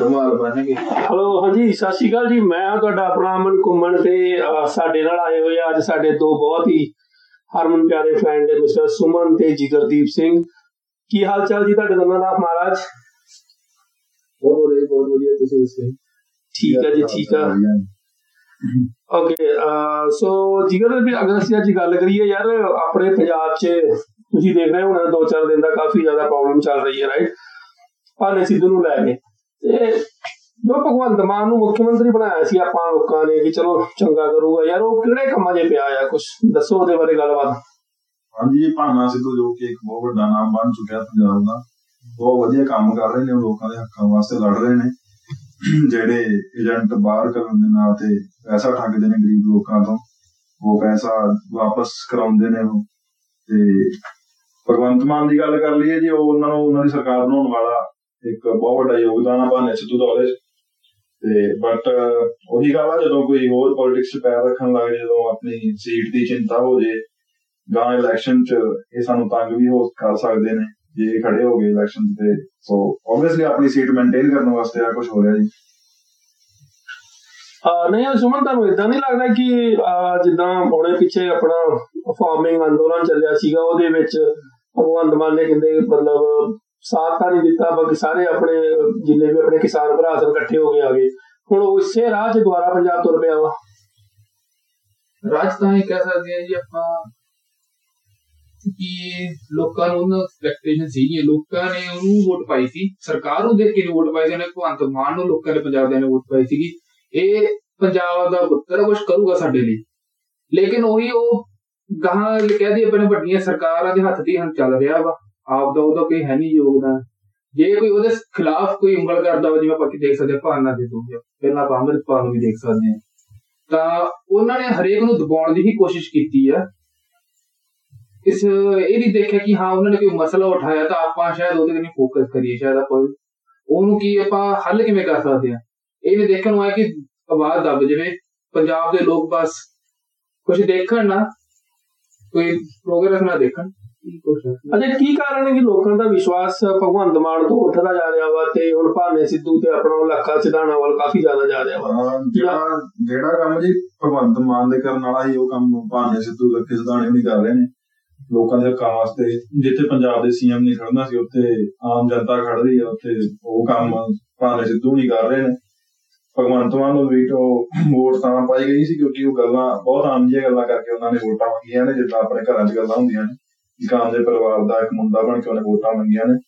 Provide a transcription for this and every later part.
ਰਮਾਲ ਬਣਨਗੇ ਹਲੋ ਹਾਂਜੀ ਸਤਿ ਸ਼੍ਰੀ ਅਕਾਲ ਜੀ। ਮੈਂ ਹਾਂ ਤੁਹਾਡਾ ਆਪਣਾ ਅਮਨ ਕੁੰਮਣ ਤੇ ਸਾਡੇ ਨਾਲ ਆਏ ਹੋਏ ਅੱਜ ਸਾਡੇ ਦੋ ਬਹੁਤ ਹੀ ਹਰਮਨ ਪਿਆਰੇ ਫਰੈਂਡ ਮਿਸਟਰ ਸੁਮਨ ਤੇ ਜਿਗਰਦੀਪ ਸਿੰਘ। ਕੀ ਹਾਲ ਚਾਲ ਜੀ ਤੁਹਾਡੇ ਦੋਨਾਂ ਦਾ ਮਹਾਰਾਜ? ਬਹੁਤ ਵਧੀਆ ਬਹੁਤ ਵਧੀਆ। ਤੁਸੀਂ ਦੱਸੋ? ਠੀਕ ਹੈ ਜੀ ਠੀਕ ਆ। ਓਕੇ ਸੋ ਜਿਗਰ ਵੀ ਅਗਰ ਅਸੀਂ ਅੱਜ ਗੱਲ ਕਰੀਏ ਯਾਰ ਆਪਣੇ ਪੰਜਾਬ 'ਚ ਤੁਸੀਂ ਦੇਖ ਰਹੇ ਹੋ ਦੋ ਚਾਰ ਦਿਨ ਦਾ ਕਾਫੀ ਜ਼ਿਆਦਾ ਪ੍ਰੋਬਲਮ ਚੱਲ ਰਹੀ ਹੈ ਰਾਈਟ ਭਾਨੇ ਸਿੱਧੂ ਨੂੰ ਲੈ ਕੇ। ਤੇ ਜੋ ਭਗਵੰਤ ਮਾਨ ਨੂੰ ਮੁੱਖ ਮੰਤਰੀ ਬਣਾਇਆ ਸੀ ਆਪਾਂ ਲੋਕਾਂ ਨੇ ਕਿ ਚਲੋ ਚੰਗਾ ਕਰੂਗਾ ਯਾਰ, ਉਹ ਕਿਹੜੇ ਕੰਮਾਂ 'ਚ ਪਿਆ ਆ ਕੁਝ ਦੱਸੋ ਉਹਦੇ ਬਾਰੇ ਗੱਲਬਾਤ। ਹਾਂਜੀ ਭਾਨਾ ਸਿੱਧੂ ਜੋ ਕਿ ਇੱਕ ਬਹੁਤ ਵੱਡਾ ਨਾਮ ਬਣ ਚੁੱਕਿਆ ਪੰਜਾਬ ਦਾ। ਬਹੁਤ ਵਧੀਆ ਕੰਮ ਕਰ ਰਹੇ ਨੇ ਉਹ ਲੋਕਾਂ ਦੇ ਹੱਕਾਂ ਵਾਸਤੇ ਲੜ ਰਹੇ ਨੇ। ਜਿਹੜੇ ਏਜੰਟ ਬਾਹਰ ਕਰਨ ਦੇ ਨਾਂ ਤੇ ਪੈਸਾ ਠੱਗਦੇ ਨੇ ਗਰੀਬ ਲੋਕਾਂ ਤੋਂ, ਉਹ ਪੈਸਾ ਵਾਪਸ ਕਰਾਉਂਦੇ ਨੇ ਉਹ। ਤੇ ਭਗਵੰਤ ਮਾਨ ਦੀ ਗੱਲ ਕਰ ਲਈਏ ਜੀ, ਉਹ ਉਹਨਾਂ ਨੂੰ, ਉਹਨਾਂ ਦੀ ਸਰਕਾਰ ਬਣਾਉਣ ਵਾਲਾ ਇੱਕ ਬਹੁਤ ਵੱਡਾ ਯੋਗਦਾਨ ਆ ਭਾਨੇ ਸਿੱਧੂ ਦਾ ਉਹਦੇ 'ਚ। ਤੇ ਬਟ ਉਹੀ ਗੱਲ ਆ, ਜਦੋਂ ਕੋਈ ਹੋਰ ਪੋਲਿਟਿਕਸ 'ਚ ਪੈਰ ਰੱਖਣ ਲੱਗ ਜਾਏ, ਜਦੋਂ ਆਪਣੀ ਸੀਟ ਦੀ ਚਿੰਤਾ ਹੋ ਜੇ ਗਾਂ ਇਲੈਕਸ਼ਨ 'ਚ ਇਹ ਸਾਨੂੰ ਤੰਗ ਵੀ ਹੋ ਕਰ ਸਕਦੇ ਨੇ, ਜੇ ਇਹ ਖੜੇ ਹੋ ਗਏ ਇਲੈਕਸ਼ਨ ਤੇ ਸੋ ਆਬਵੀਅਸਲੀ ਆਪਣੀ ਸੀਟ ਮੇਨਟੇਨ ਕਰਨ ਵਾਸਤੇ ਆ ਕੁਝ ਹੋ ਰਿਹਾ ਜੀ ਅਹ ਨਹੀਂ ਸੁਮਨ, ਤੁਹਾਨੂੰ ਇਦਾਂ ਨਹੀਂ ਲੱਗਦਾ ਕਿ, ਅਹ ਜਿੱਦਾਂ ਹੁਣੇ ਪਿੱਛੇ ਆਪਣਾ ਫਾਰਮਿੰਗ ਅੰਦੋਲਨ ਚੱਲਿਆ ਸੀਗਾ, ਉਹਦੇ ਵਿੱਚ ਭਗਵੰਤ ਮਾਨ ਨੇ ਕਹਿੰਦੇ ਮਤਲਬ ਸਾਥ ਤਾਂ ਨਹੀਂ ਦਿੱਤਾ, ਬਾਕੀ ਸਾਰੇ ਆਪਣੇ, ਜਿੰਨੇ ਵੀ ਆਪਣੇ ਕਿਸਾਨ ਭਰਾ ਸਨ, ਇਕੱਠੇ ਹੋ ਕੇ ਆ ਗਏ। ਹੁਣ ਉਹ ਇਸੇ ਰਾਹ 'ਚ ਦੁਬਾਰਾ ਪੰਜਾਬ ਤੁਰ ਪਿਆ ਵਾ। ਰਾਜ ਤਾਂ ਇਹ ਕਹਿ ਸਕਦੇ ਹਾਂ ਜੀ ਆਪਾਂ ਕਿ ਲੋਕਾਂ ਨੂੰ ਉਹਨਾਂ ਐਕਸਪੈਕਟੇਸ਼ਨ ਸੀਗੀ। ਲੋਕਾਂ ਨੇ ਉਹਨੂੰ ਵੋਟ ਪਾਈ ਸੀ। ਸਰਕਾਰ ਨੂੰ ਦੇਖ ਕੇ ਨਹੀਂ ਵੋਟ ਪਾਈ ਸੀ। ਉਹਨੇ ਭਗਵੰਤ ਮਾਨ ਨੂੰ ਲੋਕਾਂ ਨੇ ਪੰਜਾਬ ਦੇ ਨੇ ਵੋਟ ਪਾਈ ਸੀਗੀ। ਇਹ ਪੰਜਾਬ ਦਾ ਪੁੱਤਰ ਕੁਝ ਕਰੂਗਾ ਸਾਡੇ ਲਈ। ਲੇਕਿਨ ਉਹੀ ਉਹ ਗਾਹਾਂ ਕਹਿ ਦਈਏ ਆਪਣੇ ਵੱਡੀਆਂ ਸਰਕਾਰਾਂ ਦੇ ਹੱਥ ਦੀ ਹੁਣ ਚੱਲ ਰਿਹਾ ਵਾ। ਆਪ ਦਾ ਉਹਦਾ ਕੋਈ ਹੈ ਨਹੀਂ ਯੋਗਦਾਨ। ਜੇ ਕੋਈ ਉਹਦੇ ਖਿਲਾਫ ਕੋਈ ਉਂਗਲ ਕਰਦਾ ਵਾ, ਜਿਵੇਂ ਆਪਾਂ ਕੀ ਦੇਖ ਸਕਦੇ ਹਾਂ ਭਾਨਾ ਦੇ ਦੂਜਾ ਪਹਿਲਾਂ ਆਪਾਂ ਅੰਮ੍ਰਿਤਪਾਲ ਨੂੰ ਵੀ ਦੇਖ ਸਕਦੇ ਹਾਂ। ਤਾਂ ਉਹਨਾਂ ਨੇ ਹਰੇਕ ਨੂੰ ਦਬਾਉਣ ਦੀ ਹੀ ਕੋਸ਼ਿਸ਼ ਕੀਤੀ ਆ। ਇਸ, ਇਹ ਨਹੀਂ ਦੇਖਿਆ ਕਿ ਹਾਂ, ਉਹਨਾਂ ਨੇ ਕੋਈ ਮਸਲਾ ਉਠਾਇਆ ਤਾਂ ਆਪਾਂ ਸ਼ਾਇਦ ਉਹਦੇ ਤੇ ਫੋਕਸ ਕਰੀਏ, ਸ਼ਾਇਦ ਆਪਾਂ ਉਹਨੂੰ ਕੀ ਆਪਾਂ ਹੱਲ ਕਿਵੇਂ ਕਰ ਸਕਦੇ ਹਾਂ। ਇਹ ਵੀ ਦੇਖਣ ਨੂੰ ਆਇਆ ਕਿ ਆਵਾਜ਼ ਦੱਬ, ਜਾਵੇ ਪੰਜਾਬ ਦੇ ਲੋਕ ਬਸ ਕੁਝ ਦੇਖਣ ਨਾ, ਕੋਈ ਪ੍ਰੋਗਰੈਸ ਨਾ ਦੇਖਣ। ਕੀ ਕੁਛ ਹੈ। ਅਜੇ ਕੀ ਕਾਰਨ ਹੈ ਕਿ ਲੋਕਾਂ ਦਾ ਵਿਸ਼ਵਾਸ ਭਗਵੰਤ ਮਾਨ ਤੋਂ ਉੱਠਦਾ ਜਾ ਰਿਹਾ ਵਾ ਤੇ ਹੁਣ ਭਾਨੇ ਸਿੱਧੂ ਤੇ ਆਪਣਾ ਲੱਖਾ ਸਿਧਾਣਾ ਵੱਲ ਕਾਫੀ ਜ਼ਿਆਦਾ ਜਾ ਰਿਹਾ ਵਾ? ਜਿਹੜਾ ਜਿਹੜਾ ਕੰਮ ਜੀ ਭਗਵੰਤ ਮਾਨ ਦੇ ਕਰਨ ਵਾਲਾ ਹੀ ਉਹ ਕੰਮ ਭਾਨੇ ਸਿੱਧੂ ਲੱਕੇ ਸਦਾਣੇ ਵੀ ਕਰ ਰਹੇ ਨੇ। ਲੋਕਾਂ ਦੇ ਹੱਕਾਂ ਵਾਸਤੇ ਜਿੱਥੇ ਪੰਜਾਬ ਦੇ ਸੀਐਮ ਨੇ ਖੜਨਾ ਸੀ ਉੱਥੇ ਆਮ ਜਨਤਾ ਖੜ ਰਹੀ ਹੈ ਉੱਥੇ ਉਹ ਕੰਮ ਭਾਨੇ ਸਿੱਧੂ ਨਹੀਂ ਕਰ ਰਹੇ ਨੇ। ਭਗਵੰਤ ਮਾਨ ਨੂੰ ਵੀ ਉਹ ਵੋਟ ਤਾਂ ਪਾਈ ਗਈ ਸੀ ਕਿਉਂਕਿ ਉਹ ਗੱਲਾਂ ਬਹੁਤ ਆਮ ਜਿਹੀਆਂ ਗੱਲਾਂ ਕਰਕੇ ਉਹਨਾਂ ਨੇ ਵੋਟਾਂ ਮੰਗੀਆਂ ਨੇ ਜਿੱਦਾਂ ਆਪਣੇ ਘਰਾਂ 'ਚ ਗੱਲਾਂ ਹੁੰਦੀਆਂ ਨੇ। ਕਿ ਕਾਮ ਦੇ ਪਰਿਵਾਰ ਦਾ ਇੱਕ ਮੁੰਡਾ ਬਣ ਕੇ ਉਹਨੇ ਵੋਟਾਂ ਮੰਗੀਆਂ ਨੇ।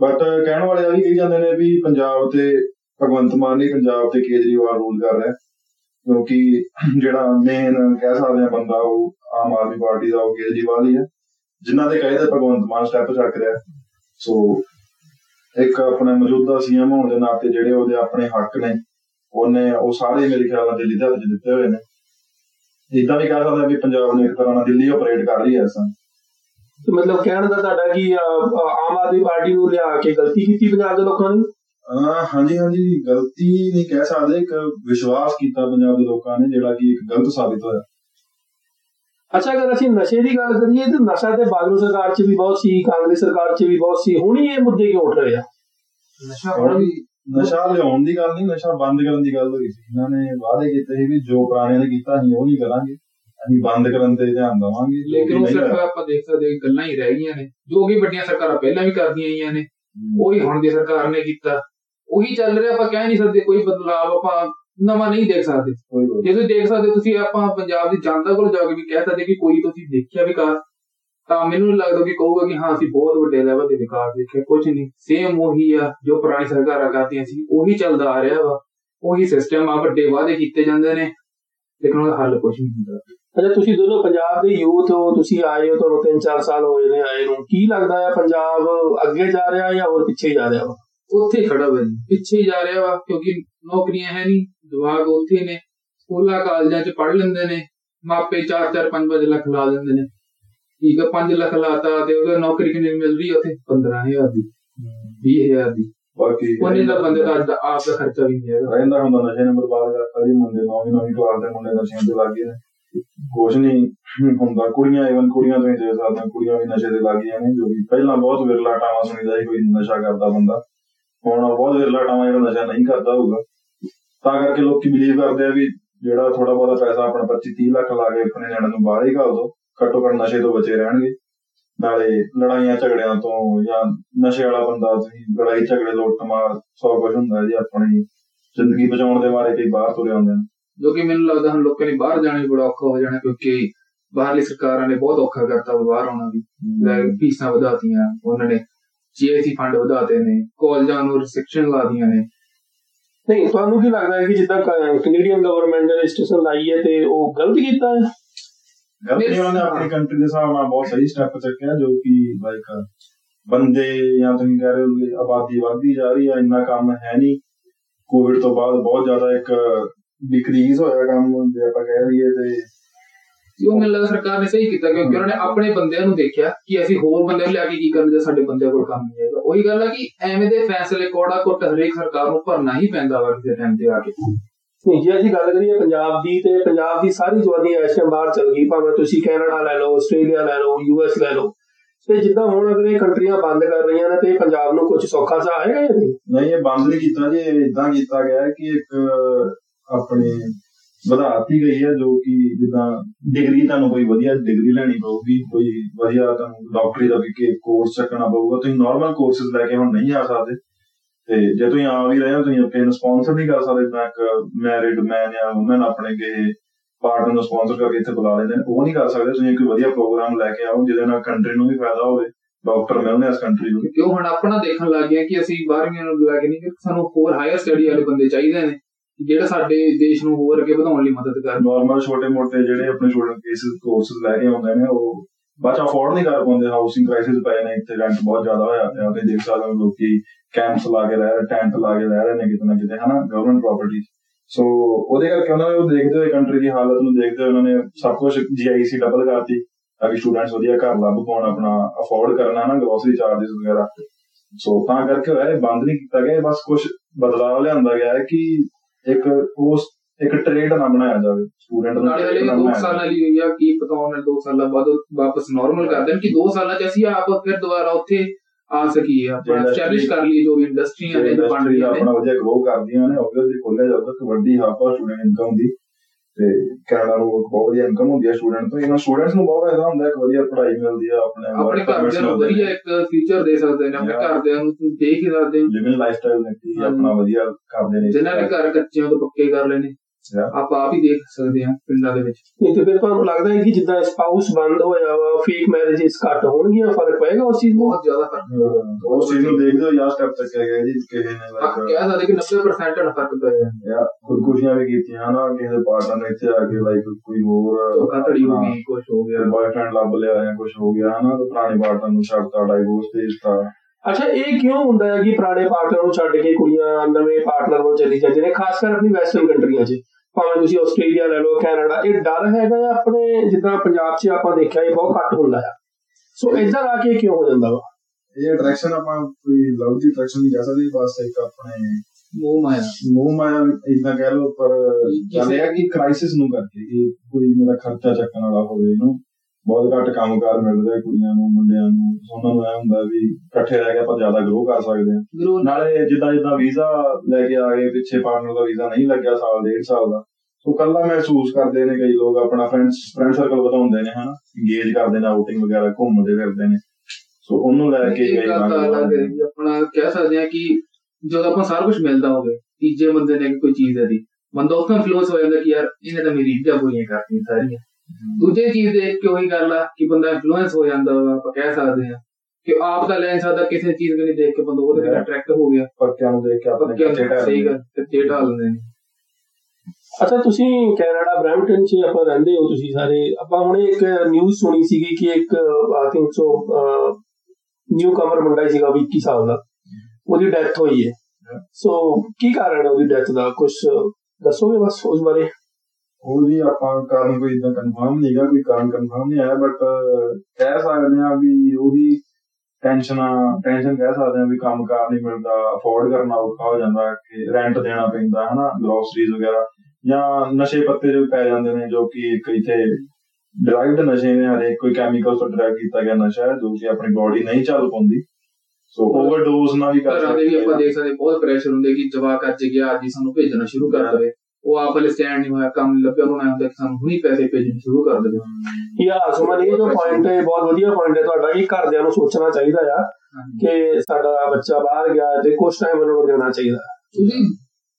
ਬਟ ਕਹਿਣ ਵਾਲੇ ਆ ਵੀ ਕਹੀ ਜਾਂਦੇ ਨੇ ਵੀ ਪੰਜਾਬ ਤੇ ਭਗਵੰਤ ਮਾਨ ਨਹੀਂ, ਪੰਜਾਬ ਤੇ ਕੇਜਰੀਵਾਲ ਰੂਲ ਕਰ ਰਿਹਾ। ਕਿਉਂਕਿ ਜਿਹੜਾ ਮੇਨ ਕਹਿ ਸਕਦੇ ਆ ਬੰਦਾ, ਉਹ ਆਮ ਆਦਮੀ ਪਾਰਟੀ ਦਾ, ਉਹ ਕੇਜਰੀਵਾਲ ਹੀ ਹੈ ਜਿਨ੍ਹਾਂ ਦੇ ਕਹੇ ਤੇ ਭਗਵੰਤ ਮਾਨ ਸਟੈਪ ਚੱਕ ਰਿਹਾ। ਸੋ ਇੱਕ ਆਪਣੇ ਮੌਜੂਦਾ ਸੀਐਮ ਹੋਣ ਦੇ ਨਾਤੇ ਜਿਹੜੇ ਉਹਦੇ ਆਪਣੇ ਹੱਕ ਨੇ, ਉਹਨੇ, ਉਹ ਸਾਰੇ ਮੇਰੇ ਖਿਆਲ ਨਾਲ ਦਿੱਲੀ ਦੇ ਹੱਥ 'ਚ ਦਿੱਤੇ ਹੋਏ ਨੇ। ਇਦਾਂ ਵੀ ਕਹਿ ਸਕਦੇ ਆ ਵੀ ਪੰਜਾਬ ਨੇ ਇੱਕ ਤਰ੍ਹਾਂ ਨਾਲ ਦਿੱਲੀ ਆਪਰੇਟ ਕਰ ਰਹੀ ਹੈ ਇਸ ਸਮੇਂ। ਤੇ ਮਤਲਬ ਕਹਿਣ ਦਾ ਤੁਹਾਡਾ ਕਿ ਆਮ ਆਦਮੀ ਪਾਰਟੀ ਨੂੰ ਲਿਆ ਕੇ ਗਲਤੀ ਕੀਤੀ ਪੰਜਾਬ ਦੇ ਲੋਕਾਂ ਨੇ? ਹਾਂਜੀ ਹਾਂਜੀ ਗਲਤੀ ਨਹੀਂ ਕਹਿ ਸਕਦੇ ਇੱਕ ਵਿਸ਼ਵਾਸ ਕੀਤਾ ਪੰਜਾਬ ਦੇ ਲੋਕਾਂ ਨੇ ਜਿਹੜਾ ਕਿ ਇੱਕ ਗਲਤ ਸਾਬਿਤ ਹੋਇਆ। ਅੱਛਾ ਅਗਰ ਅਸੀਂ ਨਸ਼ੇ ਦੀ ਗੱਲ ਕਰੀਏ ਤਾਂ ਨਸ਼ਾ ਤੇ ਬਾਦਲ ਸਰਕਾਰ 'ਚ ਵੀ ਬਹੁਤ ਸੀ ਕਾਂਗਰਸ ਸਰਕਾਰ 'ਚ ਵੀ ਬਹੁਤ ਸੀ ਹੁਣ ਹੀ ਇਹ ਮੁੱਦੇ ਕਿਉਂ ਉੱਠ ਰਹੇ ਆ? ਨਸ਼ਾ ਹੁਣ ਵੀ ਨਸ਼ਾ ਲਿਆਉਣ ਦੀ ਗੱਲ ਨਹੀਂ ਨਸ਼ਾ ਬੰਦ ਕਰਨ ਦੀ ਗੱਲ ਹੋਈ ਸੀ। ਇਹਨਾਂ ਨੇ ਵਾਅਦੇ ਕੀਤੇ ਸੀ ਵੀ ਜੋ ਪੁਰਾਣਿਆਂ ਨੇ ਕੀਤਾ ਅਸੀਂ ਉਹ ਨਹੀਂ ਕਰਾਂਗੇ। ਅਸੀਂ ਬੰਦ ਕਰਨ ਤੇ ਧਿਆਨ ਦੇਵਾਂਗੇ ਲੇਕਿਨ ਉਹ ਸਿਰਫ। ਆਪਾਂ ਦੇਖ ਸਕਦੇ ਗੱਲਾਂ ਹੀ ਰਹਿ ਗਈਆਂ ਨੇ। ਜੋ ਕਿ ਵੱਡੀਆਂ ਸਰਕਾਰਾਂ ਪਹਿਲਾਂ ਵੀ ਕਰਦੀਆਂ ਆਈਆਂ ਨੇ ਉਹੀ ਹੁਣ ਦੀ ਸਰਕਾਰ ਨੇ ਕੀਤਾ। ਉਹੀ ਚੱਲ ਰਿਹਾ ਆਪਾਂ ਕਹਿ ਨਹੀਂ ਸਕਦੇ ਕੋਈ ਬਦਲਾਅ ਆਪਾਂ ਨਵਾਂ ਨਹੀਂ ਦੇਖ ਸਕਦੇ। ਜੇ ਤੁਸੀਂ ਦੇਖ ਸਕਦੇ ਤੁਸੀਂ ਆਪਾਂ ਪੰਜਾਬ ਦੀ ਜਨਤਾ ਕੋਲ ਜਾ ਕੇ ਵੀ ਕਹਿ ਸਕਦੇ ਕਿ ਕੋਈ ਤੁਸੀਂ ਦੇਖਿਆ ਵਿਕਾਸ ਤਾਂ ਮੈਨੂੰ ਲੱਗਦਾ ਕਿ ਕਹੂਗਾ ਕਿ ਹਾਂ ਅਸੀਂ ਬਹੁਤ ਵੱਡੇ ਲੈਵਲ ਤੇ ਵਿਕਾਸ ਦੇਖਿਆ ਕੁਝ ਨਹੀਂ ਸੇਮ ਉਹੀ ਆ ਜੋ ਪੁਰਾਣੀ ਸਰਕਾਰਾਂ ਕਰਦੀਆਂ ਸੀ ਉਹੀ ਚੱਲਦਾ ਆ ਰਿਹਾ ਵਾ। ਉਹੀ ਸਿਸਟਮ ਆ ਵੱਡੇ ਵਾਅਦੇ ਕੀਤੇ ਜਾਂਦੇ ਨੇ ਲੇਕਿਨ ਉਹਦਾ ਹੱਲ ਕੁਝ ਨਹੀਂ ਹੁੰਦਾ। ਅੱਛਾ ਤੁਸੀਂ ਦੋਨੋਂ ਪੰਜਾਬ ਦੇ ਯੂਥ ਹੋ ਤੁਸੀਂ ਆਏ ਹੋ ਤੁਹਾਨੂੰ 3-4 ਸਾਲ ਹੋਏ ਨੇ ਆਏ ਨੂੰ। ਕੀ ਲੱਗਦਾ ਹੈ ਪੰਜਾਬ ਅੱਗੇ ਜਾ ਰਿਹਾ ਜਾਂ ਹੋਰ ਪਿੱਛੇ ਜਾ ਰਿਹਾ ਵਾ? ਉੱਥੇ ਹੀ ਖੜਾ ਵਾ ਜੀ। ਪਿੱਛੇ ਹੀ ਜਾ ਰਿਹਾ ਵਾ ਕਿਉਂਕਿ ਨੌਕਰੀਆਂ ਹੈ ਨਹੀਂ ਜਵਾਕ ਉੱਥੇ ਨੇ। ਸਕੂਲਾਂ ਕਾਲਜਾਂ 'ਚ ਪੜ੍ਹ ਲੈਂਦੇ ਨੇ। ਮਾਪੇ 4-4 5-5 ਲੱਖ ਲਾ ਦਿੰਦੇ ਨੇ। ਠੀਕ ਆ 5 ਲੱਖ ਲਾਤਾ ਤੇ ਉਹਦਾ ਨੌਕਰੀ ਕਿੰਨੀ ਮਿਲ ਰਹੀ ਆ ਉੱਥੇ? 15000 ਦੀ 20000 ਦੀ। ਬਾਕੀ ਉਹਨੇ ਦਾ ਬੰਦੇ ਦਾ ਆਪ ਦਾ ਖਰਚਾ ਵੀ ਨਹੀਂ ਹੈਗਾ। ਰਹਿੰਦਾ ਹੁੰਦਾ ਨਸ਼ੇ ਨੇ ਬਰਬਾਦ ਕਰਤਾ ਜੀ ਮੁੰਡੇ ਨੌਵੀਂ ਨੌਵੀਂ ਕਲਾਸ ਦੇ ਮੁੰਡੇ ਨਸ਼ਿਆਂ ਤੇ ਲੱਗ ਗਏ ਨੇ। ਕੁਛ ਨਹੀਂ ਹੁੰਦਾ, ਕੁੜੀਆਂ ਇਵਨ ਕੁੜੀਆਂ ਤੋਂ ਹੀ ਦੇ ਸਕਦਾ ਕੁੜੀਆਂ ਵੀ ਨਸ਼ੇ ਤੇ ਲੱਗ ਗਈਆਂ ਨੇ, ਜੋ ਕਿ ਪਹਿਲਾਂ ਬਹੁਤ ਵਿਰਲਾ ਟਾਵਾ ਸੁਣੀਦਾ ਸੀ, ਕੋਈ ਨਸ਼ਾ ਕਰਦਾ ਬੰਦਾ। ਹੁਣ ਬਹੁਤ ਵਿਰਲਾ ਟਾਵਾ ਜਿਹੜਾ ਨਸ਼ਾ ਨਹੀਂ ਕਰਦਾ ਹੋਊਗਾ। ਤਾਂ ਕਰਕੇ ਲੋਕੀ ਬਿਲੀਵ ਕਰਦੇ ਆ ਵੀ ਜਿਹੜਾ ਥੋੜਾ ਬਹੁਤਾ ਪੈਸਾ ਆਪਣਾ 25 30 ਲੱਖ ਲਾ ਕੇ ਆਪਣੇ ਨਿਆਣੇ ਨੂੰ ਬਾਹਰ ਹੀ ਘੱਲ ਦੋ, ਘੱਟੋ ਘੱਟ ਨਸ਼ੇ ਤੋਂ ਬਚੇ ਰਹਿਣਗੇ। ਨਾਲੇ ਲੜਾਈਆਂ ਝਗੜਿਆਂ ਤੋਂ ਜਾਂ ਨਸ਼ੇ ਵਾਲਾ ਬੰਦਾ ਤੁਸੀਂ ਲੜਾਈ ਝਗੜੇ ਲੁੱਟ ਮਾਰ ਸਭ ਕੁਝ ਹੁੰਦਾ ਜੀ, ਆਪਣੀ ਜ਼ਿੰਦਗੀ ਬਚਾਉਣ ਦੇ ਮਾਰੇ ਕਈ ਬਾਹਰ ਤੁਰੇ ਆਉਂਦੇ ਨੇ। ਜੋ ਕਿ ਮੈਨੂੰ ਲੱਗਦਾ ਹੁਣ ਲੋਕਾਂ ਨੇ ਬਾਹਰ ਜਾਣਾ ਵੀ ਬੜਾ ਔਖਾ ਹੋ ਜਾਣਾ ਕਿਉਂਕਿ ਬਾਹਰਲੀ ਸਰਕਾਰਾਂ ਨੇ ਬਹੁਤ ਔਖਾ ਕਰਤਾ ਬਾਹਰ ਆਉਣਾ ਵੀ। ਫੀਸਾਂ ਵਧਾਤੀਆਂ ਉਹਨਾਂ ਨੇ। ਜੀਆਈਸੀ ਫੰਡ ਵਧਾਤੇ ਨੇ ਕਾਲਜਾਂ ਨੂੰ ਰਿਸਟ੍ਰਿਕਸ਼ਨ ਲਾਦੀਆਂ ਨੇ। ਨਹੀਂ ਤੁਹਾਨੂੰ ਕੀ ਲੱਗਦਾ ਹੈ ਕਿ ਜਿੱਦਾਂ ਕੈਨੇਡੀਅਨ ਗਵਰਨਮੈਂਟ ਨੇ ਰਜਿਸਟ੍ਰੇਸ਼ਨ ਲਾਈ ਹੈ ਤੇ ਉਹ ਗਲਤ ਕੀਤਾ ਹੈ? ਗਲਤ ਨਹੀਂ ਉਹਨੇ ਆਪਣੀ ਕੰਟਰੀ ਦੇ ਹਿਸਾਬ ਨਾਲ ਬਹੁਤ ਸਹੀ ਸਟੈਪ ਚੱਕਿਆ ਜੋ ਕਿ ਲਾਈਕ ਬੰਦੇ ਜਾਂ ਤੁਸੀਂ ਕਹਿ ਰਹੇ ਹੋ ਕਿ ਆਬਾਦੀ ਵਧਦੀ ਜਾ ਰਹੀ ਹੈ ਇੰਨਾ ਕੰਮ ਹੈ ਨਹੀਂ। ਕੋਵਿਡ ਤੋਂ ਬਾਅਦ ਬਹੁਤ ਜ਼ਿਆਦਾ ਇੱਕ ਡਿਕਰੀਜ਼ ਹੋਇਆ ਕੰਮ ਜੇ ਆਪਾਂ ਕਹਿ ਲਈਏ ਤੇ ਉਹ ਮੈਨੂੰ ਲੱਗਦਾ ਸਰਕਾਰ ਨੇ ਸਹੀ ਕੀਤਾ ਕਿਉਂਕਿ ਉਹਨਾਂ ਨੇ ਆਪਣੇ ਬੰਦਿਆਂ ਨੂੰ ਦੇਖਿਆ ਕਿ ਅਸੀਂ ਹੋਰ ਬੰਦੇ ਨੂੰ ਲਿਆ ਕੇ ਕੀ ਕਰਨ ਜੇ ਸਾਡੇ ਬੰਦਿਆਂ ਕੋਲ ਕੰਮ ਨਹੀਂ ਹੈਗਾ। ਉਹੀ ਗੱਲ ਹੈ ਕਿ ਐਵੇਂ ਦੇ ਫੈਸਲੇ ਕੋੜਾ ਕੋਟ ਹਰੇਕ ਸਰਕਾਰ ਨੂੰ ਭਰਨਾ ਹੀ ਪੈਂਦਾ ਵਾ ਕਿਸੇ ਟਾਈਮ ਤੇ ਆ ਕੇ। ਨਹੀਂ ਜੇ ਅਸੀਂ ਗੱਲ ਕਰੀਏ ਪੰਜਾਬ ਦੀ ਤੇ ਪੰਜਾਬ ਦੀ ਸਾਰੀ ਜਵਾਨੀ ਐਸ਼ੀਆ ਬਾਹਰ ਚਲ ਗਈ ਭਾਵੇਂ ਤੁਸੀਂ ਕੈਨੇਡਾ ਲੈ ਲਓ ਆਸਟ੍ਰੇਲੀਆ ਲੈ ਲਓ ਯੂਐਸ ਲੈ ਲਓ। ਤੇ ਜਿੱਦਾਂ ਹੁਣ ਅਗਰ ਇਹ ਕੰਟਰੀਆਂ ਬੰਦ ਕਰ ਰਹੀਆਂ ਨੇ ਤੇ ਪੰਜਾਬ ਨੂੰ ਕੁਝ ਸੌਖਾ ਸਾ ਆਏਗਾ ਨਹੀਂ? ਨਹੀਂ ਇਹ ਬੰਦ ਨਹੀਂ ਕੀਤਾ ਜੀ ਇਦਾਂ ਕੀਤਾ ਗਿਆ ਕਿ ਇੱਕ ਆਪਣੇ ਵਧਾਤੀ ਗਈ ਹੈ, ਜੋ ਕਿ ਜਿੱਦਾਂ ਡਿਗਰੀ ਤੁਹਾਨੂੰ ਕੋਈ ਵਧੀਆ ਡਿਗਰੀ ਲੈਣੀ ਪਊਗੀ, ਕੋਈ ਵਧੀਆ ਤੁਹਾਨੂੰ ਡਾਕਟਰੀ ਦਾ ਵੀ ਕੋਰਸ ਚੱਕਣਾ ਪਊਗਾ, ਤੁਸੀਂ ਨਾਰਮਲ ਕੋਰਸਸ ਲੈ ਕੇ ਹੁਣ ਨਹੀਂ ਆ ਸਕਦੇ। ਤੇ ਜੇ ਤੁਸੀਂ ਆ ਵੀ ਰਹੇ ਹੋ, ਤੁਸੀਂ ਆਪਣੇ ਨੂੰ ਸਪਾਂਸਰ ਨਹੀਂ ਕਰ ਸਕਦੇ ਤਾਂ ਇੱਕ ਮੈਰਿਡ ਮੈਨ ਜਾਂ ਔਮਨ ਆਪਣੇ ਕੇ ਪਾਰਟਨਰ ਨੂੰ ਸਪਾਂਸਰ ਕਰਕੇ ਇੱਥੇ ਬੁਲਾ ਲੈਂਦੇ ਨੇ, ਉਹ ਨਹੀਂ ਕਰ ਸਕਦੇ। ਤੁਸੀਂ ਕੋਈ ਵਧੀਆ ਪ੍ਰੋਗਰਾਮ ਲੈ ਕੇ ਆਓ, ਜਿਹਦੇ ਨਾਲ ਕੰਟਰੀ ਨੂੰ ਵੀ ਫਾਇਦਾ ਹੋਵੇ ਡਾਕਟਰ ਮਿਲਣੇ ਇਸ ਕੰਟਰੀ ਨੂੰ ਕਿਉਂ ਹੁਣ ਆਪਣਾ ਦੇਖਣ ਲੱਗ ਗਿਆ ਕਿ ਅਸੀਂ ਬਾਹਰਵੀਆਂ ਨੂੰ ਲੈ ਕੇ ਨਹੀਂ ਕਿ ਸਾਨੂੰ ਹੋਰ ਹਾਇਰ ਸਟੱਡੀ ਵਾਲੇ ਬੰਦੇ ਚਾਹੀਦੇ ਨੇ। ਜਿਹੜਾ ਸਾਡੇ ਦੇਸ਼ ਨੂੰ ਹੋਰ ਅੱਗੇ ਵਧਾਉਣ ਲਈ ਮਦਦ ਕਰਨ ਨਾਰਮਲ ਛੋਟੇ ਮੋਟੇ ਜਿਹੜੇ ਆਪਣੇ ਸਟੂਡੈਂਟ ਕੇਸਿਸ ਕੋਰਸਸ ਲੈ ਕੇ ਆਉਂਦੇ ਨੇ, ਉਹ ਬਾਅਦ ਅਫੋਰਡ ਨਹੀਂ ਕਰ ਪਾਉਂਦੇ ਹਾਊਸਿੰਗ ਕ੍ਰਾਈਸਿਸ ਪਏ ਨੇ, ਇੱਥੇ ਰੈਂਟ ਬਹੁਤ ਜ਼ਿਆਦਾ ਹੋਇਆ ਪਿਆ, ਤੇ ਦੇਖ ਸਕਦੇ ਹੋ ਲੋਕੀ ਕੈਂਪਸ ਲਾ ਕੇ ਰਹਿ ਰਹੇ ਟੈਂਟ ਲਾ ਕੇ ਰਹਿ ਰਹੇ ਨੇ ਕਿਤੇ ਨਾ ਕਿਤੇ, ਹਨਾ ਗਵਰਨਮੈਂਟ ਪ੍ਰਾਪਰਟੀ ਸੋ ਉਹਦੇ ਕਰਕੇ ਉਹਨਾਂ ਨੇ ਉਹ ਦੇਖਦੇ ਹੋਏ ਕੰਟਰੀ ਦੀ ਹਾਲਤ ਨੂੰ ਦੇਖਦੇ ਹੋਏ ਉਹਨਾਂ ਨੇ ਸਭ ਕੁਝ ਜੀਆਈਸੀ ਡਬਲ ਕਰਤੀ, ਤਾਂ ਕਿ ਸਟੂਡੈਂਟਸ ਵਧੀਆ ਘਰ ਲੱਭ ਪਾਉਣ, ਆਪਣਾ ਅਫੋਰਡ ਕਰਨਾ ਨਾ ਗਰੋਸਰੀ ਚਾਰजेस ਵਗੈਰਾ। ਸੋ ਤਾਂ ਕਰਕੇ ਹੋਇਆ, ਇਹ ਬੰਦ ਨਹੀਂ ਕੀਤਾ ਗਿਆ, ਇਹ ਬਸ ਕੁਝ ਬਦਲਾਅ ਲਿਆਂਦਾ ਗਿਆ ਹੈ ਕਿ ਇੱਕ ਉਸ ਇੱਕ ਟ੍ਰੇਡ ਨਾ ਬਣਾਇਆ ਜਾਵੇ ਸਟੂਡੈਂਟ ਨੂੰ ਨਾਲੇ ਦੋ ਬਣਾਇਆ ਸਾਲਾਂ ਲਈ ਹੋਈ ਆ ਕੀ ਪਤਾ ਉਹਨਾਂ ਨੇ ਦੋ ਸਾਲਾਂ ਬਾਅਦ ਵਾਪਸ ਨਾਰਮਲ ਕਰ ਦੇਣ ਕਿ ਦੋ ਸਾਲਾਂ ਚ ਅਸੀਂ ਆਪ ਫਿਰ ਦੁਬਾਰਾ ਉੱਥੇ ਆ ਸਕੀਏ Industry- ਐਸਟੈਬਲਿਸ਼ ਕਰ ਲਈ ਜੋ ਇੰਡਸਟਰੀਆਂ ਨੇ ਬਣ ਰਹੀਆਂ ਨੇ। ਆਪਣਾ ਵਧੀਆ ਗਰੋ ਕਰਦੀਆਂ ਨੇ ਆਬਵੀਅਸਲੀ ਖੋਲਿਆ ਜਾਊਗਾ ਕਿ ਵੱਡੀ ਆ ਸਟੂਡੈਂਟ ਇਨਕਮ ਦੀ। ਤੇ ਕੈਨੇਡਾ ਨੂੰ ਬਹੁਤ ਵਧੀਆ ਇਨਕਮ ਹੁੰਦੀ ਹੈ ਸਟੂਡੈਂਟ ਤੋਂ ਇਹਨਾਂ ਸਟੂਡੈਂਟਸ ਨੂੰ ਬਹੁਤ ਫਾਇਦਾ ਹੁੰਦਾ ਹੈ ਕਿ ਵਧੀਆ ਪੜ੍ਹਾਈ ਮਿਲਦੀ ਹੈ ਆਪਣੇ ਆਪਣੇ ਘਰਦਿਆਂ ਨੂੰ ਵਧੀਆ ਇੱਕ ਫਿਊਚਰ ਦੇ ਸਕਦੇ ਨੇ ਆਪਣੇ. ਘਰਦਿਆਂ ਨੂੰ ਤੁਸੀਂ ਦੇਖ ਹੀ ਸਕਦੇ ਹੋ ਲਿਵਿੰਗ ਲਾਈਫਸਟਾਈਲ ਨੇ ਹਾਂਜੀ। ਆਪਣਾ ਵਧੀਆ ਕਰਦੇ ਨੇ ਜਿਨ੍ਹਾਂ ਨੇ ਘਰ ਕੱਚਿਆਂ ਤੋਂ ਪੱਕੇ ਕਰ ਨੇ Yeah. ਆਪਾਂ ਆਪ ਹੀ ਦੇਖ ਸਕਦੇ ਹਾਂ ਪਿੰਡਾਂ ਦੇ ਵਿੱਚ। ਨਹੀਂ ਤੇ ਫਿਰ ਤੁਹਾਨੂੰ ਲੱਗਦਾ ਹੈ ਕਿ ਜਿੱਦਾਂ ਸਪਾਊਸ ਬੰਦ ਹੋਇਆ ਵਾ ਫੇਕ ਮੈਰਿਜਸ ਘੱਟ ਹੋਣਗੀਆਂ ਫ਼ਰਕ ਪਏਗਾ ਉਸ ਚੀਜ਼ ਨੂੰ? ਬਹੁਤ ਜ਼ਿਆਦਾ ਫ਼ਰਕ ਹਾਂ, ਉਸ ਚੀਜ਼ ਨੂੰ ਦੇਖਦੇ ਹੋ ਯਾਰ ਸਟੈਪ ਤੱਕ ਗਿਆ ਜੀ ਕਿਸੇ ਨੇ ਲਾਈਕ ਕਹਿ ਸਕਦੇ ਕਿ 90% ਨਾਲ ਫ਼ਰਕ ਪੈ ਜਾਂਦਾ ਯਾ ਖੁਦਕੁਸ਼ੀਆਂ ਵੀ ਕੀਤੀਆਂ ਨਾ ਕਿਸੇ ਦੇ ਪਾਰਟਨਰ ਨੇ ਇੱਥੇ ਆ ਕੇ ਲਾਈਕ ਕੋਈ ਹੋਰ ਧੋਖਾ ਧੜੀ ਹੋ ਗਈ ਕੁਝ ਹੋ ਗਿਆ। ਬॉयਫ੍ਰੈਂਡ ਲੱਭ ਲਿਆ ਜਾਂ ਕੁਝ ਹੋ ਗਿਆ ਹਨਾ ਤੇ ਪੁਰਾਣੇ ਪਾਰਟਨਰ ਨੂੰ ਛੱਡਤਾ ਡਾਈਵੋਰਸ ਦੇ ਦਿੱਤਾ ਅੱਛਾ ਇਹ ਕਿਉਂ ਹੁੰਦਾ ਹੈ ਕਿ ਪੁਰਾਣੇ ਪਾਰਟਨਰ ਨੂੰ ਛੱਡ ਕੇ ਕੁੜੀਆਂ ਨਵੇਂ ਪਾਰਟਨਰ ਵੱਲ ਚਲੀ ਜਾਂਦੀਆਂ ਨੇ ਖਾਸ ਕਰ ਆਪਣੀ ਵੈਸਟਰਨ ਕੰਟਰੀਆਂ 'ਚ ਭਾਵੇਂ ਤੁਸੀਂ ਆਸਟ੍ਰੇਲੀਆ ਲੈ ਲਓ ਕੈਨੇਡਾ ਇਹ ਡਰ ਹੈਗਾ ਆਪਣੇ ਜਿੱਦਾਂ ਪੰਜਾਬ 'ਚ ਆਪਾਂ ਦੇਖਿਆ ਇਹ ਬਹੁਤ ਘੱਟ ਹੁੰਦਾ ਆ? ਸੋ ਇੱਧਰ ਆ ਕੇ ਕਿਉਂ ਹੋ ਜਾਂਦਾ ਵਾ? ਇਹ ਅਟਰੈਕਸ਼ਨ ਆਪਾਂ ਕੋਈ ਲਵ ਦੀ ਅਟਰੈਕਸ਼ਨ ਨਹੀਂ ਕਹਿ ਸਕਦੇ ਬਸ ਇੱਕ ਆਪਣੇ ਮੋਹ ਮਾਇਆ। ਮੋਹ ਮਾਇਆ ਇਦਾਂ ਕਹਿ ਲਓ ਪਰ ਇਹ ਹੈ ਕਿ ਕ੍ਰਾਈਸਿਸ ਨੂੰ ਕਰਕੇ ਕਿ ਕੋਈ ਮੇਰਾ ਖਰਚਾ ਚੱਕਣ ਵਾਲਾ ਹੋਵੇ ਨੂੰ ਬਹੁਤ ਘੱਟ ਕੰਮਕਾਰ ਮਿਲਦਾ ਕੁੜੀਆਂ ਨੂੰ ਮੁੰਡਿਆਂ ਨੂੰ। ਉਹਨਾਂ ਨੂੰ ਇਹ ਹੁੰਦਾ ਵੀ ਇਕੱਠੇ ਰਹਿ ਕੇ ਆਪਾਂ ਜ਼ਿਆਦਾ ਗਰੋ ਕਰ ਸਕਦੇ ਹਾਂ। ਨਾਲੇ ਜਿੱਦਾਂ ਜਿੱਦਾਂ ਵੀਜ਼ਾ ਲੈ ਕੇ ਆ ਗਏ ਪਿੱਛੇ ਪਾਰਟਨਰ ਦਾ ਵੀਜ਼ਾ ਨਹੀਂ ਲੱਗਿਆ ਸਾਲ ਡੇਢ ਸਾਲ ਦਾ। ਸੋ ਕੱਲਾ ਮਹਿਸੂਸ ਕਰਦੇ ਨੇ ਕਈ ਲੋਕ ਆਪਣਾ ਫਰੈਂਡਸ ਫਰੈਂਡ ਸਰਕਲ ਵਧਾਉਂਦੇ ਨੇ ਹਨਾ। ਇੰਗੇਜ ਕਰਦੇ ਨੇ ਆਊਟਿੰਗ ਵਗੈਰਾ ਘੁੰਮਦੇ ਫਿਰਦੇ ਨੇ। ਸੋ ਉਹਨੂੰ ਲੈ ਕੇ ਕਈ। ਆਪਣਾ ਕਹਿ ਸਕਦੇ ਹਾਂ ਕਿ ਜਦੋਂ ਆਪਾਂ ਸਾਰਾ ਕੁਝ ਮਿਲਦਾ ਹੋਵੇ ਤੀਜੇ ਬੰਦੇ ਨੇ ਕੋਈ ਚੀਜ਼ ਦੀ ਬੰਦਾ ਉੱਥੋਂ ਇਨਫਲੂਐਂਸ ਹੋ ਜਾਂਦਾ ਕਿ ਯਾਰ ਇਹਨੇ ਤਾਂ ਮੇਰੀ ਇੱਜ਼ਤ ਪੂਰੀਆਂ ਕਰਤੀਆਂ ਸਾਰੀਆਂ। ਦੂਜੇ ਚੀਜ਼ ਦੇਖ ਕੇ ਉਹੀ ਗੱਲ ਆ ਕਿ ਬੰਦਾ ਇਨਫਲੂਐਂਸ ਹੋ ਜਾਂਦਾ ਵਾ ਆਪਾਂ ਕਹਿ ਸਕਦੇ ਹਾਂ ਕਿ ਆਪ ਤਾਂ ਲੈ ਨਹੀਂ ਸਕਦਾ ਕਿਸੇ ਚੀਜ਼ ਨੂੰ ਦੇਖ ਕੇ ਬੰਦਾ ਉਹਦੇ ਨਾਲ ਅਟਰੈਕਟ ਹੋ ਗਿਆ। ਪੱਕਿਆਂ ਨੂੰ ਦੇਖ ਕੇ ਨੂੰ ਢਾਲ ਸਹੀ ਗੱਲ ਤੇ ਢਾਲ ਲੈਂਦੇ ਨੇ। ਅੱਛਾ ਤੁਸੀਂ ਕੈਨੇਡਾ ਬ੍ਰੈਂਪਟਨ 'ਚ ਆਪਾਂ ਰਹਿੰਦੇ ਹੋ ਤੁਸੀਂ ਸਾਰੇ। ਆਪਾਂ ਹੁਣੇ ਇੱਕ ਨਿਊਜ਼ ਸੁਣੀ ਸੀਗੀ ਕਿ ਇੱਕ ਆਈ ਥਿੰਕ ਸੋ ਨਿਊ ਕਮਰ ਮੁੰਡਾ ਸੀਗਾ ਵੀ 21 ਸਾਲ ਦਾ। ਉਹਦੀ ਡੈਥ ਹੋਈ ਹੈ। ਸੋ ਕੀ ਕਾਰਨ ਹੈ ਉਹਦੀ ਡੈਥ ਦਾ? ਕੁਝ ਦੱਸੋਗੇ ਬਸ ਉਸ ਬਾਰੇ? ਉਹ ਜੀ ਆਪਾਂ ਕਾਰਨ ਕੋਈ ਇਦਾਂ ਕਨਫਰਮ ਨਹੀਂਗਾ ਕੋਈ ਕਾਰਨ ਕਨਫਰਮ ਨਹੀਂ ਆਇਆ ਬਟ ਕਹਿ ਸਕਦੇ ਆ ਵੀ ਉਹੀ ਟੈਨਸ਼ਨਾਂ ਟੈਨਸ਼ਨ ਕਹਿ ਸਕਦੇ ਆ ਵੀ ਕੰਮ ਕਾਰ ਨਹੀਂ ਮਿਲਦਾ ਅਫੋਰਡ ਕਰਨਾ ਔਖਾ ਹੋ ਜਾਂਦਾ ਕਿ ਰੈਂਟ ਦੇਣਾ ਪੈਂਦਾ ਹਨਾ ਗਰੋਸਰੀਜ਼ ਵਗੈਰਾ ਜਾਂ ਨਸ਼ੇ ਪੱਤੇ ਜੋ ਪੈ ਜਾਂਦੇ ਨੇ ਜੋ ਕਿ ਇੱਕ ਇੱਥੇ ਡਰਾਈਵਡ ਨਸ਼ੇ ਨੇ ਹਰੇਕ ਕੋਈ ਕੈਮੀਕਲ ਤੋਂ ਡਰਾਈਵ ਕੀਤਾ ਗਿਆ ਨਸ਼ਾ ਹੈ ਜੋ ਕਿ ਆਪਣੀ ਬਾਡੀ ਨਹੀਂ ਚੱਲ ਪਾਉਂਦੀ ਸੋ ਓਵਰਡੋਜ਼ ਨਾ ਵੀ ਕਰ ਘਰਾਂ ਦੇ ਵੀ ਸਕਦੇ ਆਪਾਂ। ਦੇਖ ਸਕਦੇ ਬਹੁਤ ਪ੍ਰੈਸ਼ਰ ਹੁੰਦੇ ਕਿ ਜਵਾਕ ਅੱਜ ਗਿਆ ਅੱਜ ਸਾਨੂੰ ਭੇਜਣਾ ਸ਼ੁਰੂ ਕਰ ਦੇਵੇ ਉਹ ਆਪ ਵਾਲੇ ਸਟੈਂਡ ਨਹੀਂ ਹੋਇਆ ਕੰਮ ਲੱਭਿਆ ਉਹਨਾਂ ਨੇ ਹੁੰਦਾ ਕਿ ਸਾਨੂੰ ਹੁਣੀ ਪੈਸੇ ਭੇਜਣੇ ਸ਼ੁਰੂ ਕਰ ਦੇਵੇ ਯਾ ਸੁਮਨ ਇਹ ਜੋ ਪੁਆਇੰਟ ਹੈ ਬਹੁਤ ਵਧੀਆ ਪੁਆਇੰਟ ਹੈ ਤੁਹਾਡਾ ਕਿ ਘਰਦਿਆਂ ਨੂੰ ਸੋਚਣਾ ਚਾਹੀਦਾ ਆ ਕਿ ਸਾਡਾ ਬੱਚਾ ਬਾਹਰ ਗਿਆ ਤੇ ਕੁਝ ਟਾਈਮ ਉਹਨਾਂ ਨੂੰ ਦੇਣਾ ਚਾਹੀਦਾ। ਤੁਸੀਂ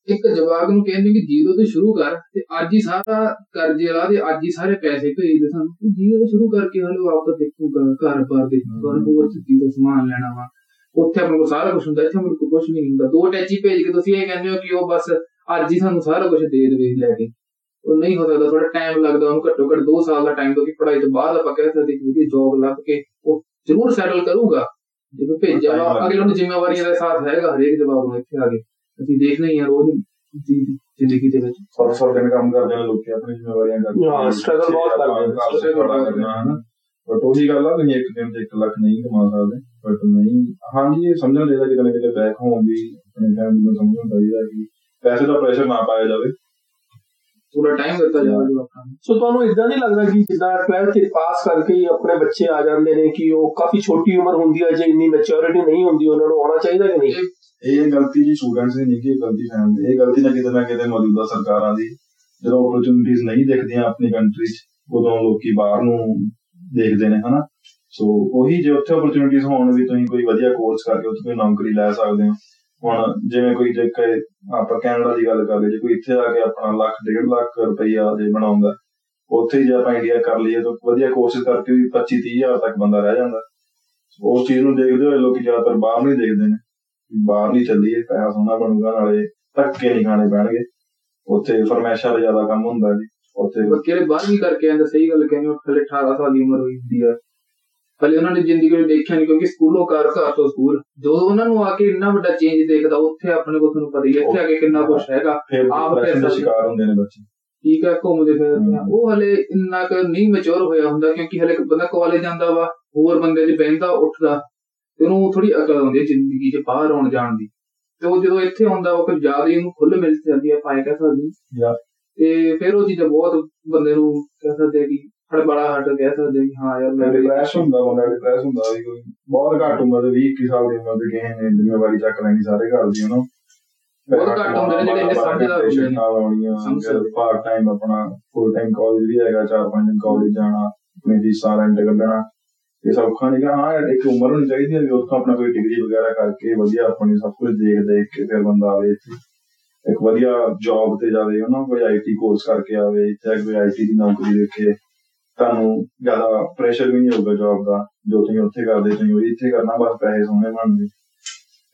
ਇੱਕ ਜਵਾਕ ਨੂੰ ਕਹਿੰਦੇ ਕਿ ਜ਼ੀਰੋ ਤੋਂ ਸ਼ੁਰੂ ਕਰ ਤੇ ਅੱਜ ਹੀ ਸਾਰਾ ਕਰਜ਼ੇ ਲਾ ਦੇ ਅੱਜ ਹੀ ਸਾਰੇ ਪੈਸੇ ਭੇਜ ਦੇ ਸਾਨੂੰ। ਤੂੰ ਜ਼ੀਰੋ ਤੋਂ ਸ਼ੁਰੂ ਕਰਕੇ ਹਲੇ ਵਾਪਸ ਦੇਖੂਗਾ ਘਰ ਬਾਰ ਦੇਖੂਗਾ ਹੋਰ ਚੀਜ਼ ਦਾ ਸਮਾਨ ਲੈਣਾ ਵਾ। ਉੱਥੇ ਆਪਣੇ ਕੋਲ ਸਾਰਾ ਕੁਝ ਹੁੰਦਾ ਇੱਥੇ ਆਪਣੇ ਕੋਲ ਕੁਝ ਨਹੀਂ ਹੁੰਦਾ। ਦੋ ਟੈਚੀ ਭੇਜ ਕੇ ਤੁਸੀਂ ਇਹ ਕਹਿੰਦੇ ਹੋ ਕਿ ਉਹ ਬਸ ਅੱਜ ਹੀ ਸਾਨੂੰ ਸਾਰਾ ਕੁਝ ਦੇ ਦੇਵੇ ਲੈ ਕੇ। ਉਹ ਨਹੀਂ ਹੋ ਸਕਦਾ ਥੋੜਾ ਟਾਈਮ ਲੱਗਦਾ ਉਹਨੂੰ ਘੱਟੋ ਘੱਟ 2 ਸਾਲ ਦਾ ਟਾਈਮ ਦੋ ਕਿ ਪੜ੍ਹਾਈ ਤੋਂ ਬਾਅਦ ਆਪਾਂ ਕਹਿ ਸਕਦੇ ਕਿ ਵਧੀਆ ਜੌਬ ਲੱਭ ਕੇ ਉਹ ਜ਼ਰੂਰ ਸੈਟਲ ਕਰੂਗਾ। ਜਦੋਂ ਭੇਜਿਆ ਵਾ ਅਗਲੇ ਨੂੰ ਜ਼ਿੰਮੇਵਾਰੀਆਂ ਦਾ ਸਾਥ ਹੈਗਾ ਹਰੇਕ ਜਵਾਬ ਨੂੰ ਇੱਥੇ ਆ ਕੇ। ਅਸੀਂ ਦੇਖਦੇ ਹੀ ਆ ਰੋਜ਼ ਦੀ ਜ਼ਿੰਦਗੀ ਦੇ ਵਿੱਚ। ਸੌ ਸੌ ਦਿਨ ਕੰਮ ਕਰਦੇ ਨੇ ਲੋਕੀ ਆਪਣੀ ਜ਼ਿੰਮੇਵਾਰੀਆਂ ਕਰਦੇ ਹਾਂ, struggle ਬਹੁਤ ਕਰਦੇ struggle ਬੜਾ ਕਰਨਾ ਹਨਾ। ਬਟ ਉਹੀ ਗੱਲ ਆ ਤੁਸੀਂ ਇੱਕ ਦਿਨ ਚ 1 ਲੱਖ ਨਹੀਂ ਕਮਾ ਸਕਦੇ ਬਟ ਨਹੀਂ। ਹਾਂਜੀ ਇਹ ਸਮਝਣਾ ਚਾਹੀਦਾ ਨਾ ਕਿਤੇ ਬੈਕ ਹੋਮ ਵੀ ਆਪਣੀ ਫੈਮਿਲੀ ਨੂੰ ਸਮਝਣਾ ਚਾਹੀਦਾ ਕਿ ਪੈਸੇ ਦਾ ਪ੍ਰੈਸ਼ਰ ਨਾ ਪਾਇਆ ਜਾਵੇ। ਥੋੜਾ ਟਾਈਮ ਦਿੱਤਾ ਜਾਵੇ ਜਵਾਕਾਂ ਨੂੰ ਸੋ ਤੁਹਾਨੂੰ ਇਦਾਂ ਨਹੀਂ ਲੱਗਦਾ ਕਿ ਜਿੱਦਾਂ 12th ਪਾਸ ਕਰਕੇ ਹੀ ਆਪਣੇ ਬੱਚੇ ਆ ਜਾਂਦੇ ਨੇ ਕਿ ਉਹ ਕਾਫੀ ਛੋਟੀ ਉਮਰ ਹੁੰਦੀ ਹੈ ਜੇ ਇੰਨੀ ਮੈਚੁਰਿਟੀ ਨਹੀਂ ਹੁੰਦੀ ਉਹਨਾਂ ਨੂੰ ਆਉਣਾ ਚਾਹੀਦਾ ਕਿ ਨਹੀਂ? ਇਹ ਗਲਤੀ ਜੀ ਸਟੂਡੈਂਟਸ ਦੀ ਨਹੀਂ ਕਿ ਗਲਤੀ ਫੈਮਿਲੀ ਇਹ ਗਲਤੀ ਨਾ ਕਿਤੇ ਨਾ ਕਿਤੇ ਮੌਜੂਦਾ ਸਰਕਾਰਾਂ ਦੀ। ਜਦੋਂ ਓਪਰਚੁਨਿਟੀਜ਼ ਨਹੀਂ ਦਿਖਦੀਆਂ ਆਪਣੀ ਕੰਟਰੀ 'ਚ ਉਦੋਂ ਲੋਕੀ ਬਾਹਰ ਨੂੰ ਦੇਖਦੇ ਨੇ ਹਨਾ? ਸੋ ਉਹੀ ਜੇ ਉੱਥੇ ਓਪਰਚੁਨਿਟੀਜ਼ ਹੋਣ ਵੀ ਤੁਸੀਂ ਕੋਈ ਵਧੀਆ ਕੋਰਸ ਕਰਕੇ ਉੱਥੇ ਕੋਈ ਨੌਕਰੀ ਲੈ ਸਕਦੇ ਹੋ ਹੁਣ ਜਿਵੇਂ ਕੋਈ ਜੇ ਕਿ ਆਪਾਂ ਕੈਨੇਡਾ ਦੀ ਗੱਲ ਕਰ ਲਈਏ, ਜੇ ਕੋਈ ਇੱਥੇ ਆ ਕੇ ਆਪਣਾ ਲੱਖ, ਡੇਢ ਲੱਖ ਰੁਪਈਆ ਜੇ ਬਣਾਉਂਦਾ, ਉੱਥੇ ਹੀ ਜੇ ਆਪਾਂ ਇੰਡੀਆ ਕਰ ਲਈਏ ਤਾਂ ਵਧੀਆ ਕੋਰਸਿਸ ਕਰਕੇ ਵੀ 25 30 ਹਜ਼ਾਰ ਤੱਕ ਬੰਦਾ ਰਹਿ ਜਾਂਦਾ। ਉਸ ਚੀਜ਼ ਨੂੰ ਦੇਖਦੇ ਹੋਏ ਲੋਕੀ ਜ਼ਿਆਦਾਤਰ ਬਾਹਰ ਨਹੀਂ ਦੇਖਦੇ ਨੇ। ਵੀ ਬਾਹਰ ਨਹੀਂ ਚੱਲੀਏ, ਪੈਸਾ ਸੋਨਾ ਬਣੂਗਾ, ਨਾਲੇ ਧੱਕੇ ਨਹੀਂ ਖਾਣੇ ਪੈਣਗੇ। ਉੱਥੇ ਫਰਮੈਸ਼ਾਂ ਦਾ ਜ਼ਿਆਦਾ ਕੰਮ ਹੁੰਦਾ ਜੀ। ਉੱਥੇ ਬੱਚੇ ਦੇ ਬਾਹਰ ਵੀ ਕਰਕੇ ਆਂਦਾ ਸਹੀ ਗੱਲ ਕਹਿੰਦੇ ਉਹ ਹਲੇ 18 ਸਾਲ ਦੀ ਉਮਰ ਹੋਈ ਹੁੰਦੀ ਆ। ਹਲੇ ਉਹਨਾਂ ਨੇ ਜ਼ਿੰਦਗੀ ਵਿੱਚ ਦੇਖਿਆ ਨਹੀਂ ਕਿਉਂਕਿ ਸਕੂਲੋਂ ਘਰ ਘਰ ਤੋਂ ਸਕੂਲ ਜਦੋਂ ਉਹਨਾਂ ਨੂੰ ਆ ਕੇ ਇੰਨਾ ਵੱਡਾ ਚੇਂਜ ਦੇਖਦਾ ਉੱਥੇ ਆਪਣੇ ਕੋਲ ਤੁਹਾਨੂੰ ਪਤਾ ਹੀ ਇੱਥੇ ਆ ਕੇ ਕਿੰਨਾ ਕੁਝ ਹੈਗਾ ਫਿਰ ਆਪ ਡਿਪਰੈਸ਼ਨ ਦਾ ਸ਼ਿਕਾਰ ਹੁੰਦੇ ਨੇ ਬੱਚੇ। ਠੀਕ ਹੈ ਘੁੰਮਦੇ ਫਿਰਦੇ ਆ। ਉਹ ਹਲੇ ਇੰਨਾ ਕੁ ਨਹੀਂ ਮੈਚੁਰ ਹੋਇਆ ਹੁੰਦਾ ਕਿਉਂਕਿ ਹਲੇ ਇੱਕ ਬੰਦਾ ਕਾਲਜ ਜਾਂਦਾ ਵਾ ਹੋਰ ਬੰਦੇ ਦੇ ਬਹਿੰਦਾ ਉੱਠਦਾ ਤੇ ਉਹਨੂੰ ਥੋੜੀ ਅਕਲ ਆਉਂਦੀ ਹੈ ਜ਼ਿੰਦਗੀ 'ਚ ਬਾਹਰ ਆਉਣ ਜਾਣ ਦੀ। ਤੇ ਉਹ ਜਦੋਂ ਇੱਥੇ ਆਉਂਦਾ ਉਹ ਕੁਝ ਜ਼ਿਆਦਾ ਹੀ ਉਹਨੂੰ ਖੁੱਲ ਮਿਲ ਜਾਂਦੀ ਹੈ ਪਾਏ ਕਹਿ ਸਕਦੇ ਤੇ ਫਿਰ ਉਹ ਚੀਜ਼ਾਂ ਬਹੁਤ ਬੰਦੇ ਨੂੰ ਕਹਿ ਸਕਦੇ ਆ ਕਿ ਹੜਬੜਾ ਹਟ ਕਹਿ ਸਕਦੇ ਕਿ ਹਾਂ ਯਾਰ ਮੈਂ ਵੀ- ਡਿਪਰੈਸ਼ਨ ਹੁੰਦਾ ਬੰਦਾ ਡਿਪਰੈਸ ਹੁੰਦਾ ਵੀ ਕੋਈ। ਬਹੁਤ ਘੱਟ ਉਮਰ ਦੇ 20 21 ਸਾਲ ਦੀ ਉਮਰ ਦੇ ਕਿਸੇ ਨੇ ਜ਼ਿੰਮੇਵਾਰੀ ਚੱਕ ਲੈਣੀ ਸਾਰੇ ਘਰ ਦੀ ਉਹਨੂੰ ਬਹੁਤ ਘੱਟ ਹੁੰਦੇ ਨੇ ਜਿਹੜੇ ਇੰਨੇ ਸਮਝਦਾਰ ਹੁੰਦੇ ਨੇ। ਪਾਰਟ ਟਾਈਮ ਆਪਣਾ ਫੁੱਲ ਟਾਈਮ ਕਾਲਜ ਵੀ ਹੈਗਾ ਚਾਰ ਪੰਜ ਦਿਨ ਕਾਲਜ ਜਾਣਾ ਆਪਣੀ ਫੀਸਾਂ ਰੈਂਟ ਕੱਢਣਾ। ਇਹ ਸਭ ਔਖਾ ਨਹੀਂ ਗਾ ਹਾਂ ਇੱਕ ਉਮਰ ਹੋਣੀ ਚਾਹੀਦੀ ਹੈ ਵੀ ਉੱਥੋਂ ਆਪਣਾ ਕੋਈ ਡਿਗਰੀ ਵਗੈਰਾ ਕਰਕੇ ਵਧੀਆ ਆਪਣੀ ਸਭ ਕੁਝ ਦੇਖ ਦੇਖ ਕੇ ਫਿਰ ਬੰਦਾ ਆਵੇ ਇੱਕ ਵਧੀਆ ਜੌਬ ਤੇ ਜਾਵੇ ਉਹਨਾਂ ਕੋਈ ਆਈਟੀ ਕੋਰਸ ਕਰਕੇ ਆਵੇ ਇੱਥੇ ਕੋਈ ਆਈਟੀ ਦੀ ਨੌਕਰੀ ਦੇਖੇ ਤੁਹਾਨੂੰ ਜ਼ਿਆਦਾ ਪ੍ਰੈਸ਼ਰ ਵੀ ਨਹੀਂ ਹੋਊਗਾ ਜੌਬ ਦਾ ਜੋ ਤੁਸੀਂ ਉੱਥੇ ਕਰਦੇ ਤੁਸੀਂ ਉਹੀ ਇੱਥੇ ਕਰਨਾ ਬਸ ਪੈਸੇ ਸੋਹਣੇ ਬਣਨਗੇ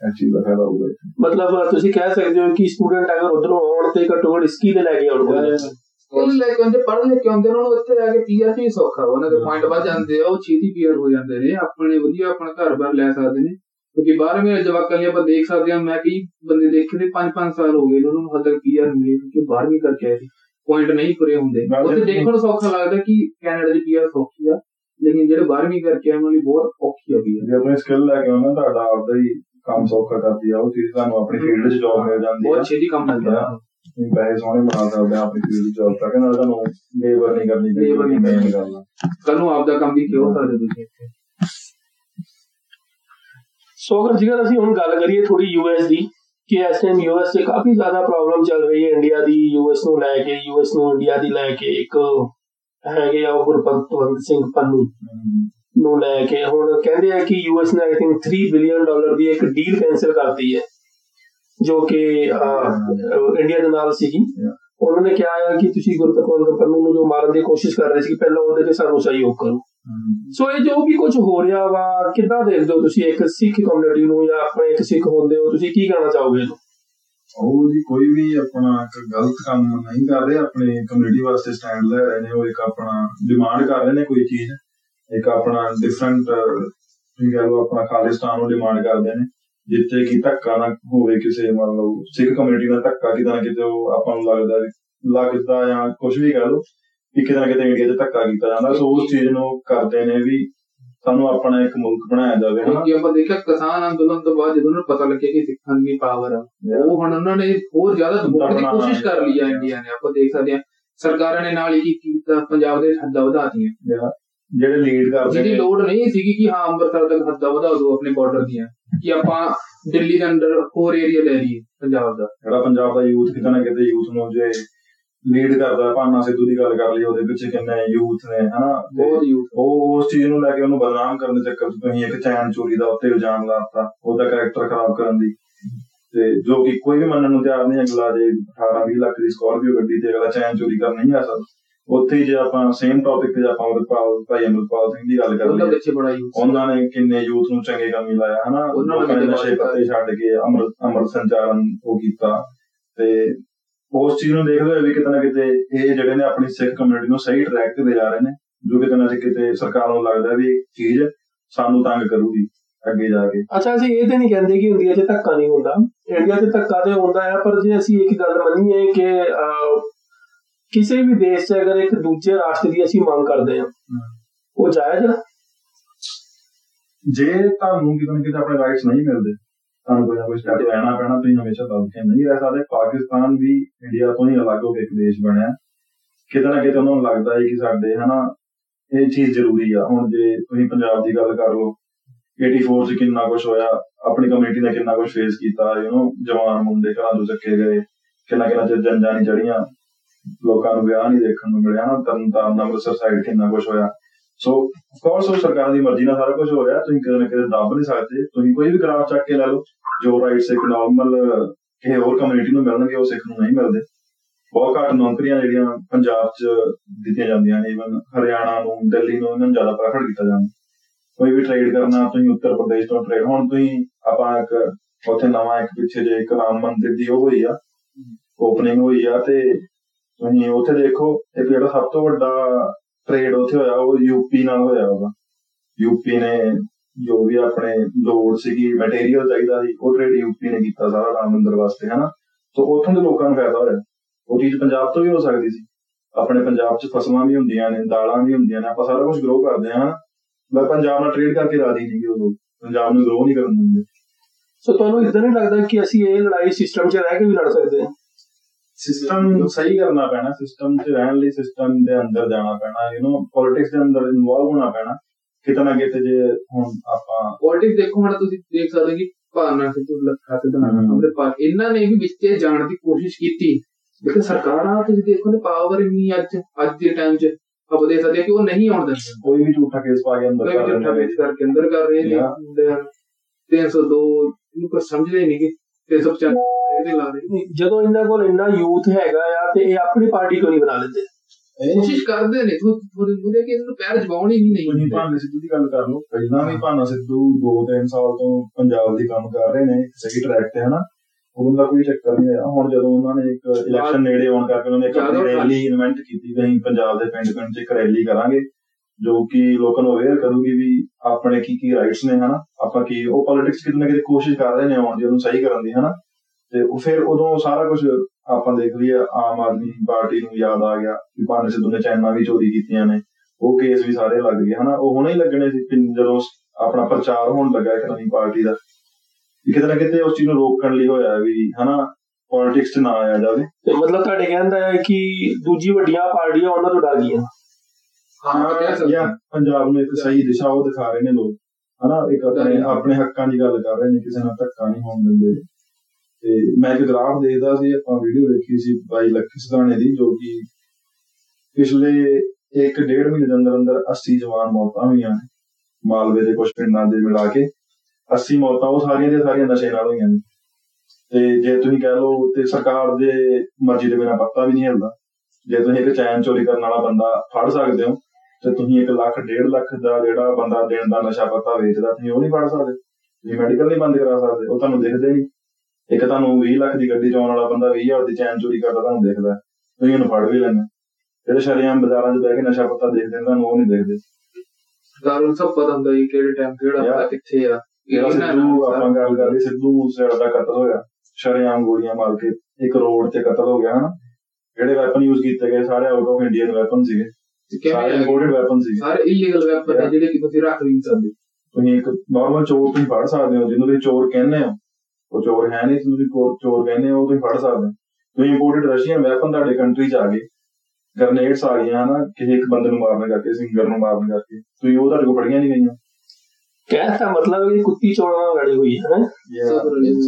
ਇਹ ਚੀਜ਼ ਦਾ ਫਾਇਦਾ ਹੋਊਗਾ। ਮਤਲਬ ਤੁਸੀਂ ਕਹਿ ਸਕਦੇ ਹੋ ਕਿ ਸਟੂਡੈਂਟ ਅਗਰ ਉਧਰੋਂ ਆਉਣ ਤੇ ਘੱਟੋ ਘੱਟ ਸਕਿੱਲ ਲੈ ਕੇ ਆਉਣਗੇ। ਸਕੂਲ ਲੈ ਕੇ ਆਉਂਦੇ ਪੜ੍ਹ ਲੈ ਕੇ ਆਉਂਦੇ ਉਹਨਾਂ ਨੂੰ ਇੱਥੇ ਆ ਕੇ ਪੀਆਰ ਵੀ ਸੌਖਾ ਉਹਨਾਂ ਦੇ ਪੁਆਇੰਟ ਵੱਧ ਜਾਂਦੇ ਆ ਉਹ ਛੇਤੀ ਪੀਆਰ ਹੋ ਜਾਂਦੇ ਨੇ। ਆਪਣੇ ਵਧੀਆ ਆਪਣਾ ਘਰ-ਬਾਰ ਲੈ ਸਕਦੇ ਨੇ। ਕਿਉਂਕਿ ਬਾਹਰ ਮੇਰੇ ਜਵਾਕਾਂ ਲਈ ਆਪਾਂ ਦੇਖ ਸਕਦੇ ਹਾਂ ਮੈਂ ਕਈ ਬੰਦੇ ਦੇਖੇ ਨੇ 5-5 ਸਾਲ ਹੋ ਗਏ ਉਹਨਾਂ ਨੂੰ ਹਾਲੇ ਤੱਕ ਪੀਆਰ ਮਿਲੀ ਕਿਉਂਕਿ ਬਾਹਰ ਵੀ ਕਰਕੇ ਆਏ ਸੀ। ਪੁਆਇੰਟ ਨਹੀਂ ਪੂਰੇ ਹੁੰਦੇ। ਉੱਥੇ ਤੇ- ਦੇਖਣ ਨੂੰ ਸੌਖਾ ਲੱਗਦਾ ਕਿ ਕੈਨੇਡਾ ਦੀ ਪੀਆਰ ਸੌਖੀ ਆ ਲੇਕਿਨ ਜਿਹੜੇ 12ਵੀਂ ਕਰਕੇ ਆਏ ਉਹਨਾਂ ਲਈ ਬਹੁਤ ਔਖੀ ਆ। ਪੀਆਰ ਜੇ ਆਪਣੇ ਸਕਿੱਲ ਲੈ ਕੇ ਆਉਣਾ ਤੁਹਾਡਾ ਆਪਦਾ ਹੀ ਕੰਮ ਸੌਖਾ ਕਰਦੀ ਆ ਉਹ ਚੀਜ਼ ਤੁਹਾਨੂੰ ਆਪਣੀ ਫੀਲਡ 'ਚ ਜੌਬ ਮਿਲ ਜਾਂਦੀ ਆ। ਬਹੁਤ ਛੇਤੀ ਕੰਮ ਮਿਲਦਾ ਆ ਪੈਸੇ ਸੋਹਣੇ ਬਣਾ ਸਕਦੇ ਆ ਆਪਣੀ ਫੀਲਡ 'ਚ ਜੌਬ ਕਰਕੇ ਨਾਲ ਤੁਹਾਨੂੰ ਲੇਬਰ ਨਹੀਂ ਕਰਨੀ ਚਾਹੀਦੀ Labor ਨਹੀਂ ਕਰਨੀ। ਆ ਕੱਲ ਨੂੰ ਆਪਦਾ ਕੰਮ ਵੀ ਕਿਉਂ ਸਕਦੇ ਤੁਸੀਂ ਇੱਥੇ? ਸੋ ਅਗਰ ਜੇਕਰ ਅਸੀਂ ਹੁਣ ਗੱਲ ਕਰੀਏ ਥੋੜੀ ਯੂਐਸ ਦੀ ਕਿ ਇਸ ਟਾਈਮ ਯੂਐਸ 'ਚ ਕਾਫੀ ਜ਼ਿਆਦਾ ਪ੍ਰੋਬਲਮ ਚੱਲ ਰਹੀ ਹੈ ਇੰਡੀਆ ਦੀ ਯੂਐਸ ਨੂੰ ਲੈ ਕੇ ਯੂਐਸ ਨੂੰ ਇੰਡੀਆ ਦੀ ਲੈ ਕੇ ਇੱਕ ਹੈਗੇ ਆ ਗੁਰਪਤਵੰਤ ਸਿੰਘ ਪੰਨੂ ਨੂੰ ਲੈ ਕੇ। ਹੁਣ ਕਹਿੰਦੇ ਆ ਕਿ ਯੂਐਸ ਨੇ ਆਈ ਥਿੰਕ 3 ਬਿਲੀਅਨ ਡਾਲਰ ਦੀ ਇੱਕ ਡੀਲ ਕੈਨਸਲ ਕਰਤੀ ਹੈ ਜੋ ਕਿ ਇੰਡੀਆ ਦੇ ਨਾਲ ਸੀਗੀ. ਉਹਨਾਂ ਨੇ ਕਿਹਾ ਹੈ ਕਿ ਤੁਸੀਂ ਗੁਰਪਤਵੰਤ ਪੰਨੂ ਨੂੰ ਜੋ ਮਾਰਨ ਦੀ ਕੋਸ਼ਿਸ਼ ਕਰ ਰਹੇ ਸੀ ਪਹਿਲਾਂ ਉਹਦੇ ਤੇ ਸਾਨੂੰ ਸਹਿਯੋਗ ਕਰੋ। ਸੋ ਇਹ ਜੋ ਵੀ ਕੁਝ ਹੋ ਰਿਹਾ ਵਾ ਕਿੱਦਾਂ ਦੇਖਦੇ ਹੋ ਤੁਸੀਂ ਇੱਕ ਸਿੱਖ ਕਮਿਊਨਿਟੀ ਨੂੰ ਜਾਂ ਆਪਣੇ ਇੱਕ ਸਿੱਖ ਹੁੰਦੇ ਹੋ? ਤੁਸੀਂ ਕੀ ਕਹਿਣਾ ਚਾਹੋਗੇ ਇਹਨੂੰ? ਉਹ ਜੀ ਕੋਈ ਵੀ ਆਪਣਾ ਇੱਕ ਗਲਤ ਕੰਮ ਨਹੀਂ ਕਰ ਰਹੇ ਆਪਣੀ ਕਮਿਊਨਿਟੀ ਵਾਸਤੇ ਸਟੈਂਡ ਲੈ ਰਹੇ ਨੇ ਉਹ ਇੱਕ ਆਪਣਾ ਡਿਮਾਂਡ ਕਰ ਰਹੇ ਨੇ ਕੋਈ ਚੀਜ਼। ਇੱਕ ਆਪਣਾ ਡਿਫਰੈਂਟ ਤੁਸੀਂ ਕਹ ਲਓ ਆਪਣਾ ਖਾਲਿਸਤਾਨ ਨੂੰ ਡਿਮਾਂਡ ਕਰਦੇ ਨੇ ਜਿੱਥੇ ਕਿ ਧੱਕਾ ਨਾ ਹੋਵੇ ਕਿਸੇ ਮੰਨ ਲਓ ਸਿੱਖ ਕਮਿਊਨਿਟੀ ਨਾਲ ਧੱਕਾ ਨਾ ਕਿਤੇ ਉਹ ਆਪਾਂ ਨੂੰ ਲੱਗਦਾ ਲੱਗਦਾ ਜਾਂ ਕੁਝ ਵੀ ਕਹ ਲਓ। ਕਿ ਕਿਤੇ ਨਾ ਕਿਤੇ ਇੰਡੀਆ 'ਚ ਧੱਕਾ ਕੀਤਾ ਜਾਂਦਾ। ਸੋ ਉਸ ਚੀਜ਼ ਨੂੰ ਕਰਦੇ ਨੇ ਵੀ ਸਾਨੂੰ ਆਪਣਾ ਇੱਕ ਮੁਲਕ ਬਣਾਇਆ ਜਾਵੇ ਹਨਾ। ਕਿਉਂਕਿ ਆਪਾਂ ਦੇਖਿਆ ਕਿਸਾਨ ਅੰਦੋਲਨ ਤੋਂ ਬਾਅਦ ਜਦੋਂ ਉਹਨਾਂ ਨੂੰ ਪਤਾ ਲੱਗਿਆ ਕਿ ਸਿੱਖਾਂ ਦੀ ਪਾਵਰ ਆ ਉਹ ਹੁਣ ਉਹਨਾਂ ਨੇ ਹੋਰ ਜ਼ਿਆਦਾ ਦਬਾਉਣ ਦੀ ਕੋਸ਼ਿਸ਼ ਕਰ ਲਈ ਆ ਇੰਡੀਆ ਨੇ। ਆਪਾਂ ਦੇਖ ਸਕਦੇ ਹਾਂ ਸਰਕਾਰਾਂ ਨੇ ਨਾਲ ਹੀ ਕੀ ਕੀਤਾ ਪੰਜਾਬ ਦੇ ਹੱਦਾਂ ਵਧਾਤੀਆਂ. ਜਿਹੜੇ ਲੀਡ ਕਰਦੇ ਜਿਹਦੀ ਲੋੜ ਨਹੀਂ ਸੀਗੀ ਕਿ ਹਾਂ ਅੰਮ੍ਰਿਤਸਰ ਤੱਕ ਹੱਦਾਂ ਵਧਾ ਦਿਓ ਆਪਣੇ ਬਾਰਡਰ ਦੀਆਂ ਕਿ ਆਪਾਂ ਦਿੱਲੀ ਦੇ ਅੰਦਰ ਹੋਰ ਏਰੀਆ ਲੈ ਲਈਏ ਪੰਜਾਬ ਦਾ। ਜਿਹੜਾ ਪੰਜਾਬ ਦਾ ਯੂਥ ਕਿਤੇ ਨਾ ਕਿਤੇ ਯੂਥ ਨੂੰ ਜੇ ਲੀਡ ਕਰਦਾ ਭਾਨਾ ਸਿੱਧੂ ਦੀ ਗੱਲ ਕਰ ਲਈ ਉਹਦੇ ਪਿੱਛੇ ਕਿੰਨੇ ਯੂਥ ਨੇ ਹਨਾ? ਬਹੁਤ ਯੂਥ ਉਹ ਉਸ ਚੀਜ਼ ਨੂੰ ਲੈ ਕੇ ਉਹਨੂੰ ਬਦਨਾਮ ਕਰਨ ਦੇ ਚੱਕਰ 'ਚ ਤੁਸੀਂ ਇੱਕ ਚੈਨ ਚੋਰੀ ਦਾ ਉੱਤੇ ਇਲਜ਼ਾਮ ਲਾਤਾ ਉਹਦਾ ਕੈਰੈਕਟਰ ਖਰਾਬ ਕਰਨ ਦੀ। ਤੇ ਜੋ ਕਿ ਕੋਈ ਵੀ ਮੰਨਣ ਨੂੰ ਤਿਆਰ ਨਹੀਂ ਅਗਲਾ ਜੇ 18 20 ਲੱਖ ਦੀ ਸਕਾਰਪੀਓ ਗੱਡੀ ਤੇ ਅਗਲਾ ਚੈਨ ਚੋਰੀ ਕਰਨ ਨਹੀਂ ਆ ਸਕਦਾ। ਉੱਥੇ ਜੇ ਆਪਾਂ ਸੇਮ ਟੌਪਿਕ ਤੇ ਆਪਾਂ ਅਮਰਪਾਲ ਭਾਈ ਅਮਰਪਾਲ ਸਿੰਘ ਦੀ ਗੱਲ ਕਰ ਯੂਥ ਉਹਨਾਂ ਨੇ ਕਿੰਨੇ ਯੂਥ ਨੂੰ ਚੰਗੇ ਕੰਮ ਲਾਇਆ ਹਨਾ? ਉਹਨਾਂ ਨੇ ਨਸ਼ੇ ਪੱਤੇ ਛੱਡ ਕੇ ਅਮਰ ਅਮਰ ਸੰਚਾਰਨ ਉਹ ਕੀਤਾ। ਤੇ ਉਸ ਚੀਜ਼ ਨੂੰ ਦੇਖਦੇ ਹੋਏ ਵੀ ਕਿਤੇ ਨਾ ਕਿਤੇ ਇਹ ਜਿਹੜੇ ਨੇ ਆਪਣੀ ਸਿੱਖ ਕਮਿਊਨਿਟੀ ਨੂੰ ਸਹੀ ਟਰੈਕ ਤੇ ਲੈ ਜਾ ਰਹੇ ਨੇ ਜੋ ਕਿਤੇ ਨਾ ਕਿਤੇ ਸਰਕਾਰ ਨੂੰ ਲੱਗਦਾ ਵੀ ਚੀਜ਼ ਸਾਨੂੰ ਤੰਗ ਕਰੂਗੀ ਅੱਗੇ ਜਾ ਕੇ। ਅੱਛਾ ਅਸੀਂ ਇਹ ਤੇ ਨਹੀਂ ਕਹਿੰਦੇ ਕਿ ਇੰਡੀਆ 'ਚ ਧੱਕਾ ਨਹੀਂ ਹੁੰਦਾ। ਇੰਡੀਆ 'ਚ ਧੱਕਾ ਤੇ ਹੁੰਦਾ ਹੈ ਪਰ ਜੇ ਅਸੀਂ ਇੱਕ ਗੱਲ ਮੰਨੀਏ ਕਿ ਕਿਸੇ ਵੀ ਦੇਸ਼ 'ਚ ਅਗਰ ਇੱਕ ਦੂਜੇ ਰਾਸ਼ਟਰ ਦੀ ਅਸੀਂ ਮੰਗ ਕਰਦੇ ਹਾਂ ਉਹ ਜਾਇਜ਼ ਹੈ ਜੇ ਤੁਹਾਨੂੰ ਕਿਤੇ ਨਾ ਕਿਤੇ ਆਪਣੇ ਰਾਈਟਸ ਨਹੀਂ ਮਿਲਦੇ ਤੁਹਾਨੂੰ ਕੋਈ ਨਾ ਕੋਈ ਸਟੈਪ ਲੈਣਾ ਪੈਣਾ, ਤੁਸੀਂ ਹਮੇਸ਼ਾ ਦੱਸ ਕੇ ਨਹੀਂ ਰਹਿ ਸਕਦੇ ਪਾਕਿਸਤਾਨ ਵੀ ਇੰਡੀਆ ਤੋਂ ਹੀ ਅਲੱਗ ਹੋ ਕੇ ਇੱਕ ਦੇਸ਼ ਬਣਿਆ। ਕਿਤੇ ਨਾ ਕਿਤੇ ਉਹਨਾਂ ਨੂੰ ਲੱਗਦਾ ਹੈ ਕਿ ਸਾਡੇ, ਹਨਾ, ਇਹ ਚੀਜ਼ ਜ਼ਰੂਰੀ ਆ। ਹੁਣ ਜੇ ਤੁਸੀਂ ਪੰਜਾਬ ਦੀ ਗੱਲ ਕਰ ਲਓ 84 ਚ ਕਿੰਨਾ ਕੁਝ ਹੋਇਆ, ਆਪਣੀ ਕਮਿਊਨਿਟੀ ਨੇ ਕਿੰਨਾ ਕੁਝ ਫੇਸ ਕੀਤਾ ਯੂ ਨੋ ਜਵਾਨ ਮੁੰਡੇ ਘਰਾਂ ਤੋਂ ਚੱਕੇ ਗਏ, ਕਿੰਨਾ ਕਿੰਨਾ ਚਿਰ ਜੰਜਾਂ ਨਹੀਂ ਚੜੀਆਂ ਲੋਕਾਂ ਨੂੰ ਵਿਆਹ ਨਹੀਂ ਦੇਖਣ ਨੂੰ ਮਿਲਿਆ ਨਾ ਤਰਨ ਤਾਰਨ ਅੰਮ੍ਰਿਤਸਰ ਸਾਈਡ ਕਿੰਨਾ ਕੁਝ ਹੋਇਆ। ਸੋ ਕੋਰਸ ਉਹ ਸਰਕਾਰ ਦੀ ਮਰਜ਼ੀ ਨਾਲ ਸਾਰਾ ਕੁਝ ਹੋ ਰਿਹਾ। ਤੁਸੀਂ ਕਿਤੇ ਨਾ ਕਿਤੇ ਦੱਬ ਨਹੀਂ ਸਕਦੇ। ਤੁਸੀਂ ਕੋਈ ਵੀ ਗ੍ਰਾਫ ਚੱਕ ਕੇ ਲੈ ਲਓ ਜੋ ਰਾਈਟਸ ਇੱਕ ਨਾਰਮਲ ਕਿਸੇ ਹੋਰ ਕਮਿਊਨਿਟੀ ਨੂੰ ਮਿਲਣਗੇ ਉਹ ਸਿੱਖ ਨੂੰ ਨਹੀਂ ਮਿਲਦੇ। ਬਹੁਤ ਘੱਟ ਨੌਕਰੀਆਂ ਜਿਹੜੀਆਂ ਪੰਜਾਬ 'ਚ ਦਿੱਤੀਆਂ ਜਾਂਦੀਆਂ ਨੇ ਇਵਨ ਹਰਿਆਣਾ ਨੂੰ ਦਿੱਲੀ ਨੂੰ ਇਹਨਾਂ ਨੂੰ ਜ਼ਿਆਦਾ ਪ੍ਰੈਫਰ ਕੀਤਾ ਜਾਂਦਾ। ਕੋਈ ਵੀ ਟ੍ਰੇਡ ਕਰਨਾ ਤੁਸੀਂ ਉੱਤਰ ਪ੍ਰਦੇਸ਼ ਤੋਂ ਟ੍ਰੇਡ ਹੁਣ ਤੁਸੀਂ ਆਪਾਂ ਇੱਕ ਉੱਥੇ ਨਵਾਂ ਇੱਕ ਪਿੱਛੇ ਜੇ ਇੱਕ ਰਾਮ ਮੰਦਿਰ ਦੀ ਉਹ ਹੋਈ ਆ। ਓਪਨਿੰਗ ਹੋਈ ਆ ਤੇ ਤੁਸੀਂ ਉੱਥੇ ਦੇਖੋ ਇੱਕ ਜਿਹੜਾ ਸਭ ਤੋਂ ਵੱਡਾ ਟ੍ਰੇਡ ਉੱਥੇ ਹੋਇਆ, ਉਹ ਯੂਪੀ ਨਾਲ ਹੋਇਆ ਉਹਦਾ। ਯੂਪੀ ਨੇ ਜੋ ਵੀ ਆਪਣੇ ਲੋੜ ਸੀਗੀ ਮਟੀਰੀਅਲ ਚਾਹੀਦਾ ਸੀ, ਉਹ ਟ੍ਰੇਡ ਯੂਪੀ ਨੇ ਕੀਤਾ ਸਾਰਾ ਰਾਮ ਮੰਦਿਰ ਵਾਸਤੇ, ਹਨਾ? ਸੋ ਉੱਥੋਂ ਦੇ ਲੋਕਾਂ ਨੂੰ ਫਾਇਦਾ ਹੋਇਆ। ਉਹ ਚੀਜ਼ ਪੰਜਾਬ ਤੋਂ ਵੀ ਹੋ ਸਕਦੀ ਸੀ। ਆਪਣੇ ਪੰਜਾਬ 'ਚ ਫਸਲਾਂ ਵੀ ਹੁੰਦੀਆਂ ਨੇ, ਦਾਲਾਂ ਵੀ ਹੁੰਦੀਆਂ ਨੇ, ਆਪਾਂ ਸਾਰਾ ਕੁਝ ਗਰੋ ਕਰਦੇ ਹਾਂ ਮੈਂ ਪੰਜਾਬ ਨਾਲ ਟ੍ਰੇਡ ਕਰਕੇ ਰਾਜੀ ਨਹੀਂ ਉਹ ਲੋਕ ਪੰਜਾਬ ਨੂੰ ਗਰੋ ਨਹੀਂ ਕਰਨ ਦਿੰਦੇ। ਸੋ ਤੁਹਾਨੂੰ ਇਦਾਂ ਨਹੀਂ ਲੱਗਦਾ ਕਿ ਅਸੀਂ ਇਹ ਲੜਾਈ ਸਿਸਟਮ 'ਚ ਰਹਿ ਕੇ ਵੀ ਲੜ ਸਕਦੇ ਹਾਂ? ਸਿਸਟਮ ਸਹੀ ਕਰਨਾ ਪੈਣਾ ਸਿਸਟਮ 'ਚ ਰਹਿਣ ਲਈ ਸਿਸਟਮ ਦੇ ਅੰਦਰ ਜਾਣਾ ਪੈਣਾ ਯੂ نو ਪੋਲਿਟਿਕਸ ਦੇ ਅੰਦਰ ਇਨਵੋਲਵ ਹੋਣਾ ਪੈਣਾ ਕਿਤੇ ਨਾ ਕਿਤੇ ਜੇ ਹੁਣ ਆਪਾਂ ਪੋਲਿਟਿਕਸ ਦੇਖੋ ਹੁਣ ਤੁਸੀਂ ਦੇਖ ਸਕਦੇ ਕਿ ਭਾਵਨਾ ਸਿੱਧੂ ਲੱਖਾ ਤੇ ਹਮ। ਅੰਮ੍ਰਿਤਪਾਲ ਇਹਨਾਂ ਨੇ ਵੀ ਵਿੱਚੇ ਜਾਣ ਦੀ ਕੋਸ਼ਿਸ਼ ਕੀਤੀ। ਲੇਕਿਨ ਸਰਕਾਰਾਂ ਤੁਸੀਂ ਦੇਖੋ ਨੇ ਪਾਵਰ ਇੰਨੀ ਅੱਜ ਅੱਜ ਦੇ ਟਾਈਮ 'ਚ ਆਪਾਂ ਦੇਖ ਸਕਦੇ ਕਿ ਉਹ ਨਹੀਂ ਆਉਣ ਦਿੰਦੇ। ਕੋਈ ਵੀ ਝੂਠਾ ਕੇਸ ਪਾ ਕੇ ਅੰਦਰ ਕਰ ਵੀ ਝੂਠਾ ਦਿੰਦੇ ਵੇਚ ਕਰਕੇ ਅੰਦਰ ਕਰ ਰਹੇ ਨੇ। Yeah. ਹੁੰਦੇ ਹਨ 302 ਇਹਨੂੰ ਕੋਈ ਸਮਝਦੇ ਨਹੀਂ ਕਿ 395 ਇਹਦੇ ਲਾ ਨਹੀਂ, ਜਦੋਂ ਇਹਨਾਂ ਕੋਲ ਇੰਨਾ ਯੂਥ ਹੈਗਾ ਆ ਤੇ ਇਹ ਆਪਣੀ ਪਾਰਟੀ ਕਿਉਂ ਨਹੀਂ ਬਣਾ ਲੈਂਦੇ? ਕੋਸ਼ਿਸ਼ ਕਰਦੇ ਨੇ ਥੋੜੇ ਥੋੜੇ ਕਿ ਇਹਨੂੰ ਪੈਰ ਜਮਾਉਣ ਹੀ ਨਹੀਂ ਤੁਸੀਂ ਨਹੀਂ ਭਾਨਾ ਸਿੱਧੂ ਦੀ ਗੱਲ ਕਰ ਲਓ। ਪਹਿਲਾਂ ਵੀ ਭਾਨਾ ਸਿੱਧੂ 2-3 ਸਾਲ ਤੋਂ ਪੰਜਾਬ ਦੀ ਕੰਮ ਕਰ ਰਹੇ ਨੇ ਸਹੀ ਟਰੈਕ ਤੇ ਹਨਾ? ਉਹਨਾਂ ਦਾ ਕੋਈ ਚੱਕਰ ਨਹੀਂ ਆਇਆ ਹੁਣ ਜਦੋਂ ਉਹਨਾਂ ਨੇ ਇੱਕ ਇਲੈਕਸ਼ਨ ਨੇੜੇ ਆਉਣ ਕਰਕੇ ਉਹਨਾਂ ਨੇ ਇੱਕ ਰੈਲੀ ਇਨਵੈਂਟ ਕੀਤੀ ਵੀ ਅਸੀਂ ਪੰਜਾਬ ਦੇ ਪਿੰਡ ਪਿੰਡ 'ਚ ਇੱਕ ਰੈਲੀ ਕਰਾਂਗੇ ਜੋ ਕਿ ਲੋਕਾਂ ਨੂੰ ਅਵੇਅਰ ਕਰੂਗੀ ਵੀ ਆਪਣੇ ਕੀ ਕੀ ਰਾਈਟਸ ਨੇ, ਹਨਾ? ਆਪਾਂ ਕੀ, ਉਹ ਪੋਲਿਟਿਕਸ ਕਿਤੇ ਨਾ ਕਿਤੇ ਕੋਸ਼ਿਸ਼ ਕਰ ਰਹੇ ਨੇ ਆਉਣ ਦੀ, ਉਹਨੂੰ ਸਹੀ ਕਰਨ ਦੀ, ਹਨਾ? ਤੇ ਉਹ ਫਿਰ ਉਦੋਂ ਸਾਰਾ ਕੁਝ ਆਪਾਂ ਦੇਖ ਲਈਏ, ਆਮ ਆਦਮੀ ਪਾਰਟੀ ਨੂੰ ਯਾਦ ਆ ਗਿਆ ਕਿ ਭਾਨਾ ਸਿੱਧੂ ਨੇ ਚੈਨਾਂ ਵੀ ਚੋਰੀ ਕੀਤੀਆਂ ਨੇ। ਉਹ ਕੇਸ ਵੀ ਸਾਰੇ ਲੱਗ ਗਏ, ਹਨਾ? ਉਹ ਹੁਣੇ ਹੀ ਲੱਗਣੇ ਸੀ ਕਿ ਜਦੋਂ ਆਪਣਾ ਪ੍ਰਚਾਰ ਹੋਣ ਲੱਗਾ ਇੱਕ ਨਵੀਂ ਪਾਰਟੀ ਦਾ। ਵੀ ਕਿਤੇ ਨਾ ਕਿਤੇ ਉਸ ਚੀਜ਼ ਨੂੰ ਰੋਕਣ ਲਈ ਹੋਇਆ ਵੀ, ਹਨਾ? ਪੋਲਿਟਿਕਸ 'ਚ ਨਾ ਆਇਆ ਜਾਵੇ। ਤੇ ਮਤਲਬ ਤੁਹਾਡੇ ਕਹਿਣ ਦਾ ਹੈ ਕਿ ਦੂਜੀ ਵੱਡੀਆਂ ਪਾਰਟੀਆਂ ਉਹਨਾਂ ਤੋਂ ਡਰ ਗਈਆਂ। ਹਾਂ ਕਹਿ ਸਕਦੇ ਜਾਂ। ਪੰਜਾਬ ਨੂੰ ਇੱਕ ਸਹੀ ਦਿਸ਼ਾ ਉਹ ਦਿਖਾ ਰਹੇ ਨੇ ਲੋਕ। ਹਨਾ ਇੱਕ ਆਪਣੇ ਆਪਣੇ ਹੱਕਾਂ ਦੀ ਗੱਲ ਕਰ ਰਹੇ ਨੇ ਕਿਸੇ ਨਾਲ ਧੱਕਾ ਨਹੀਂ ਹੋਣ ਦਿੰਦੇ। ਤੇ ਮੈਂ ਇੱਕ ਗ੍ਰਾਫ ਦੇਖਦਾ ਸੀ ਆਪਾਂ ਵੀਡੀਓ ਦੇਖੀ ਸੀ ਬਾਈ ਲੱਖੀ ਸਦਾਣੇ ਦੀ ਜੋ ਕਿ ਪਿਛਲੇ ਇੱਕ ਡੇਢ ਮਹੀਨੇ ਦੇ ਅੰਦਰ ਅੰਦਰ 80 ਜਵਾਨ ਮੌਤਾਂ ਹੋਈਆਂ ਨੇ। ਮਾਲਵੇ ਦੇ ਕੁਝ ਪਿੰਡਾਂ ਦੇ ਮਿਲਾ ਕੇ 80 ਮੌਤਾਂ ਉਹ ਸਾਰੀਆਂ ਦੀਆਂ ਸਾਰੀਆਂ ਨਸ਼ੇ ਨਾਲ ਹੋਈਆਂ ਨੇ। ਤੇ ਜੇ ਤੁਸੀਂ ਕਹਿ ਲਓ ਤੇ ਸਰਕਾਰ ਦੇ ਮਰਜ਼ੀ ਦੇ ਬਿਨਾਂ ਪੱਤਾ ਵੀ ਨਹੀਂ ਹਿਲਦਾ। ਜੇ ਤੁਸੀਂ ਇੱਕ ਚੈਨ ਚੋਰੀ ਕਰਨ ਵਾਲਾ ਬੰਦਾ ਫੜ ਸਕਦੇ ਹੋ ਤੇ ਤੁਸੀਂ 1 ਲੱਖ 1.5 ਲੱਖ ਦਾ ਜਿਹੜਾ ਬੰਦਾ ਦੇਣ ਦਾ ਨਸ਼ਾ ਪੱਤਾ ਵੇਚਦਾ ਤੁਸੀਂ ਉਹ ਨਹੀਂ ਫੜ ਸਕਦੇ। ਤੁਸੀਂ ਮੈਡੀਕਲ ਨਹੀਂ ਬੰਦ ਕਰਾ ਸਕਦੇ ਉਹ ਤੁਹਾਨੂੰ ਦਿਖਦੇ ਨਹੀਂ। ਇੱਕ ਤੁਹਾਨੂੰ 20 ਲੱਖ ਦੀ ਗੱਡੀ ਚਲਾਉਣ ਵਾਲਾ ਬੰਦਾ 20000 ਦੀ ਚੈਨ ਚੋਰੀ ਕਰਦਾ ਤੁਹਾਨੂੰ ਦਿਖਦਾ। ਤੁਸੀਂ ਉਹਨੂੰ ਫੜ ਵੀ ਲੈਣਾ ਜਿਹੜੇ ਸ਼ਰੇਆਮ ਬਾਜ਼ਾਰਾਂ 'ਚ ਬਹਿ ਕੇ ਨਸ਼ਾ ਪੱਤਾ ਦੇਖਦੇ ਨੇ ਤੁਹਾਨੂੰ ਉਹ ਨਹੀਂ ਦੇਖਦੇ। ਸਰਕਾਰ ਨੂੰ ਸਭ ਪਤਾ ਹੁੰਦਾ ਕਿ ਕਿਹੜੇ ਟਾਈਮ ਕਿਹੜਾ. ਬੰਦਾ ਕਿੱਥੇ ਆ। ਜਿਹੜਾ ਇਹਨਾਂ ਸਿੱਧੂ ਆਪਾਂ ਗੱਲ ਕਰਦੇ ਸਿੱਧੂ ਮੂਸੇਵਾਲਾ ਦਾ ਕਤਲ ਹੋਇਆ। ਸ਼ਰੇਆਮ ਗੋਲੀਆਂ ਮਾਰ ਕੇ ਇੱਕ ਰੋਡ ਤੇ ਕਤਲ ਹੋ ਗਿਆ ਹਨਾ? ਜਿਹੜੇ ਵੈਪਨ ਯੂਜ਼ ਕੀਤੇ ਗਏ ਸਾਰੇ ਆਊਟ ਆਫ ਇੰਡੀਅਨ ਵੈਪਨ ਸੀਗੇ। ਕਿਵੇਂ ਸਾਰੇ? ਇੰਪੋਰਟਡ ਵੈਪਨ ਸੀਗੇ ਸਾਰੇ ਇਲੀਗਲ ਵੈਪਨ ਨੇ. ਜਿਹੜੇ ਕਿ ਤੁਸੀਂ ਰੱਖ ਵੀ ਨਹੀਂ ਸਕਦੇ ਤੁਸੀਂ ਇੱਕ ਨਾਰਮਲ ਚੋਰ ਤੁਸੀਂ ਫੜ ਸਕਦੇ ਹੋ ਜਿਹਨੂੰ ਤੁਸੀਂ ਚੋਰ ਕਹਿੰਦੇ ਹੋ ਉਹ ਚੋਰ ਹੈ ਨਹੀਂ ਤੁਸੀਂ ਚੋਰ ਕਹਿੰਦੇ ਹੋ ਉਹ ਤੁਸੀਂ ਫੜ ਸਕਦੇ ਹੋ ਤੁਸੀਂ ਇੰਪੋਰਟਡ ਰਸ਼ੀਅਨ ਵੈਪਨ ਤੁਹਾਡੇ ਕੰਟਰੀ 'ਚ ਆ ਗਏ ਗ੍ਰਨੇਡਸ ਆ ਗਈਆਂ ਹਨਾ ਕਿਸੇ ਇੱਕ ਬੰਦੇ ਨੂੰ ਮਾਰਨ ਕਰਕੇ ਸਿੰਗਰ ਨੂੰ ਮਾਰਨ ਕਰਕੇ ਤੁਸੀਂ ਉਹ ਤੁਹਾਡੇ ਕੋਲ ਪੜੀਆਂ ਨਹੀਂ ਗਈਆਂ ਕਹਿਣ ਦਾ ਮਤਲਬ ਹੈ ਕਿ ਕੁੱਤੀ ਚੋਣਾਂ ਨਾਲ ਲੜੀ ਹੋਈ ਹੈ?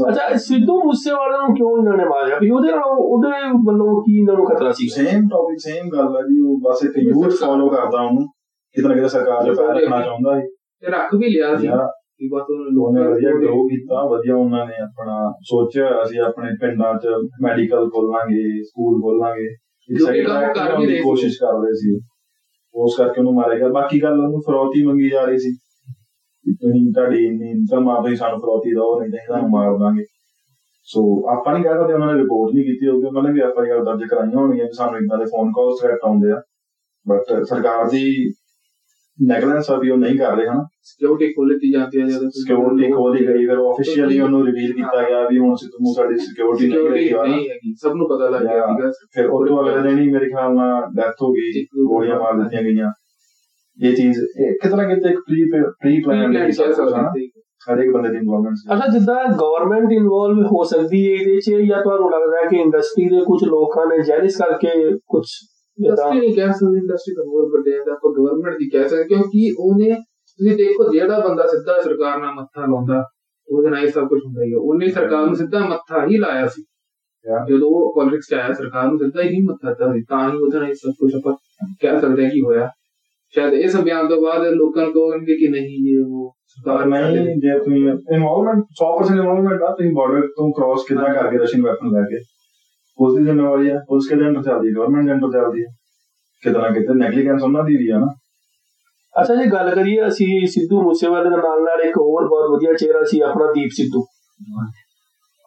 ਅੱਛਾ ਇਹ ਸਿੱਧੂ ਮੂਸੇਵਾਲੇ ਨੂੰ ਕਿਉਂ ਇਹਨਾਂ ਨੇ ਮਾਰਿਆ? ਵੀ ਉਹਦੇ ਨਾਲ ਉਹਦੇ ਵੱਲੋਂ ਕੀ ਇਹਨਾਂ ਨੂੰ ਖਤਰਾ ਸੀ? ਸੇਮ ਟੌਪਿਕ ਸੇਮ ਗੱਲ ਹੈ ਜੀ ਉਹ ਬਸ ਇੱਕ ਯੂਥ ਫੋਲੋ ਕਰਦਾ ਉਹਨੂੰ ਕਿਤੇ ਨਾ ਕਿਤੇ ਸਰਕਾਰ ਦੇ ਪੈਰ ਰੱਖਣਾ ਚਾਹੁੰਦਾ ਸੀ। ਤੇ ਰੱਖ ਵੀ ਲਿਆ ਸੀ ਕਿ ਬਸ ਉਹਨਾਂ ਲੋਕਾਂ ਵਧੀਆ ਗਰੋ ਕੀਤਾ ਵਧੀਆ ਉਹਨਾਂ ਨੇ ਆਪਣਾ ਸੋਚਿਆ ਹੋਇਆ ਸੀ ਆਪਣੇ ਪਿੰਡਾਂ 'ਚ ਮੈਡੀਕਲ ਖੋਲਾਂਗੇ ਸਕੂਲ ਖੋਲਾਂਗੇ। ਇੱਕ ਜੋ ਸਾਈਡ ਕਿ ਕੰਮ ਕਰ ਵੀ ਰਹੇ। ਕੋਸ਼ਿਸ਼ ਕਰ ਰਹੇ ਸੀ। ਉਸ ਕਰਕੇ ਉਹਨੂੰ ਮਾਰਿਆ ਗਿਆ। ਬਾਕੀ ਗੱਲ ਉਹਨੂੰ ਫਰੌਤੀ ਮੰਗੀ ਜਾ ਰਹੀ ਸੀ। ਤੁਸੀਂ ਤੁਹਾਡੀ ਇੰਨੀ ਇਨਕਮ ਆ ਤੁਸੀਂ ਸਾਨੂੰ ਫਰੌਤੀ ਦਿਓ ਨਹੀਂ ਤਾਂ ਅਸੀਂ ਤੁਹਾਨੂੰ ਮਾਰ ਦਾਂਗੇ। ਸੋ ਆਪਾਂ ਨਹੀਂ ਕਹਿ ਸਕਦੇ ਉਹਨਾਂ ਨੇ ਰਿਪੋਰਟ ਨਹੀਂ ਕੀਤੀ ਹੋਊਗੀ ਉਹਨਾਂ ਨੇ ਵੀ ਆਪਾਂ ਗੱਲ ਦਰਜ ਕਰਾਈਆਂ ਹੋਣਗੀਆਂ ਵੀ ਸਾਨੂੰ ਇਦਾਂ ਦੇ ਫੋਨ ਕਾਲ ਥ੍ਰੈਟ ਆਉਂਦੇ ਆ। ਬਟ ਸਰਕਾਰ ਦੀ ਨੈਗਲੈਂਸ ਆ ਵੀ ਉਹ ਨਹੀਂ ਕਰ ਰਹੇ ਹਨ? ਸਿਕਿਉਰਿਟੀ ਖੋਲਤੀ ਜਾਂਦੀ ਹੈ ਜਦੋਂ ਸਿਕਿਉਰਿਟੀ ਖੋਲੀ ਗਈ ਫਿਰ ਆਫੀਸ਼ੀਅਲੀ ਉਹਨੂੰ ਰਿਵੀਲ ਕੀਤਾ ਗਿਆ ਵੀ ਹੁਣ ਸਿੱਧੂ ਸਾਡੀ ਸਿਕਿਉਰਿਟੀ ਨਹੀਂ ਹੈਗੀ ਸਭ ਨੂੰ ਪਤਾ ਲੱਗ ਗਿਆ. ਸੀਗਾ। ਫਿਰ ਉਹ ਤੋਂ ਅਗਲੇ ਦਿਨ ਹੀ ਮੇਰੇ ਖਿਆਲ ਨਾਲ ਡੈਥ ਹੋ ਗਈ ਗੋਲੀਆਂ ਮਾਰ ਦਿੱਤੀਆਂ ਗਈਆਂ। ਇਹ ਚੀਜ਼ ਇਹ ਕਿਤਨਾ ਕਿਤੇ ਇੱਕ ਪ੍ਰੀ ਪ੍ਰੀ ਪਲਾਨ ਕਹਿ ਸਕਦੇ ਸੀ ਹਰ ਇੱਕ ਬੰਦੇ ਦੀ ਇਨਵੋਲਵਮੈਂਟ ਸੀ ਅੱਛਾ ਜਿੱਦਾਂ ਗਵਰਨਮੈਂਟ ਇਨਵੋਲਵ ਹੋ ਸਕਦੀ ਹੈ ਇਹਦੇ 'ਚ ਜਾਂ ਤੁਹਾਨੂੰ ਲੱਗਦਾ ਹੈ ਕਿ ਇੰਡਸਟਰੀ ਦੇ ਕੁਝ ਲੋਕਾਂ ਨੇ ਜੈਲਿਸ ਕਰਕੇ ਕੁਝ ਜਿੱਦਾਂ ਇੰਡਸਟਰੀ ਨਹੀਂ ਕਹਿ ਸਕਦੇ ਇੰਡਸਟਰੀ ਤਾਂ ਹੋਰ ਵੱਡੇ ਆ ਤਾਂ ਆਪਾਂ ਗਵਰਨਮੈਂਟ ਦੀ ਕਹਿ ਸਕਦੇ ਕਿਉਂਕਿ ਉਹਨੇ ਤੁਸੀਂ ਦੇਖੋ ਜਿਹੜਾ ਬੰਦਾ ਸਿੱਧਾ ਸਰਕਾਰ ਨਾਲ ਮੱਥਾ ਲਾਉਂਦਾ ਉਹਦੇ ਨਾਲ ਹੀ ਸਭ ਕੁਝ ਹੁੰਦਾ ਹੀ ਆ ਉਹਨੇ ਸਰਕਾਰ ਨੂੰ ਸਿੱਧਾ ਮੱਥਾ ਹੀ ਲਾਇਆ ਸੀ Yeah. ਜਦੋਂ ਉਹ ਪੋਲਿਟਿਕਸ ਚ ਆਇਆ ਸਰਕਾਰ ਨੂੰ ਸਿੱਧਾ ਹੀ ਮੱਥਾ ਦਿੱਤਾ ਸੀ ਤਾਂ ਹੀ ਉਹਦੇ ਨਾਲ ਹੀ ਸਭ ਕੁਝ ਆਪਾਂ ਕਹਿ ਸਕਦੇ ਹਾਂ ਕੀ ਹੋਇਆ ਸ਼ਾਇਦ ਇਸ ਬਿਆਨ ਤੋਂ ਬਾਅਦ ਲੋਕਾਂ ਨੂੰ ਕਹੋਗੇ ਕਿ ਨਹੀਂ ਇਹ ਉਹ ਸਰਕਾਰ ਨਹੀਂ ਜੇ ਤੁਸੀਂ ਇਨਵੋਲਵਮੈਂਟ 100% ਇਨਵੋਲਵਮੈਂਟ ਆ ਤੁਸੀਂ ਬਾਰਡਰ ਤੋਂ ਕ੍ਰਾਸ ਕਿੱਦਾਂ ਕਰਕੇ ਰਸ਼ੀਅਨ ਵੈਪਨ ਲੈ ਕੇ ਉਸ ਦੀ ਜ਼ਿੰਮੇਵਾਰੀ ਹੈ ਪੁਲਿਸ ਕਿਹਦੇ ਅੰਡਰ ਚੱਲਦੀ ਹੈ ਗਵਰਨਮੈਂਟ ਦੇ ਅੰਡਰ ਚੱਲਦੀ ਹੈ ਕਿਤੇ ਨਾ ਕਿਤੇ ਨੈਗਲੀਜੈਂਸ ਉਹਨਾਂ ਦੀ ਵੀ ਆ ਨਾ। ਅੱਛਾ ਜੇ ਗੱਲ ਕਰੀਏ ਅਸੀਂ ਸਿੱਧੂ ਮੂਸੇਵਾਲੇ ਦੇ ਨਾਲ ਨਾਲ ਇੱਕ ਹੋਰ ਬਹੁਤ ਵਧੀਆ ਚਿਹਰਾ ਸੀ ਆਪਣਾ ਦੀਪ ਸਿੱਧੂ।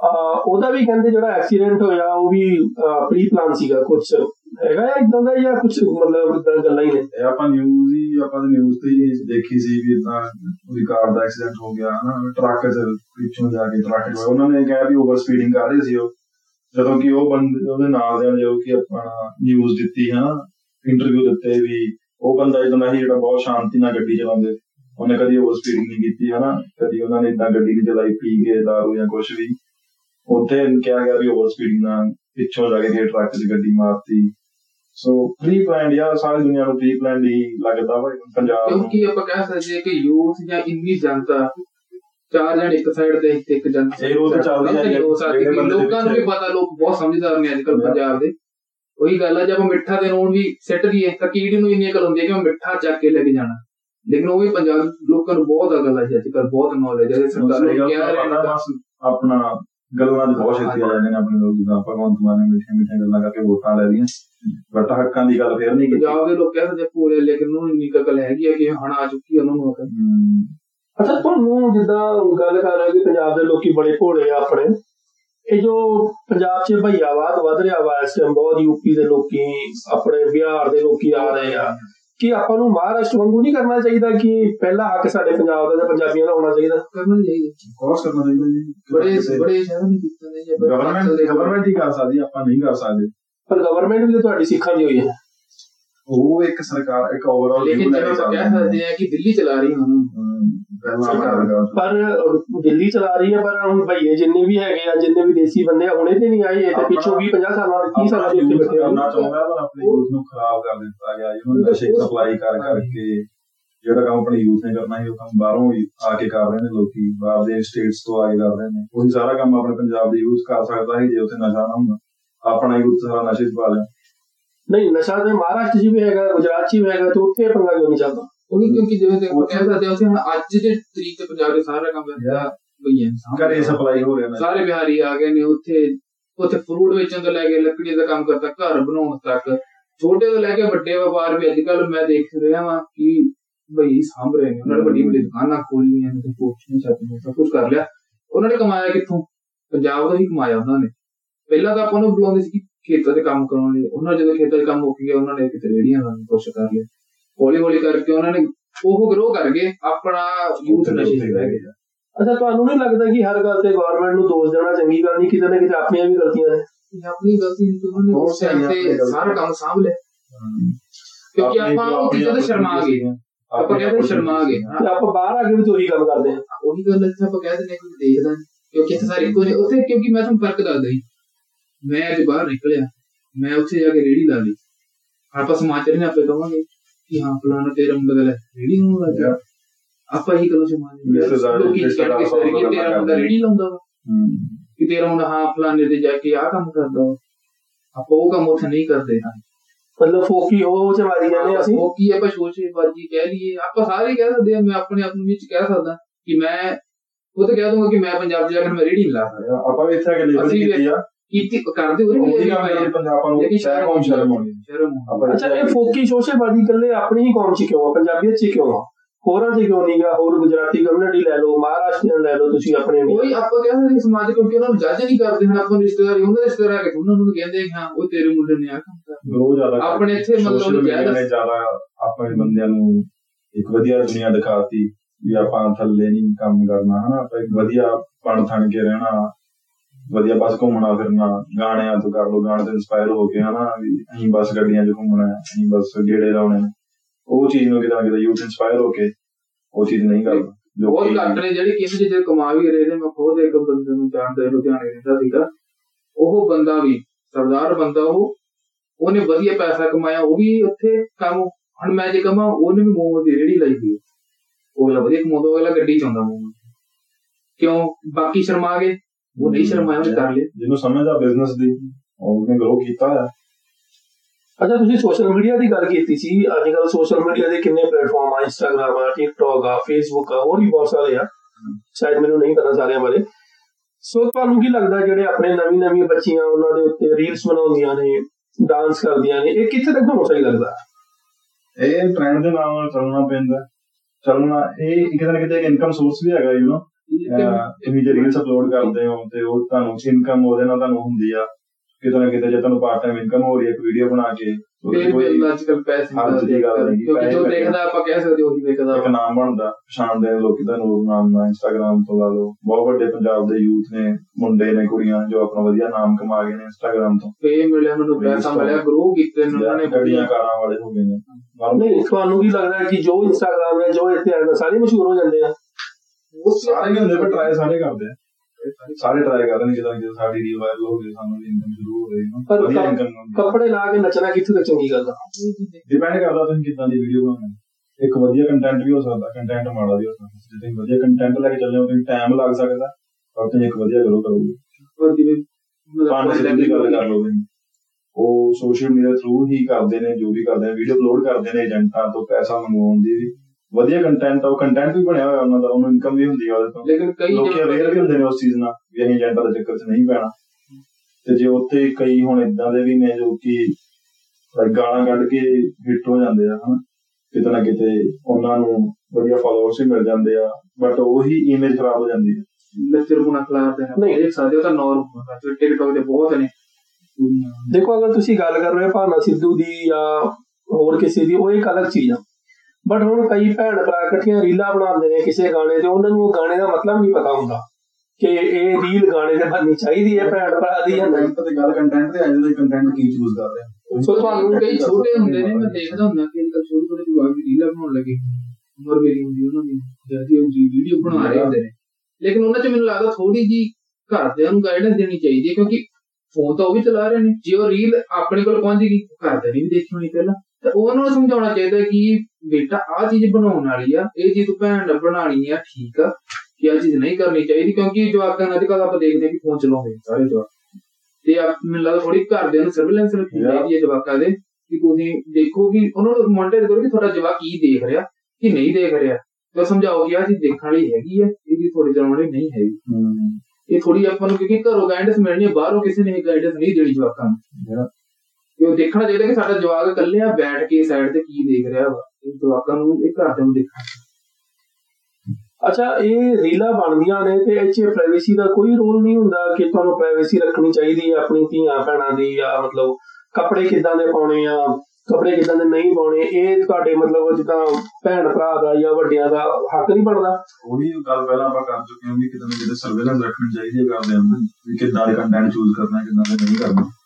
ਆ ਉਹਦਾ ਵੀ ਕਹਿੰਦੇ ਜਿਹੜਾ ਐਕਸੀਡੈਂਟ ਹੋਇਆ ਉਹ ਵੀ ਪ੍ਰੀ ਪਲਾਨ ਸੀਗਾ ਕੁਝ ਹੈਗਾ ਇਦਾਂ ਦਾ ਜਾਂ ਕੁਝ ਮਤਲਬ ਏਦਾਂ ਗੱਲਾਂ ਹੀ ਨੇ। ਇਹ ਆਪਾਂ ਨਿਊਜ਼ ਹੀ, ਆਪਾਂ ਨੇ ਨਿਊਜ਼ ਤੇ ਹੀ ਦੇਖੀ ਸੀ ਵੀ ਇਦਾਂ ਉਹਦੀ ਕਾਰ ਦਾ ਐਕਸੀਡੈਂਟ ਹੋ ਗਿਆ, ਹਨਾ? ਟਰੱਕ ਚ ਪਿੱਛੋਂ ਜਾ ਕੇ ਟਰੱਕ ਹੋਇਆ। ਉਹਨਾਂ ਨੇ ਕਿਹਾ ਵੀ ਓਵਰ ਸਪੀਡਿੰਗ ਕਰ ਰਹੇ ਸੀ ਉਹ। ਜਦੋਂ ਕਿ ਉਹ ਬੰਦੇ, ਉਹਦੇ ਨਾਲ ਦੇ ਜੋ ਕਿ ਆਪਣਾ ਨਿਊਜ਼ ਦਿੱਤੀ, ਹਨਾ? ਇੰਟਰਵਿਊ ਦਿੱਤੇ ਵੀ ਉਹ ਬੰਦਾ ਇਦਾਂ ਦਾ ਸੀ ਜਿਹੜਾ ਬਹੁਤ ਸ਼ਾਂਤੀ ਨਾਲ ਗੱਡੀ ਚਲਾਉਂਦੇ। ਉਹਨੇ ਕਦੀ ਓਵਰ ਸਪੀਡਿੰਗ ਨਹੀਂ ਕੀਤੀ, ਹਨਾ? ਕਦੀ ਉਹਨਾਂ ਨੇ ਇਦਾਂ ਗੱਡੀ ਨਹੀਂ ਚਲਾਈ ਪੀ ਕੇ, ਦਾਰੂ ਜਾਂ ਕੁਝ ਵੀ। ਉੱਥੇ ਕਿਹਾ ਗਿਆ ਵੀ ਓਵਰ ਸਪੀਡਿੰਗ ਨਾਲ ਪਿੱਛੋਂ ਜਾ ਕੇ ਟਰੱਕ 'ਚ ਗੱਡੀ ਮਾਰਤੀ। ਸੋ ਪ੍ਰੀ ਪਲਾਨਡ ਯਾ ਸਾਰੀ ਦੁਨੀਆ ਨੂੰ ਪ੍ਰੀ ਪਲਾਨਡ ਹੀ ਲੱਗਦਾ ਵਾ ਪੰਜਾਬ ਨੂੰ। ਕਿਉਂਕਿ ਆਪਾਂ ਕਹਿ ਸਕਦੇ ਹਾਂ ਕਿ ਯੂਥ ਜਾਂ ਇੰਨੀ ਜਨਤਾ ਚਾਰ ਜਣ ਇੱਕ ਸਾਈਡ ਤੇ ਇੱਕ- ਇੱਕ ਜਨਤਾ ਇਹ ਤਾਂ ਚੱਲਦੀ ਹੈ ਦੇ ਲੋਕਾਂ ਨੂੰ ਵੀ ਪਤਾ ਲੋਕ ਬਹੁਤ ਸਮਝਦਾਰ ਨੇ ਅੱਜਕੱਲ. ਪੰਜਾਬ। ਦੇ। ਉਹੀ ਗੱਲ ਹੈ ਜੇ ਆਪਾਂ ਮਿੱਠਾ ਦੇ ਨੂਣ ਵੀ ਸਿੱਟ ਦਈਏ ਤਾਂ ਕੀੜੀ ਨੂੰ ਇੰਨੀ ਅਕਲ ਹੁੰਦੀ ਹੈ ਕਿ ਮੈਂ ਮਿੱਠਾ ਚੱਕ ਕੇ ਲੈ ਕੇ ਜਾਣਾ। ਲੇਕਿਨ ਉਹ ਵੀ ਪੰਜਾਬ ਲੋਕਾਂ ਨੂੰ ਬਹੁਤ ਅਕਲ ਹੈ ਅੱਜਕੱਲ ਬਹੁਤ ਨੌਲੇਜ ਹੈ ਸਰਕਾਰ ਨੂੰ ਕਿਹਾ ਤਾਂ ਰਿਹਾ ਆਪਣਾ ਗੱਲਾਂ 'ਚ ਬਹੁਤ ਛੇਤੀ ਆ ਜਾਂਦੇ ਨੇ ਆਪਣੇ ਲੋਕ ਜਿੱਦਾਂ ਭਗਵੰਤ ਮਾਨ ਨੇ ਮਿੱਠੀਆਂ ਮਿੱਠੀਆਂ ਗੱਲਾਂ ਕਰਕੇ ਵੋਟਾਂ ਲੈ ਲਈਆਂ ਬਟ ਹੱਕਾਂ ਦੀ ਗੱਲ ਫੇਰ ਨਹੀਂ ਕੀਤੀ। ਪੰਜਾਬ ਦੇ ਲੋਕ ਕਹਿ ਸਕਦੇ ਭੋਲੇ ਲੇਕਿਨ ਉਹਨੂੰ ਇੰਨੀ ਕੁ ਅਕਲ ਹੈਗੀ ਹੈ ਕਿ ਹਣ ਆ ਚੁੱਕੀ ਉਹਨਾਂ ਨੂੰ ਅਕਲ ਅੱਛਾ ਤੁਹਾਨੂੰ ਜਿੱਦਾਂ ਗੱਲ ਕਰ ਰਹੇ ਕਿ ਪੰਜਾਬ ਦੇ ਲੋਕੀ ਬੜੇ ਭੋਲੇ ਆ ਆਪਣੇ ਇਹ ਜੋ ਪੰਜਾਬ 'ਚ ਭਈਆਵਾਦ ਵੱਧ ਰਿਹਾ ਵਾ ਇਸ ਟਾਈਮ ਬਹੁਤ ਯੂਪੀ ਦੇ ਲੋਕੀ ਆਪਣੇ ਬਿਹਾਰ ਦੇ ਲੋਕੀ ਆ ਰਹੇ ਆ। ਕਿ ਆਪਾਂ ਨੂੰ ਮਹਾਰਾਸ਼ਟਰ ਵਾਂਗੂ ਨਹੀਂ ਕਰਨਾ ਚਾਹੀਦਾ ਕਿ ਪਹਿਲਾ ਹੱਕ ਸਾਡੇ ਪੰਜਾਬ ਦਾ ਤੇ ਪੰਜਾਬੀਆਂ ਦਾ ਹੋਣਾ ਚਾਹੀਦਾ? ਕਰਨਾ ਚਾਹੀਦਾ। ਕੋਰਸ ਕਰਨਾ ਚਾਹੀਦਾ ਜੀ। ਬੜੇ ਬੜੇ ਸ਼ਹਿਰਾਂ ਨੇ ਕੀਤਾ ਨੇ ਜਾਂ ਗਵਰਨਮੈਂਟ ਗਵਰਨਮੈਂਟ ਹੀ ਕਰ ਸਕਦੀ ਆਪਾਂ ਨਹੀਂ ਕਰ ਸਕਦੇ। ਪਰ ਗਵਰਨਮੈਂਟ ਵੀ ਤੁਹਾਡੀ ਸਿੱਖਾਂ ਦੀ ਹੋਈ ਹੈ। ਉਹ ਇੱਕ ਸਰਕਾਰ ਇੱਕ ਓਵਰਆਲ ਲੇਕਿਨ ਜਿਵੇਂ ਆਪਾਂ ਕਹਿ ਸਕਦੇ ਹਾਂ ਕਿ ਦਿੱਲੀ ਚਲਾ ਰਹੀ ਹੁਣ। ਪਰ ਦਿੱਲੀ ਚਲਾ ਰਹੀ ਹੈ ਪਰ ਹੁਣ ਭਈਏ ਜਿੰਨੇ ਵੀ ਹੈਗੇ ਆ ਜਿੰਨੇ ਵੀ ਦੇਸੀ ਬੰਦੇ ਆ ਹੁਣੇ ਤੇ ਨਹੀਂ ਆਏ ਇਹ ਤੇ ਪਿੱਛੋਂ 20 50 ਸਾਲਾਂ ਦੇ 30 ਸਾਲਾਂ ਦੇ ਉੱਤੇ ਬੈਠੇ ਆ। ਕਰਨਾ ਚਾਹੁੰਦਾ ਪਰ ਆਪਣੇ ਯੂਥ ਨੂੰ ਖਰਾਬ ਕਰ ਦਿੱਤਾ ਗਿਆ ਜਿਹਨੂੰ ਨਸ਼ੇ ਸਪਲਾਈ ਕਰ ਕਰਕੇ ਜਿਹੜਾ ਕੰਮ ਆਪਣੇ ਯੂਥ ਨੇ ਕਰਨਾ ਸੀ ਉਹ ਕੰਮ ਬਾਹਰੋਂ ਹੀ ਆ ਕੇ ਕਰ ਰਹੇ ਨੇ ਲੋਕੀ ਬਾਹਰ ਦੇ ਸਟੇਟਸ ਤੋਂ ਆ ਕੇ ਕਰ ਰਹੇ ਨੇ। ਉਹੀ ਸਾਰਾ ਕੰਮ ਆਪਣੇ ਪੰਜਾਬ ਦੇ ਯੂਥ ਕਰ ਸਕਦਾ ਸੀ ਜੇ ਉੱਥੇ ਨਸ਼ਾ ਨਾ ਹੁੰਦਾ। ਆਪਣਾ ਯੂਥ ਸਾਰਾ ਨਸ਼ੇ 'ਚ ਪਾ ਲਿਆ। ਨਹੀਂ ਨਸ਼ਾ ਤੇ ਮਹਾਰਾਸ਼ਟਰ 'ਚ ਵੀ ਹੈਗਾ ਗੁਜਰਾਤ 'ਚ ਵੀ ਹੈਗਾ ਤੇ ਉੱਥੇ ਪੰਗਾ ਕਿਉਂ ਨਹੀਂ ਚੱਲਦਾ? ਉਹੀ ਕਿਉਂਕਿ ਜਿਵੇਂ ਤੇ ਕਹਿ ਸਕਦੇ ਹਾਂ ਹੁਣ ਅੱਜ ਦੇ ਤਰੀਕ ਤੇ ਪੰਜਾਬ ਦੇ ਸਾਰਾ ਕੰਮ ਹੈ। ਭਈਆ ਘਰੇ ਸਪਲਾਈ ਹੋ ਰਿਹਾ ਨੇ। ਸਾਰੇ ਬਿਹਾਰੀ ਆ ਗਏ ਨੇ ਉੱਥੇ ਉੱਥੇ ਫਰੂਟ ਵੇਚਣ ਤੋਂ ਲੈ ਕੇ ਲੱਕੜੀ ਦਾ ਕੰਮ ਕਰਤਾ ਘਰ ਬਣਾਉਣ ਤੱਕ। ਛੋਟੇ ਤੋਂ ਲੈ ਕੇ ਵੱਡੇ ਵਪਾਰ ਵੀ ਅੱਜ ਕੱਲ ਮੈਂ ਦੇਖ ਰਿਹਾ ਵਾਂ ਕਿ ਬਈ ਸਾਂਭ ਰਹੇ ਨੇ। ਉਹਨਾਂ ਨੇ ਵੱਡੀ ਵੱਡੀ ਦੁਕਾਨਾਂ ਖੋਲੀਆਂ ਨੇ ਤੇ ਕੋਠੀਆਂ ਛੱਤਾਂ ਸਭ ਕੁਝ ਕਰ ਲਿਆ। ਉਹਨਾਂ ਨੇ ਕਮਾਇਆ ਕਿੱਥੋਂ? ਪੰਜਾਬ ਤੋਂ ਹੀ ਕਮਾਇਆ ਉਹਨਾਂ ਨੇ। ਪਹਿਲਾਂ ਤਾਂ ਆਪਾਂ ਨੂੰ ਬੁਲਾਉਂਦੇ ਸੀ ਖੇਤਾਂ 'ਚ ਕੰਮ ਕਰਾਉਣ ਲਈ। ਉਹਨਾਂ ਨੇ ਜਦੋਂ ਖੇਤਾਂ 'ਚ ਕੰਮ ਮੁੱਕ ਗਿਆ ਉਹਨਾਂ ਨੇ ਕਿਤੇ ਰੇੜੀਆਂ ਦੀ ਕੋਸ਼ਿਸ਼ ਕਰ ਲਈ। ਹੌਲੀ ਹੌਲੀ ਕਰਕੇ ਉਹਨਾਂ ਨੇ ਉਹ ਗਰੋ ਕਰ ਗਏ ਆਪਣਾ ਯੂਥ ਨਸ਼ੇ 'ਚ ਰਹਿ ਗਿਆ ਅੱਛਾ ਤੁਹਾਨੂੰ ਨਹੀਂ ਲੱਗਦਾ ਕਿ ਹਰ ਗੱਲ ਤੇ ਗਵਰਨਮੈਂਟ ਨੂੰ ਦੋਸ਼ ਦੇਣਾ ਚੰਗੀ ਗੱਲ ਨਹੀਂ ਕਿਤੇ ਨਾ ਕਿਤੇ ਆਪਣੀਆਂ ਵੀ ਗਲਤੀਆਂ ਨੇ? ਆਪਣੀ ਗਲਤੀ ਨਹੀਂ ਉਹਨਾਂ ਨੇ ਉਸ ਟਾਈਮ ਤੇ। ਸਾਰਾ ਕੰਮ ਸਾਂਭ ਲਿਆ। ਕਿਉਂਕਿ ਆਪਾਂ ਉਹ ਚੀਜ਼ਾਂ ਤੋਂ ਸ਼ਰਮਾ ਗਏ। ਆਪਾਂ ਕਹਿੰਦੇ ਸ਼ਰਮਾ ਗਏ ਤੇ ਆਪਾਂ ਬਾਹਰ ਆ ਕੇ ਵੀ ਉਹੀ ਕੰਮ ਕਰਦੇ ਆ। ਉਹੀ ਗੱਲ ਇੱਥੇ ਆਪਾਂ ਕਹਿ ਦਿੰਦੇ ਹਾਂ ਕਿ ਦੇਖਦਾ ਨਹੀਂ ਕਿਉਂਕਿ ਇੱਥੇ ਸਾਰੇ ਨੇ ਉੱਥੇ ਕਿਉਂਕਿ ਮੈਂ ਤੁਹਾਨੂੰ ਫ਼ਰਕ ਦੱਸਦਾ ਜੀ। ਮੈਂ ਅੱਜ ਬਾਹਰ ਨਿਕਲਿਆ। ਮੈਂ ਉੱਥੇ ਜਾ ਕੇ ਰੇੜੀ ਲਾ ਲਈ। ਆਪਾਂ ਸਮਾਜ ਚ ਨਹੀਂ ਆਪੇ ਕਵਾਂਗੇ ਕਿ ਹਾਂ ਫਲਾਣਾ ਤੇਰਾ ਮੁੰਡਾ ਗਲਤ ਰੇੜੀ ਨੂੰ ਲੱਗ ਗਿਆ। ਆਪਾਂ ਹੀ ਕਦੋਂ ਸਮਾਜ ਚ ਰਿਸ਼ਤੇਦਾਰ- ਲੋਕੀ ਕਹਿ ਰਿਸ਼ਤੇਦਾਰ ਕੇ ਸਾਰੇ ਕਿ ਤੇਰਾ ਮੁੰਡਾ ਕਰਦੇ। ਰੇੜੀ ਲਾਉਂਦਾ ਵਾ। ਹੂੰ। ਕਿ ਤੇਰਾ ਮੁੰਡਾ ਹਾਂ ਫਲਾਣੇ ਦੇ ਜਾ ਕੇ ਆਹ ਕੰਮ ਕਰਦਾ ਵਾ। ਆਪਾਂ ਉਹ ਕੰਮ ਉੱਥੇ ਨਹੀਂ ਕਰਦੇ ਹਾਂ। ਮਤਲਬ ਫੋਕੀ ਹੋ ਚ ਮਾਰੀ ਜਾਂਦੇ ਅਸੀਂ? ਉਹ ਕੀ ਆਪਾਂ ਸ਼ੋਸ਼ੇਬਾਜ਼ੀ ਕਹਿ ਲਈਏ। ਆਪਾਂ ਸਾਰੇ ਕਹਿ ਸਕਦੇ ਆ ਮੈਂ ਆਪਣੇ ਆਪ ਨੂੰ ਵਿੱਚ ਕਹਿ ਸਕਦਾ ਕਿ ਮੈਂ ਉਹ ਤਾਂ ਕਹਿ ਦੂੰਗਾ ਕਿ ਮੈਂ ਪੰਜਾਬ ਜਾ ਕੇ ਮੈਂ ਰੇੜੀ ਨਹੀਂ ਲਾ ਸਕਦਾ। ਆਪਾਂ ਵੀ ਇੱਥੇ ਆ ਕੇ ਵੀ ਕੀਤੀ ਆ। ਕੀਤੀ ਕਰਦੇ ਹੋਰੇ ਉਹਦੀ ਹੈ ਪੰਜਾਬ ਨੂੰ ਸ਼ਹਿਰ ਕੌਮ ਸ਼ਰਮ ਆਉਣੀ ਸ਼ਰਮ ਆਪਾਂ ਅੱਛਾ ਇਹ ਫੋਕੀ ਸ਼ੋਸ਼ੇਬਾਜ਼ੀ ਇਕੱਲੇ ਆਪਣੀ ਹੀ ਕੌਮ ਚ ਕਿਉਂ ਆ? ਪੰਜਾਬੀਅਤ ਚ ਕਿਉਂ ਆ? ਹੋਰਾਂ ਚ ਕਿਉਂ ਨਹੀਂਗਾ ਹੋਰ ਗੁਜਰਾਤੀ ਕਮਿਊਨਿਟੀ ਲੈ ਲਓ ਮਹਾਰਾਸ਼ਟਰੀਅਨ ਲੈ ਲਓ ਤੁਸੀਂ ਆਪਣੇ ਕੋਈ ਆਪਾਂ ਕਹਿ ਸਕਦੇ ਸਮਾਜ ਕਿਉਂਕਿ ਉਹਨਾਂ ਨੂੰ ਜੱਜ ਨਹੀਂ ਕਰਦੇ ਹਨ ਆਪਾਂ ਰਿਸ਼ਤੇਦਾਰੀ ਉਹਨਾਂ ਦੇ ਰਿਸ਼ਤੇਦਾਰ ਆ ਕੇ ਉਹਨਾਂ ਨੂੰ ਕਹਿੰਦੇ ਹਾਂ ਉਹ ਤੇਰੇ ਮੁੰਡੇ ਨੇ ਆ ਕੰਮ ਗਰੋ ਜ਼ਿਆਦਾ ਆਪਣੇ ਇੱਥੇ ਮਤਲਬ ਜ਼ਿਆਦਾ ਆਪਣੇ ਬੰਦਿਆਂ ਨੂੰ ਇੱਕ ਵਧੀਆ ਦੁਨੀਆ ਦਿਖਾਤੀ ਵੀ ਆਪਾਂ ਥੱਲੇ ਨਹੀਂ ਕੰਮ ਕਰਨਾ ਹਨਾ? ਆਪਾਂ ਇੱਕ ਵਧੀਆ ਪਣ ਥਣ ਕੇ ਰਹਿਣਾ ਵਧੀਆ ਬਸ ਘੁੰਮਣਾ ਫਿਰਨਾ ਗਾਣਿਆਂ ਤੋਂ ਕਰ ਲੋ ਗਾਣੇ ਤੋਂ ਇਨਸਪਾਇਰ ਹੋ ਕੇ ਹਨਾ ਵੀ ਅਸੀਂ ਬਸ ਗੱਡੀਆਂ 'ਚ ਘੁੰਮਣਾ ਹੈ, ਅਸੀਂ ਬਸ ਗੇੜੇ ਲਾਉਣੇ ਨੇ। ਉਹ ਚੀਜ਼ ਨੂੰ ਕਿਤੇ ਨਾ ਕਿਤੇ ਯੂਥ ਇਨਸਪਾਇਰ ਹੋ ਕੇ ਉਹ ਚੀਜ਼ ਨਹੀਂ ਕਰਦਾ। ਬਹੁਤ ਲੋਕੀ ਘੱਟ ਨੇ ਜਿਹੜੇ ਕਿੰਨੇ ਜਿਹੜੇ ਕਮਾ ਵੀ ਰਹੇ ਨੇ। ਮੈਂ ਖੁਦ ਇੱਕ ਬੰਦੇ ਨੂੰ ਜਾਣਦਾ ਲੁਧਿਆਣੇ ਰਹਿੰਦਾ ਸੀਗਾ। ਉਹ ਬੰਦਾ ਵੀ ਸਰਦਾਰ ਬੰਦਾ ਉਹ ਉਹਨੇ ਵਧੀਆ ਪੈਸਾ ਕਮਾਇਆ ਉਹ ਵੀ ਉੱਥੇ ਕੰਮ ਹੁਣ ਮੈਂ ਜੇ ਕਮਾ ਉਹਨੇ ਵੀ ਮੋਮੋ ਦੀ ਰੇੜੀ ਲਾਈ ਦੀ ਉਹ ਅਗਲਾ ਵਧੀਆ ਕਮਾਉਂਦਾ ਉਹ ਅਗਲਾ ਗੱਡੀ ਚਾਉਂਦਾ ਮੋਮੋ ਕਿਉਂ? ਬਾਕੀ ਸ਼ਰਮਾ ਗਏ। ਉਹ ਨਹੀਂ ਸ਼ਰਮਾਇਆ ਉਹਨੇ ਕਰ ਲਿਆ ਜਿਹਨੂੰ ਸਮਝਦਾ ਬਿਜ਼ਨਸ ਦੀ ਉਹਨੇ ਗਰੋ ਕੀਤਾ ਹੈ ਅੱਛਾ ਤੁਸੀਂ ਸੋਸ਼ਲ ਮੀਡੀਆ ਦੀ ਗੱਲ ਕੀਤੀ ਸੀ। ਅੱਜ ਕੱਲ ਸੋਸ਼ਲ ਮੀਡੀਆ ਦੇ ਕਿੰਨੇ ਪਲੇਟਫਾਰਮ ਆ ਇੰਸਟਾਗ੍ਰam ਆ ਟਿਕਟੌਕ ਆ ਫੇਸਬੁੱਕ ਆ ਹੋਰ ਵੀ ਬਹੁਤ ਸਾਰੇ ਆ। ਸ਼ਾਇਦ ਮੈਨੂੰ ਨਹੀਂ ਪਤਾ ਸਾਰਿਆਂ ਬਾਰੇ। ਸੋ ਤੁਹਾਨੂੰ ਕੀ ਲੱਗਦਾ ਜਿਹੜੇ ਆਪਣੇ ਨਵੀਂ ਨਵੀਂ ਬੱਚੀਆਂ ਉਹਨਾਂ ਦੇ ਉੱਤੇ ਰੀਲਸ ਬਣਾਉਂਦੀਆਂ ਨੇ ਡਾਂਸ ਕਰਦੀਆਂ ਨੇ ਇਹ ਕਿੱਥੇ ਤੱਕ ਤੁਹਾਨੂੰ ਸਹੀ ਲੱਗਦਾ? ਇਹ ਟ੍ਰੈਂਡ ਦੇ ਨਾਲ ਚੱਲਣਾ ਪੈਂਦਾ। ਚੱਲਣਾ ਇਹ ਕਿਤੇ ਨਾ ਕਿਤੇ ਇੱਕ ਇਨਕਮ ਸੋਰਸ ਵੀ ਹੈਗਾ ਯੂ نو ਤੁਸੀਂ ਜੇ ਰੀਲਸ ਅਪਲੋਡ ਕਰਦੇ ਹੋ ਤੇ ਉਹ ਤੁਹਾਨੂੰ ਇਨਕਮ ਉਹਦੇ ਨਾਲ ਤੁਹਾਨੂੰ ਹੁੰਦੀ ਆ ਕਿਤੇ ਨਾ ਕਿਤੇ ਜੇ ਤੁਹਾਨੂੰ ਪਾਰਟ ਟਾਈਮ ਇਨਕਮ ਹੋ ਰਹੀ ਹੈ ਇੱਕ ਵੀਡੀਓ ਬਣਾ ਕੇ ਉਹਦੀ ਫਿਰ ਕੋਈ ਵੀ ਅੱਜ ਕੱਲ ਪੈਸੇ ਦਾ ਗੱਲ ਹੈਗੀ। ਕਿਉਂਕਿ ਜੋ ਦੇਖਦਾ ਆਪਾਂ ਕਹਿ ਸਕਦੇ ਉਹੀ ਦੇਖਦਾ ਇੱਕ ਨਾਮ ਬਣਦਾ ਪਛਾਣ ਦੇ ਲੋਕੀ ਤੁਹਾਨੂੰ ਉਸ ਨਾਮ ਨਾਲ ਇੰਸਟਾਗ੍ਰam ਤੋਂ ਲਾ ਲਓ। ਬਹੁਤ ਵੱਡੇ ਪੰਜਾਬ ਦੇ ਯੂਥ ਨੇ ਮੁੰਡੇ ਨੇ ਕੁੜੀਆਂ ਜੋ ਆਪਣਾ ਵਧੀਆ ਨਾਮ ਕਮਾ ਗਏ ਨੇ ਇੰਸਟਾਗ੍ਰam ਤੋਂ। ਫੇਮ ਮਿਲਿਆ ਉਹਨਾਂ ਨੂੰ ਪੈਸਾ ਮਿਲਿਆ ਗਰੋ ਕੀਤੇ ਨੇ ਉਹਨਾਂ ਨੇ ਗੱਡੀਆਂ ਕਾਰਾਂ ਵਾਲੇ ਹੋ ਗਏ ਨੇ। ਪਰ ਨਹੀਂ ਤੁਹਾਨੂੰ ਕੀ ਲੱਗਦਾ ਕਿ ਜੋ ਇੰਸਟਾਗ੍ਰam ਹੈ ਜੋ ਇੱਥੇ ਆਉਂਦਾ ਸਾਰੇ ਮਸ਼ਹੂਰ ਹੋ ਜਾਂਦੇ ਆ। ਸਾਰੇ ਨਹੀਂ ਹੁੰਦੇ ਪਰ ਟਰਾਈ ਸਾਰੇ ਕਰਦੇ ਆ। ਸਾਰੇ ਟਰਾਈ ਕਰਦੇ ਨੇ ਜਦੋਂ ਜਦੋਂ ਸਾਡੀ ਰੀਲ ਵਾਇਰਲ ਹੋ ਗਈ ਸਾਨੂੰ ਵੀ ਇਨਕਮ ਸ਼ੁਰੂ ਹੋ ਗਈ ਪਰ ਕੱਪੜੇ ਲਾ ਕੇ ਨੱਚਣਾ ਕਿੱਥੇ ਤੱਕ ਚੰਗੀ ਗੱਲ ਆ? ਡਿਪੈਂਡ ਕਰਦਾ ਤੁਸੀਂ ਕਿੱਦਾਂ ਦੀ ਵੀਡੀਓ ਬਣਾਉਣੀ ਇੱਕ ਵਧੀਆ ਕੰਟੈਂਟ ਵੀ ਹੋ ਸਕਦਾ ਕੰਟੈਂਟ ਮਾੜਾ ਵੀ ਹੋ ਸਕਦਾ। ਜੇ ਤੁਸੀਂ ਵਧੀਆ ਕੰਟੈਂਟ ਲੈ ਕੇ ਚੱਲੇ ਹੋ ਤੁਸੀਂ ਟਾਈਮ ਲੱਗ ਸਕਦਾ ਪਰ ਤੁਸੀਂ ਇੱਕ ਵਧੀਆ ਗਰੋ ਕਰੋਗੇ। ਪਰ ਜਿਵੇਂ ਪਾਣੀ ਦੀ ਗੱਲ ਕਰ ਤੁਸੀਂ। ਉਹ ਸੋਸ਼ਲ ਮੀਡੀਆ ਥਰੂ ਹੀ ਕਰਦੇ ਨੇ ਜੋ ਵੀ ਕਰਦੇ ਨੇ ਵੀਡੀਓ ਅਪਲੋਡ ਕਰਦੇ ਨੇ ਏਜੰਟਾਂ ਤੋਂ ਪੈਸਾ ਮੰਗਵਾਉਣ ਦੀ ਵੀ। ਵਧੀਆ ਕੰਟੈਂਟ ਆ ਉਹ ਕੰਟੈਂਟ ਵੀ ਬਣਿਆ ਹੋਇਆ ਉਹਨਾਂ ਦਾ ਉਹਨੂੰ ਇਨਕਮ ਵੀ ਹੁੰਦੀ ਆ ਉਹਦੇ ਤੋਂ। ਲੇਕਿਨ ਕਈ ਲੋਕੀ ਅਵੇਅਰ ਵੀ ਹੁੰਦੇ ਨੇ ਉਸ ਚੀਜ਼ ਨਾਲ ਵੀ ਅਸੀਂ ਏਜੰਟਾਂ ਦੇ ਚੱਕਰ 'ਚ ਨਹੀਂ ਪੈਣਾ। ਤੇ ਜੇ ਉੱਥੇ ਕਈ ਹੁਣ ਇਦਾਂ ਦੇ ਵੀ ਨੇ ਜੋ ਕਿ ਗਾਲਾਂ ਕੱਢ ਕੇ ਹਿੱਟ ਹੋ ਜਾਂਦੇ ਆ ਹਨਾ? ਕਿਤੇ ਨਾ ਕਿਤੇ ਉਹਨਾਂ ਨੂੰ ਵਧੀਆ ਫਾਲੋਅਰਸ ਵੀ ਮਿਲ ਜਾਂਦੇ ਆ ਬਟ ਉਹੀ ਇਮੇਜ ਖਰਾਬ ਹੋ ਜਾਂਦੀ ਹੈ ਲੈਕਚਰ ਗੁਣਾ ਖਿਲਾਫ ਦੇ ਨਹੀਂ। ਦੇਖ ਸਕਦੇ ਹੋ ਤਾਂ ਨੌਰਮਲ ਹੈ ਟਿਕਟੌਕ ਤੇ ਬਹੁਤ ਨੇ। ਦੇਖੋ ਅਗਰ ਤੁਸੀਂ ਗੱਲ ਕਰ ਰਹੇ ਹੋ ਭਾਨਾ ਸਿੱਧੂ ਦੀ ਜਾਂ ਹੋਰ ਕਿਸੇ ਦੀ ਉਹ ਇੱਕ ਅਲੱਗ ਚੀਜ਼ ਆ। ਬਟ ਹੁਣ ਕਈ ਭੈਣ ਭਰਾ ਇਕੱਠੀਆਂ ਰੀਲਾਂ ਬਣਾਉਂਦੇ ਨੇ ਕਿਸੇ ਗਾਣੇ ਤੇ ਉਹਨਾਂ ਨੂੰ ਉਹ ਗਾਣੇ ਦਾ ਮਤਲਬ ਨਹੀਂ ਪਤਾ ਹੁੰਦਾ ਕਿ ਇਹ ਰੀਲ ਗਾਣੇ ਦੇ ਬਣਨੀ ਚਾਹੀਦੀ ਹੈ ਭੈਣ ਭਰਾ ਦੀ ਜਾਂ ਨਹੀਂ। ਤੇ ਗੱਲ ਕੰਟੈਂਟ ਤੇ ਅੱਜ ਦਾ ਕੰਟੈਂਟ ਕੀ ਚੂਜ਼ ਕਰ ਰਹੇ ਸੋ ਤੁਹਾਨੂੰ ਕਈ ਛੋਟੇ ਹੁੰਦੇ ਨੇ ਮੈਂ ਦੇਖਦਾ ਹੁੰਦਾ ਕਿ ਅੰਕਲ ਛੋਟੇ ਛੋਟੇ ਜਵਾਕ ਵੀ ਰੀਲਾਂ ਬਣਾਉਣ ਲੱਗੇ। ਉਮਰ ਮੇਰੀ ਹੁੰਦੀ ਉਹਨਾਂ ਦੀ ਜ਼ਿਆਦਾ ਉਹ ਜੀ ਵੀਡੀਓ ਬਣਾ ਰਹੇ ਹੁੰਦੇ ਨੇ। ਲੇਕਿਨ ਉਹਨਾਂ ਚ ਮੈਨੂੰ ਲੱਗਦਾ ਥੋੜੀ ਜੀ ਘਰਦਿਆਂ ਨੂੰ ਗਾਈਡੈਂਸ ਦੇਣੀ ਚਾਹੀਦੀ ਹੈ ਕਿਉਂਕਿ ਫੋਨ ਤਾਂ ਉਹ ਵੀ ਚਲਾ ਰਹੇ ਨੇ। ਜੇ ਉਹ ਰੀਲ ਆਪਣੇ ਕੋਲ ਪਹੁੰਚ ਗਈ ਘਰਦਿਆਂ ਨੇ ਵੀ ਦੇਖੀ ਹੋਣੀ ਪਹਿਲਾਂ। ਤਾਂ ਉਹਨਾਂ ਨੂੰ ਸਮਝਾਉਣਾ ਚਾਹੀਦਾ ਕਿ ਬੇਟਾ ਆਹ ਚੀਜ਼ ਬਣਾਉਣ ਵਾਲੀ ਆ ਇਹ ਜੇ ਤੂੰ ਭੈਣ ਨਾਲ ਬਣਾਣੀ ਆ ਠੀਕ ਆ ਕਿ ਆਹ ਚੀਜ਼ ਨਹੀਂ ਕਰਨੀ ਚਾਹੀਦੀ ਕਿਉਂਕਿ ਜਵਾਕਾਂ ਨੂੰ ਅੱਜ ਕੱਲ੍ਹ ਆਪਾਂ ਦੇਖਦੇ ਕਿ ਫੋਨ ਚਲਾਉਂਦੇ ਸਾਰੇ ਜਵਾਕ ਤੇ ਆ ਮੈਨੂੰ ਲੱਗਦਾ ਥੋੜੀ ਘਰਦਿਆਂ ਨੂੰ ਸਰਵੇਲੈਂਸ Yeah. ਚਾਹੀਦੀ ਹੈ ਜਵਾਕਾਂ ਦੇ ਕਿ ਤੁਸੀਂ ਦੇਖੋ ਕਿ ਉਹਨਾਂ ਨੂੰ ਮੋਨੀਟਰ ਕਰੋ ਕਿ ਤੁਹਾਡਾ ਜਵਾਕ ਕੀ ਦੇਖ ਰਿਹਾ ਕਿ ਨਹੀਂ ਦੇਖ ਰਿਹਾ ਤਾਂ ਸਮਝਾਓ ਕਿ ਆਹ ਚੀਜ਼ ਦੇਖਣ ਵਾਲੀ ਹੈਗੀ ਹੈ ਇਹਦੀ ਥੋੜੀ ਚਲਾਉਣ ਨਹੀਂ ਹੈਗੀ ਹੂੰ ਇਹ ਥੋੜੀ ਆਪਾਂ ਨੂੰ ਕਿਉਂਕਿ ਘਰੋਂ ਗਾਈਡੈਂਸ ਮਿਲਣੀ ਹੈ ਬਾਹਰੋਂ ਕਿਸੇ ਨੇ ਗਾਈਡੈਂਸ ਨਹੀਂ ਦੇਣੀ ਜਵਾਕਾਂ ਨੂੰ. ਕਿ ਉਹ ਦੇਖਣਾ ਚਾਹੀਦਾ ਕਿ ਸਾਡਾ ਜਵਾਕ ਇਕੱਲਿਆ ਬੈਠ ਕੇ ਸਾਈਡ ਤੇ ਕੀ ਦੇਖ ਰਿਹਾ ਵਾ। ਇਹ ਜਵਾਕਾਂ ਨੂੰ ਇਹ ਘਰਦਿਆਂ ਨੂੰ ਦੇਖਣਾ ਅੱਛਾ ਇਹ ਰੀਲਾਂ ਬਣਦੀਆਂ ਨੇ ਤੇ ਇਹ 'ਚ ਪ੍ਰਾਈਵੇਸੀ ਦਾ ਕੋਈ ਰੋਲ ਨਹੀਂ ਹੁੰਦਾ ਕਿ ਤੁਹਾਨੂੰ ਪ੍ਰਾਈਵੇਸੀ ਰੱਖਣੀ ਚਾਹੀਦੀ ਹੈ ਆਪਣੀ ਧੀਆਂ ਭੈਣਾਂ ਦੀ ਜਾਂ ਮਤਲਬ ਕੱਪੜੇ ਕਿੱਦਾਂ ਦੇ ਪਾਉਣੇ ਆ ਕੱਪੜੇ ਕਿੱਦਾਂ ਦੇ ਨਹੀਂ ਪਾਉਣੇ ਇਹ ਤੁਹਾਡੇ ਮਤਲਬ ਜਿੱਦਾਂ ਭੈਣ ਭਰਾ ਦਾ ਜਾਂ ਵੱਡਿਆਂ ਦਾ ਹੱਕ ਨਹੀਂ ਬਣਦਾ। ਉਹੀ ਗੱਲ ਪਹਿਲਾਂ ਆਪਾਂ ਕਰ ਚੁੱਕੇ ਹਾਂ ਵੀ ਕਿਤੇ ਨਾ ਕਿਤੇ ਸਰਵੇਲੈਂਸ ਰੱਖਣੀ ਚਾਹੀਦੀ ਹੈ ਕਰਦੇ ਹਾਂ ਵੀ ਕਿੱਦਾਂ ਦੇ ਕੰਟੈਂਟ ਚੂਜ਼ ਕਰਨਾ ਹੈ, ਕਿੱਦਾਂ ਦੇ ਨਹੀਂ ਕਰਨਾ।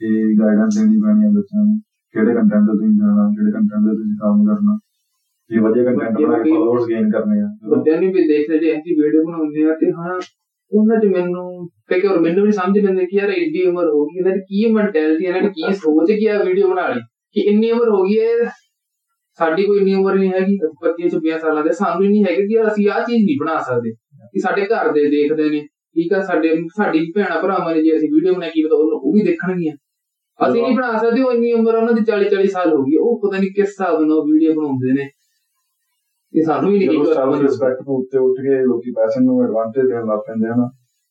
ਇਹ ਗਾਈਡੈਂਸ ਦੇਣੀ ਪੈਣੀ ਹੈ ਬੱਚਿਆਂ ਨੂੰ ਕਿਹੜੇ ਕੰਟੈਂਟ ਤੇ ਤੁਸੀਂ ਜਾਣਾ ਕਿਹੜੇ ਕੰਟੈਂਟ ਤੇ ਤੁਸੀਂ ਕੰਮ ਕਰਨਾ। ਜੇ ਵਧੀਆ ਕੰਟੈਂਟ ਬਣਾ ਕੇ ਫਾਲੋਅਰਸ ਗੇਨ ਕਰਨੇ ਆ ਵੱਡਿਆਂ ਨੂੰ ਵੀ ਦੇਖਦੇ ਜੇ ਐਂਟੀ ਵੀਡੀਓ ਬਣਾਉਂਦੇ ਆ ਤੇ ਹਾਂ ਉਹਨਾਂ 'ਚ ਮੈਨੂੰ ਤੇ ਕਿ ਮੈਨੂੰ ਵੀ ਸਮਝ ਲੈਂਦੇ ਕਿ ਯਾਰ ਐਡੀ ਉਮਰ ਹੋ ਗਈ ਇਹਨਾਂ ਦੀ ਕੀ ਮੈਂਟੈਲਿਟੀ ਇਹਨਾਂ ਦੀ ਕੀ ਸੋਚ ਕੀ ਆ ਵੀਡੀਓ ਬਣਾ ਲਈ ਕਿ ਇੰਨੀ ਉਮਰ ਹੋ ਗਈ ਹੈ ਸਾਡੀ ਕੋਈ ਇੰਨੀ ਉਮਰ ਨਹੀਂ ਹੈਗੀ 25 26 ਸਾਲਾਂ ਦੇ ਸਾਨੂੰ ਹੀ ਨਹੀਂ ਹੈਗੇ ਕਿ ਅਸੀਂ ਆਹ ਚੀਜ਼ ਨਹੀਂ ਬਣਾ ਸਕਦੇ ਕਿ ਸਾਡੇ ਘਰ ਦੇ ਦੇਖਦੇ ਨੇ ਠੀਕ ਆ ਸਾਡੇ ਸਾਡੀ ਭੈਣਾ ਭਰਾਵਾਂ ਨੇ ਜੇ ਅਸੀਂ ਵੀਡੀਓ ਬਣਾ ਕੀ ਪਤਾ ਉਹ ਵੀ ਦੇਖਣਗੀਆਂ। ਅਸੀਂ ਨਹੀਂ ਬਣਾ ਸਕਦੇ ਉਹ ਇੰਨੀ ਉਮਰ ਉਹਨਾਂ ਦੀ 40 40 ਸਾਲ ਹੋ ਗਈ ਹੈ, ਉਹ ਪਤਾ ਨਹੀਂ ਕਿਸ ਹਿਸਾਬ ਨਾਲ ਵੀਡੀਓ ਬਣਾਉਂਦੇ ਨੇ। ਕਿ ਸਾਨੂੰ ਵੀ ਨਹੀਂ ਜਦੋਂ ਪਤਾ ਰਿਸਪੈਕਟ ਤੋਂ ਉੱਤੇ ਉੱਠ ਕੇ ਲੋਕੀ ਪੈਸੇ ਨੂੰ ਐਡਵਾਂਟੇਜ ਦੇਣ ਲੱਗ ਪੈਂਦੇ ਹਨ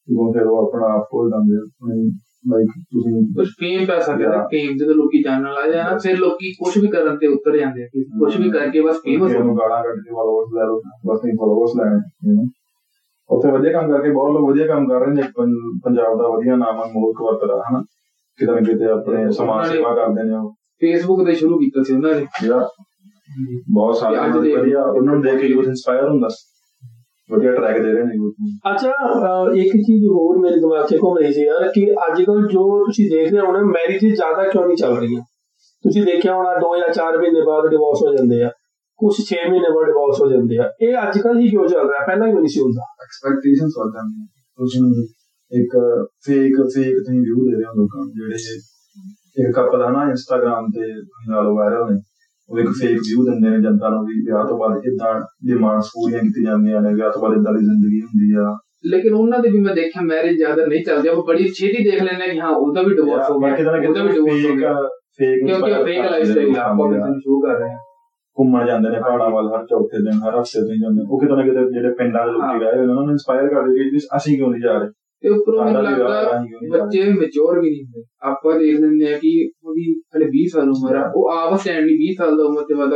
ਉਦੋਂ ਫਿਰ ਉਹ ਆਪਣਾ ਆਪ ਖੋਲ ਦਿੰਦੇ ਆਪਣੀ ਲਾਈਕ ਤੁਸੀਂ ਕੁਝ ਫੇਮ ਪੈਸਾ ਕਹਿੰਦਾ ਫੇਮ ਜਦੋਂ ਲੋਕੀ ਜਾਣਨ ਲੱਗ ਜਾਣਾ ਫਿਰ ਲੋਕੀ ਕੁਝ ਵੀ ਕਰਨ ਤੇ ਉਤਰ ਜਾਂਦੇ ਆ ਕਿ ਕੁਝ ਵੀ ਕਰਕੇ ਬਸ ਫੇਮਸ ਨੂੰ ਗਾਲਾਂ ਕੱਢ ਕੇ ਫਾਲੋਅਰਸ ਲੈ ਲਓ ਬਸ ਨਹੀਂ ਫਾਲੋਅਰਸ ਲੈਣੇ ਯੂ نو ਉੱਥੇ ਵਧੀਆ ਕੰਮ ਕਰਕੇ ਬਹੁਤ ਲੋਕ ਵਧੀਆ ਕੰਮ ਕਰ ਰਹੇ ਨੇ ਪੰਜਾਬ ਦਾ ਵਧੀਆ ਨਾਮ ਹੈ ਮੁਲਕ ਵਰਤਦਾ ਹਨਾ। ਕਿਤੇ ਨਾ ਕਿਤੇ ਆਪਣੇ ਸਮਾਜ ਸੇਵਾ ਕਰਦੇ ਨੇ ਉਹ। ਫੇਸਬੁੱਕ ਤੇ ਸ਼ੁਰੂ ਕੀਤਾ ਸੀ ਉਹਨਾਂ ਨੇ। ਜਿਹੜਾ ਬਹੁਤ ਸਾਰੇ ਅੱਜ ਦੇ ਵਧੀਆ ਉਹਨਾਂ ਨੂੰ ਦੇਖ ਕੇ ਯੂਥ ਇਨਸਪਾਇਰ ਹੁੰਦਾ ਵਧੀਆ ਟਰੈਕ ਦੇ ਰਹੇ ਨੇ ਯੂਥ ਨੂੰ। ਅੱਛਾ ਇੱਕ ਚੀਜ਼ ਹੋਰ ਮੇਰੇ ਦਿਮਾਗ 'ਚ ਘੁੰਮ ਰਹੀ ਸੀ ਯਾਰ ਕਿ ਅੱਜ ਕੱਲ ਜੋ ਤੁਸੀਂ ਦੇਖ ਰਹੇ ਹੋ ਨਾ ਮੈਰਿਜ ਜ਼ਿਆਦਾ ਕਿਉਂ ਨਹੀਂ ਚੱਲ ਰਹੀਆਂ? ਤੁਸੀਂ ਦੇਖਿਆ ਹੋਣਾ 2 ਜਾਂ 4 ਮਹੀਨੇ ਬਾਅਦ ਡਿਵੋਰਸ ਹੋ ਜਾਂਦੇ ਆ। ਕੁਝ 6 ਮਹੀਨੇ ਬਾਅਦ ਡਿਵੋਰਸ ਹੋ ਜਾਂਦੇ ਆ। ਇਹ ਅੱਜ ਕੱਲ ਹੀ ਕਿਉਂ ਚੱਲ ਰਿਹਾ? ਪਹਿਲਾਂ ਕਿਉਂ ਨਹੀਂ ਸੀ ਹੁੰਦਾ। ਐਕਸਪੈਕਟੇਸ਼ਨਸ ਵੱਧ ਜਾਂਦੀਆਂ ਇੱਕ ਫੇਕ ਫੇਕ ਤੁਸੀਂ ਵਿਊ ਦੇ ਰਹੇ ਹੋ ਲੋਕਾਂ ਨੂੰ ਜਿਹੜੇ ਇੱਕ ਕਪਲ ਹੈ ਨਾ ਇੰਸਟਾਗ੍ਰam ਤੇ ਨਾਲੋਂ ਵਾਇਰਲ ਨੇ ਉਹ ਇੱਕ ਫੇਕ ਵਿਊ ਦਿੰਦੇ ਨੇ ਜਨਤਾ ਨੂੰ ਵੀ ਵਿਆਹ ਤੋਂ ਬਾਅਦ ਇਦਾਂ ਡਿਮਾਂਡਸ ਪੂਰੀਆਂ ਕੀਤੀਆਂ ਜਾਂਦੀਆਂ ਨੇ ਵਿਆਹ ਤੋਂ ਬਾਅਦ ਇਦਾਂ ਦੀ ਜ਼ਿੰਦਗੀ ਹੁੰਦੀ ਆ। ਲੇਕਿਨ ਉਹਨਾਂ ਦੇ ਵੀ ਮੈਂ ਦੇਖਿਆ ਮੈਰਿਜ ਜ਼ਿਆਦਾ ਨਹੀਂ ਚੱਲਦੀ ਆਪਾਂ ਬੜੀ ਛੇਤੀ ਦੇਖ ਲੈਂਦੇ ਕਿ ਹਾਂ ਉਹਦਾ ਵੀ ਡਿਵੋਰਸ ਹੋ ਗਿਆ ਕਿਤੇ ਉਹਦਾ ਵੀ ਕਿਤੇ ਡਿਵੋਰਸ ਹੋ ਫੇਕ ਗਿਆ ਫੇਕ ਕਿਉਂਕਿ ਫੇਕ ਲਾਈਫ ਸਟਾਈਲ ਆਪਾਂ ਨੂੰ ਸ਼ੋਅ ਕਰ ਰਹੇ ਹਾਂ ਘੁੰਮਣ ਜਾਂਦੇ ਨੇ ਪਹਾੜਾਂ ਵੱਲ ਹਰ ਚੌਥੇ ਦਿਨ ਹਰ ਹਫ਼ਤੇ ਤੇ ਜਾਂਦੇ। ਉਹ ਕਿਤੇ ਨਾ ਕਿਤੇ ਜਿਹੜੇ ਪਿੰਡਾਂ ਦੇ ਲੋਕੀ ਹਾਂ। ਗਏ ਹੋਏ ਨੇ ਉਹਨਾਂ ਨੂੰ ਇਨਸਪਾਇਰ ਕਰਦੇ ਕਿ ਅਸੀਂ ਕਿਉਂ ਨਹੀਂ ਜਾ ਰਹੇ? ਤੇ ਉੱਪਰੋਂ ਮੈਨੂੰ ਲੱਗਦਾ ਨਹੀਂ ਬੱਚੇ ਮੈਚੁਰ ਵੀ ਨਹੀਂ ਹੁੰਦੇ। ਆਪਾਂ ਦੇਖ ਲੈਂਦੇ ਆ ਕਿ ਉਹਦੀ ਹਲੇ 20 ਸਾਲ ਉਮਰ ਆ। ਉਹ ਆਪ ਸਟੈਂਡ ਨਹੀਂ 20 ਸਾਲ ਦਾ ਉਮਰ ਤੇ ਬਾਅਦ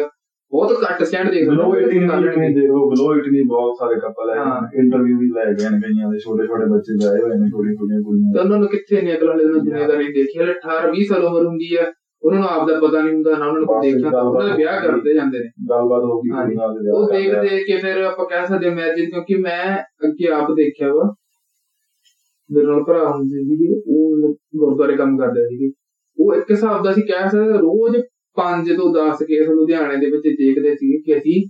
ਬਹੁਤ ਘੱਟ ਸਟੈਂਡ ਦੇਖ ਬਿਲੋ ਲੈਂਦੇ 18 ਵੀ ਤੁਸੀਂ ਦੇਖੋ ਬਿਲੋ 18 ਬਹੁਤ ਸਾਰੇ ਕਪਲ ਹੈ। ਇੰਟਰਵਿਊ ਵੀ ਲੈ ਗਏ ਨੇ ਕਈਆਂ ਦੇ ਛੋਟੇ ਛੋਟੇ ਬੱਚੇ ਗਏ ਹੋਏ ਨੇ ਛੋਟੀਆਂ ਛੋਟੀਆਂ ਕੁੜੀਆਂ ਤਾਂ ਉਹਨਾਂ ਨੂੰ ਕਿੱਥੇ ਨਹੀਂ ਅਗਲਾ ਨੂੰ ਦੁਨੀਆਦਾਰੀ ਦੇਖੀ ਹਲੇ 18 20 ਸਾਲ ਉਮਰ ਹੁੰਦੀ ਆ। ਉਹਨਾਂ ਨੂੰ ਆਪ ਦਾ ਪਤਾ ਨਹੀਂ ਹੁੰਦਾ ਨਾ ਉਹਨਾਂ ਨੂੰ ਕੋਈ ਗੱਲਬਾਤ ਉਹਨਾਂ ਦੇ ਵਿਆਹ ਕਰਦੇ ਜਾਂਦੇ ਨੇ। ਗੱਲਬਾਤ ਹੋ ਗਈ ਉਹ ਕਰ ਦੇਖ ਲਿਆ। ਦੇਖ ਕੇ ਫਿਰ ਆਪਾਂ ਕਹਿ ਸਕਦੇ ਮੈਰਿਜ ਕਿਉਂਕਿ ਮੈਂ ਅੱਗੇ ਆਪ ਦੇਖਿਆ ਵਾ। ਮੇਰੇ ਨਾਲ ਭਰਾ ਹੁੰਦੇ ਸੀਗੇ ਉਹ ਗੁਰਦੁਆਰੇ ਕੰਮ ਕਰਦੇ ਸੀਗੇ। ਉਹ ਇੱਕ ਹਿਸਾਬ ਦਾ ਸੀ ਕਹਿ ਸਕਦੇ ਰੋਜ਼ 5 ਤੋਂ 10 ਕੇਸ ਲੁਧਿਆਣੇ ਦੇ ਵਿੱਚ ਦੇਖਦੇ ਸੀਗੇ ਕਿ ਅਸੀਂ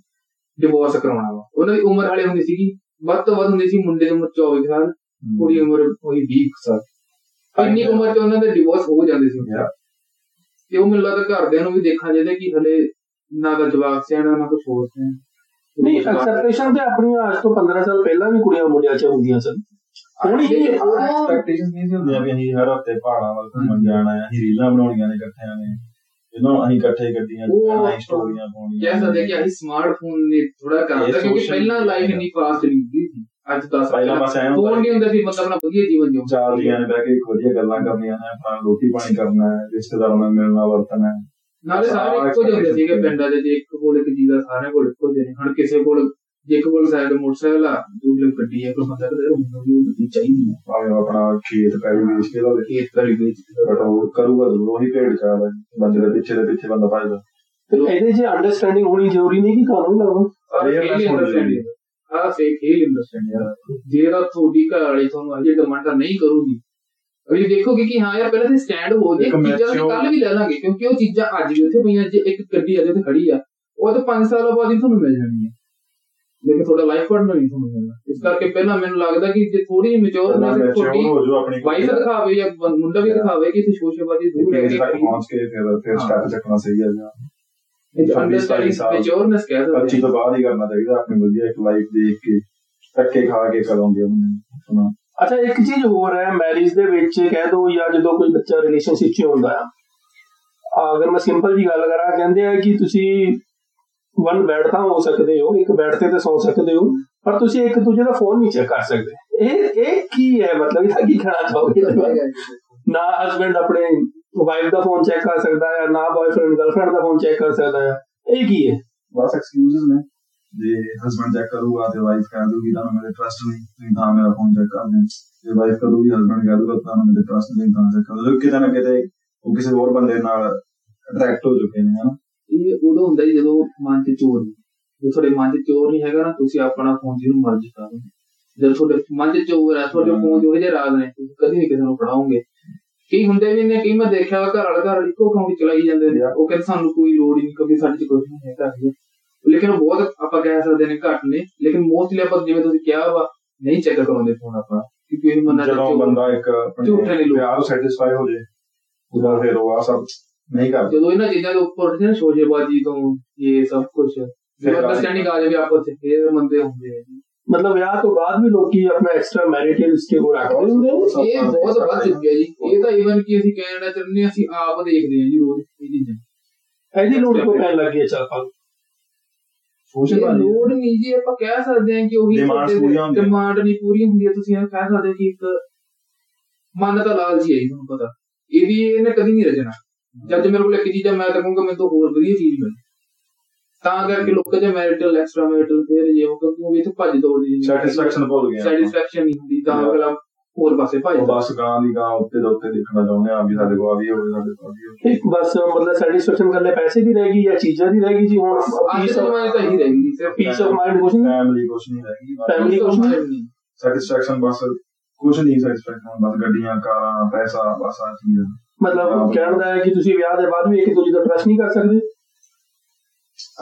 ਡਿਵੋਰਸ ਕਰਾਉਣਾ ਵਾ। ਉਹਨਾਂ ਦੀ ਉਮਰ ਹਾਲੇ ਹੁੰਦੀ ਸੀਗੀ ਵੱਧ ਤੋਂ ਵੱਧ ਹੁੰਦੀ ਸੀ ਮੁੰਡੇ ਦੀ ਉਮਰ 24 ਸਾਲ। ਕੁੜੀ ਦੀ ਉਮਰ ਉਹੀ 20 ਕੁ ਸਾਲ। ਇੰਨੀ ਉਮਰ 'ਚ ਉਹਨਾਂ ਦੇ ਡਿਵੋਰਸ ਹੋ ਜਾਂਦੇ ਸੀ. ਤੇ ਉਹ ਮੈਨੂੰ ਲੱਗਦਾ ਘਰਦਿਆਂ ਨੂੰ ਵੀ ਦੇਖਣਾ ਚਾਹੀਦਾ ਕਿ ਹਲੇ ਨਾ ਤਾਂ ਜਵਾਬ ਸਿਆਣਾ ਨਾ ਕੁਝ ਹੋਰ ਸਿਆਣਾ। ਨਹੀਂ ਐਕਸੈਪਟੇਸ਼ਨ ਤੇ ਆਪਣੀਆਂ ਅੱਜ ਤੋਂ 15 ਸਾਲ ਪਹਿਲਾਂ ਵੀ ਕੁੜੀਆਂ ਮੁੰਡਿਆਂ 'ਚ ਹੁੰਦੀਆਂ ਸਨ। ਹੁਣ ਹੀ ਲੇਕਿਨ ਉਹ- ਐਕਸਪੈਕਟੇਸ਼ਨਸ ਨਹੀਂ ਸੀ ਹੁੰਦੀਆਂ ਵੀ ਅਸੀਂ ਹਰ ਹਫ਼ਤੇ ਪਹਾੜਾਂ ਵੱਲ ਘੁੰਮਣ ਜਾਣਾ ਹੈ ਅਸੀਂ ਰੀਲਾਂ ਬਣਾਉਣੀਆਂ ਨੇ ਇਕੱਠਿਆਂ ਨੇ। ਇਹਨਾਂ ਅਸੀਂ ਇਕੱਠੇ ਗੱਡੀਆਂ ਚ ਉਹ- ਜਾਣਾ ਅਸੀਂ ਸਟੋਰੀਆਂ ਪਾਉਣੀਆਂ ਕਹਿ ਸਕਦੇ ਕਿ ਅਸੀਂ ਸਮਾਰਟਫੋਨ ਨੇ ਥੋੜਾ ਕਰ ਇਹ ਦਿੱਤਾ ਕਿਉਂਕਿ ਪਹਿਲਾਂ ਲਾਈਫ ਇੰਨੀ ਫਾਸਟ ਨਹੀਂ ਹੁੰਦੀ ਸੀ। ਅੱਜ 10 ਪਹਿਲਾਂ ਬਸ ਐਂ ਹੁੰਦਾ ਫੋਨ ਨਹੀਂ ਹੁੰਦਾ ਸੀ ਮਤਲਬ ਆਪਣਾ ਵਧੀਆ ਜੀਵਨ ਜਿਉਂਦਾ ਚਾਰ ਦੀਆਂ ਨੇ ਬਹਿ ਕੇ ਇੱਕ ਵਧੀਆ ਗੱਲਾਂ ਕਰਨੀਆਂ ਨੇ ਆਪਣਾ ਰੋਟੀ ਪਾਣੀ ਕਰਨਾ ਹੈ ਰਿਸ਼ਤੇਦਾਰਾਂ ਨਾਲ ਮਿਲਣਾ ਵਰਤਣਾ ਹੈ। ਨਾਲੇ ਸਾਰੇ ਇੱਕੋ ਜਿਹੇ ਹੁੰਦੇ ਸੀਗੇ ਪਿੰਡਾਂ ਦੇ ਜੇ ਇੱਕ ਕੋਲ ਇੱਕ ਜੀ ਦਾ ਸਾਰਿਆਂ ਕੋਲ ਇੱਕੋ ਜਿਹੇ ਨੇ। ਹੁਣ ਕਿਸੇ ਕੋਲ ਜੇ ਕੋਲ ਸਾਈਡ ਮੋਟਰਸਾਈਕਲ ਆ ਦੂਜੇ ਕੋਲ ਗੱਡੀ ਆ ਕੋਈ ਬੰਦਾ ਕਹਿੰਦਾ ਮੈਨੂੰ ਵੀ ਉਹ ਗੱਡੀ ਚਾਹੀਦੀ ਆ। ਭਾਵੇਂ ਆਪਣਾ ਖੇਤ ਪੈਰੀ ਵੇਚ ਕੇ ਲਾਵੇ ਖੇਤ ਕਰੀ ਵੇਚ ਬਟ ਉਹ ਕਰੂਗਾ ਜ਼ਰੂਰ ਉਹੀ ਭੇਡ ਹੈ ਬੰਦੇ ਦੇ ਪਿੱਛੇ ਦੇ ਪਿੱਛੇ ਬੰਦਾ ਭਜਦਾ। ਤੇ ਇਹਦੇ 'ਚ ਅੰਡਰਸਟੈਂਡਿੰਗ ਹੋਣੀ ਜ਼ਰੂਰੀ ਨਹੀਂ ਕਿ ਤੁਹਾਨੂੰ ਲੱਗਦਾ Awareness ਹੋਣੀ ਚਾਹੀਦੀ ਹੈ। ਆ। ਫੇਕ ਹੀ ਅੰਡਰਸਟੈਂਡ ਜਿਹੜਾ ਤੁਹਾਡੀ ਘਰ ਵਾਲੀ ਤੁਹਾਨੂੰ ਅਜੇ ਡਿਮਾਂਡਾਂ ਨਹੀਂ ਕਰੂਗੀ। ਅਗਲੀ ਦੇਖੋਗੇ ਕਿ ਹਾਂ ਯਾਰ ਪਹਿਲਾਂ ਤੇ ਸਟੈਂਡ ਹੋ ਜੇ ਚੀਜ਼ਾਂ ਕੱਲ ਵੀ ਲੈ ਲਾਂਗੇ ਕਿਉਂਕਿ ਉਹ ਚੀਜ਼ਾਂ ਅੱਜ ਵੀ ਉੱਥੇ ਪਈਆਂ ਜੇ ਇੱਕ ਗੱਡੀ ਅੱਜ ਉੱਥੇ ਖੜੀ ਆ ਉਹ ਤਾਂ 5 ਸਾਲਾਂ ਬਾਅਦ ਹੀ ਤੁਹਾਨੂੰ ਮਿਲ ਜਾਣੀ ਹੈ ਲੇਕਿਨ ਤੁਹਾਡਾ ਲਾਈਫ ਪਾਰਟਨਰ ਨਹੀਂ ਤੁਹਾਨੂੰ ਮਿਲਣਾ। ਇਸ ਕਰਕੇ ਪਹਿਲਾਂ ਮੈਨੂੰ ਲੱਗਦਾ ਕਿ ਜੇ ਥੋੜੀ ਮੈਚੁਰ ਨਾ ਆਪਣੀ ਵਾਈਫ ਦਿਖਾਵੇ ਜਾਂ ਮੁੰਡਾ ਵੀ ਦਿਖਾਵੇ ਕਿ ਤੁਸੀਂ ਸ਼ੋਸ਼ੇਬਾਜ਼ੀ ਦੂਰ ਰਹਿ ਕੇ ਪਹੁੰਚ ਕੇ ਫਿਰ ਫਿਰ। ਸਟੈਪ ਚੱਕਣਾ ਸਹੀ ਹੈ ਜਾਂ ਅੰਡਰਸਟੈਂਡਿੰਗ ਸਾਲ। ਮੈਚੁਰਨੈਸ ਕਹਿ ਸਕਦੇ 25 ਤੋਂ ਬਾਅਦ ਹੀ ਕਰਨਾ ਚਾਹੀਦਾ ਆਪਣੀ ਵਧੀਆ ਇੱਕ ਲਾਈਫ ਦੇਖ ਕੇ ਧੱਕੇ ਖਾ ਕੇ ਕਰੋਗੇ ਉਹਨੂੰ। ਸੁਣਾ ਅੱਛਾ ਇੱਕ ਚੀਜ਼ ਹੋਰ ਹੈ ਮੈਰਿਜ ਦੇ ਵਿੱਚ ਕਹਿ ਦੋ ਜਾਂ ਜਦੋਂ ਕੋਈ ਬੱਚਾ ਰਿਲੇਸ਼ਨਸ਼ਿਪ 'ਚ ਹੁੰਦਾ ਆ। ਆ, ਅਗਰ ਮੈਂ ਸਿੰਪਲ ਜੀ ਗੱਲ ਕਰਾਂ ਕਹਿੰਦੇ ਆ ਕਿ ਤੁਸੀਂ ਵਨ ਬੈੱਡ ਤਾਂ ਹੋ ਸਕਦੇ ਹੋ ਇੱਕ ਬੈੱਡ ਤੇ ਤਾਂ ਸੌ ਸਕਦੇ ਹੋ ਪਰ ਤੁਸੀਂ ਇੱਕ ਦੂਜੇ ਦਾ ਫੋਨ ਨਹੀਂ ਚੈੱਕ ਕਰ ਸਕਦੇ। ਇਹ ਇਹ ਕੀ ਹੈ? ਮਤਲਬ ਇਹਦਾ ਕੀ ਕਹਿਣਾ ਚਾਹੋਗੇ? ਨਾ ਹਸਬੰਡ ਆਪਣੇ ਵਾਈਫ ਦਾ ਫੋਨ ਚੈੱਕ ਕਰ ਸਕਦਾ ਹੈ ਨਾ ਬॉयਫ੍ਰੈਂਡ ਗਰਲਫ੍ਰੈਂਡ ਦਾ ਫੋਨ ਚੈੱਕ ਕਰ ਸਕਦਾ ਹੈ ਇਹ ਕੀ ਹੈ? ਬਸ ਐਕਸਕਿਊਜ਼ਸ ਨੇ। ਜੇ ਹਸਬੰਡ ਚੈੱਕ ਕਰੂਗਾ ਤੇ ਵਾਈਫ ਕਹਿ ਦੂਗੀ ਤੁਹਾਨੂੰ ਮੇਰੇ ਟਰਸਟ ਨਹੀਂ। ਤੁਸੀਂ ਤਾਂ ਮੇਰਾ ਫੋਨ ਚੈੱਕ ਕਰਦੇ ਜੇ ਵਾਈਫ ਕਰੂਗੀ ਹਸਬੰਡ ਕਹਿ ਦੂਗਾ ਤੁਹਾਨੂੰ ਮੇਰੇ ਟਰਸਟ ਨਹੀਂ। ਤਾਂ ਚੈੱਕ ਕਰਦੇ ਕਿਤੇ ਨਾ ਕਿਤੇ ਉਹ ਕਿਸੇ ਹੋਰ ਬੰਦੇ ਨਾਲ ਅਟਰੈਕਟ ਹੋ ਚੁੱਕੇ ਨੇ ਹਨਾ? ਇਹ ਉਦੋਂ ਹੁੰਦਾ ਜੀ ਜਦੋਂ ਮਨ 'ਚ ਚੋਰ ਨਹੀਂ। ਜੇ ਤੁਹਾਡੇ ਮਨ 'ਚ ਚੋਰ ਨਹੀਂ ਹੈਗਾ ਨਾ ਤੁਸੀਂ ਆਪਣਾ ਫੋਨ ਜਿਹਨੂੰ ਮਰਜ਼ੀ ਕਰੋ ਜਦ ਤੁਹਾਡੇ ਮਨ 'ਚ ਚੋਰ ਹੈ ਤੁਹਾਡੇ। ਫੋਨ 'ਚ ਉਹੋ ਜਿਹੇ ਰਾਜ਼ ਨੇ ਤੁਸੀਂ ਕਦੀ ਨਹੀਂ ਕਿਸੇ ਨੂੰ ਫੜਾਓਗੇ। ਕਈ ਹੁੰਦੇ ਵੀ ਨੇ ਕਈ ਮੈਂ ਦੇਖਿਆ ਘਰ ਵਾਲੇ ਘਰ ਇੱਕੋ ਅਕਾਊਂਟ ਚਲਾਈ ਜਾਂਦੇ ਨੇ. ਉਹ ਕਹਿੰਦੇ ਸਾਨੂੰ ਕੋਈ ਲੋੜ ਹੀ ਨਹੀਂ ਕਿਉਂਕਿ ਸਾਡੇ 'ਚ ਕੁਝ ਨਹੀਂ ਹੈ ਘਰ ਦੇ ਲੇਕਿਨ ਬਹੁਤ ਆਪਾਂ ਕਹਿ ਸਕਦੇ ਨੇ ਘੱਟ ਨੇ ਲੇਕਿਨ ਮੋਸਟਲੀ ਆਪਾਂ ਜਿਵੇਂ ਤੁਸੀਂ ਕਿਹਾ ਵਾ ਨਹੀਂ ਚੈੱਕ ਕਰਾਉਂਦੇ ਫੋਨ ਆਪਣਾ ਕਿਉਂਕਿ ਇਹ ਮੰਨਣਾ ਜਦੋਂ ਬੰਦਾ ਇੱਕ ਝੂਠੇ ਆਪਣੇ। ਪਿਆਰ ਸੈਟੀਸਫਾਈ ਹੋ ਜੇ ਉਹਦਾ ਫਿਰ ਉਹ ਆ ਸਭ। ਨਹੀਂ ਕਰਦੇ ਜਦੋਂ ਇਹਨਾਂ ਚੀਜ਼ਾਂ ਦੇ ਉੱਪਰ ਉੱਠਦੇ ਨੇ ਸ਼ੋਸ਼ੇਬਾਜ਼ੀ ਤੋਂ ਇਹ ਸਭ ਕੁਝ ਅੰਡਰਸਟੈਂਡਿੰਗ ਆ ਜਾਵੇ ਆਪਸ ਵਿੱਚ ਫਿਰ ਬੰਦੇ ਹੁੰਦੇ ਆ ਜੀ। ਮਤਲਬ ਵਿਆਹ ਤੋਂ ਬਾਅਦ ਵੀ ਲੋਕੀ ਆਪਣਾ ਐਕਸਟਰਾ ਮੈਰਿਟਲ ਸਟੇਬਲ ਰੱਖਦੇ ਹੁੰਦੇ ਨੇ। ਇਹ ਬਹੁਤ ਵੱਧ ਚੁੱਕਿਆ ਜੀ। ਇਹ ਤਾਂ ਇਵਨ ਕਿ ਅਸੀਂ ਚਾਹੁੰਦੇ ਹਾਂ ਅਸੀਂ ਆਪ ਦੇਖਦੇ ਹਾਂ ਜੀ ਰੋਜ਼ ਇਹ ਚੀਜ਼ਾਂ। ਇਹਦੀ ਲੋੜ ਕਿਉਂ ਪੈਣ ਲੱਗੀ ਚੱਲ ਪਾ ਇਹ ਲੋੜ ਨਹੀਂ ਜੀ ਆਪਾਂ ਕਹਿ ਸਕਦੇ ਹਾਂ ਕਿ ਉਹੀ। ਡਿਮਾਂਡ ਨਹੀਂ ਪੂਰੀ ਹੁੰਦੀ ਹੈ ਤੁਸੀਂ ਇਹ ਕਹਿ ਸਕਦੇ ਹੋ ਕਿ ਇੱਕ ਮਨ ਤਾਂ ਲਾਲਚੀ ਹੈ ਜੀ ਤੁਹਾਨੂੰ ਪਤਾ। ਇਹ ਵੀ ਇਹਨੇ ਕਦੀ ਨਹੀਂ ਰਚਣਾ ਜਦ ਮੇਰੇ ਕੋਲ ਇੱਕ ਚੀਜ਼ ਹੈ ਮੈਂ ਤਾਂ ਕਹੂੰਗਾ ਮੈਨੂੰ ਤਾਂ ਹੋਰ ਵਧੀਆ ਚੀਜ਼ ਮਿਲੇ। ਤਾਂ ਕਰਕੇ ਲੋਕਾਂ ਦੇ ਮੈਰਿਟਲ ਐਕਸਟਰਾ ਮੈਰਿਟਲ ਫਿਰ ਜੇ ਉਹ ਕਿਉਂਕਿ ਉਹ ਵੀ ਇੱਥੇ ਭੱਜ ਦੌੜਦੀ ਨਹੀਂ ਸੈਟੀਸਫੈਕਸ਼ਨ ਭੁੱਲ ਗਿਆ ਸੈਟੀਸਫੈਕਸ਼ਨ ਨਹੀਂ ਹੁੰਦੀ ਤਾਂ. ਅਗਲਾ ਹੋਰ ਪਾਸੇ ਭੱਜਦਾ ਬਸ ਗਾਂ ਦੀ ਗਾਂ ਉੱਤੇ ਦੇ ਉੱਤੇ ਦੇਖਣਾ ਚਾਹੁੰਦੇ ਆ ਵੀ ਸਾਡੇ ਕੋਲ ਆ ਵੀ ਹੋਵੇ ਸਾਡੇ ਕੋਲ ਵੀ ਹੋਵੇ ਇੱਕ ਬਸ ਮਤਲਬ ਸੈਟੀਸਫੈਕਸ਼ਨ ਕਰਨੇ ਪੈਸੇ ਦੀ ਰਹਿ ਗਈ ਜਾਂ ਚੀਜ਼ਾਂ ਦੀ ਰਹਿ ਗਈ ਜੀ ਹੁਣ ਪੀਸ ਦੇ ਜ਼ਮਾਨੇ ਤਾਂ ਇਹੀ ਰਹਿ ਗਈ ਸਿਰਫ ਪੀਸ ਆਫ ਮਾਈਂਡ ਕੁਛ ਨਹੀਂ। ਫੈਮਿਲੀ ਕੁਛ ਨਹੀਂ ਹੈਗੀ Family ਕੁਛ ਨਹੀਂ। ਸੈਟੀਸਫੈਕਸ਼ਨ ਬਸ ਕੁਛ ਨਹੀਂ ਸੈਟੀਸਫੈਕਸ਼ਨ ਬਸ ਗੱਡੀਆਂ ਕਾਰਾਂ ਪੈਸਾ ਬਸ ਆ ਚੀਜ਼ ਮਤਲਬ ਕਹਿਣ ਦਾ ਹੈ ਕਿ ਤੁਸੀਂ ਵਿਆਹ ਦੇ ਬਾਅਦ ਵੀ ਇੱਕ ਦੂਜੇ ਦਾ ਟਰਸਟ ਨਹੀਂ ਕਰ ਸਕਦੇ?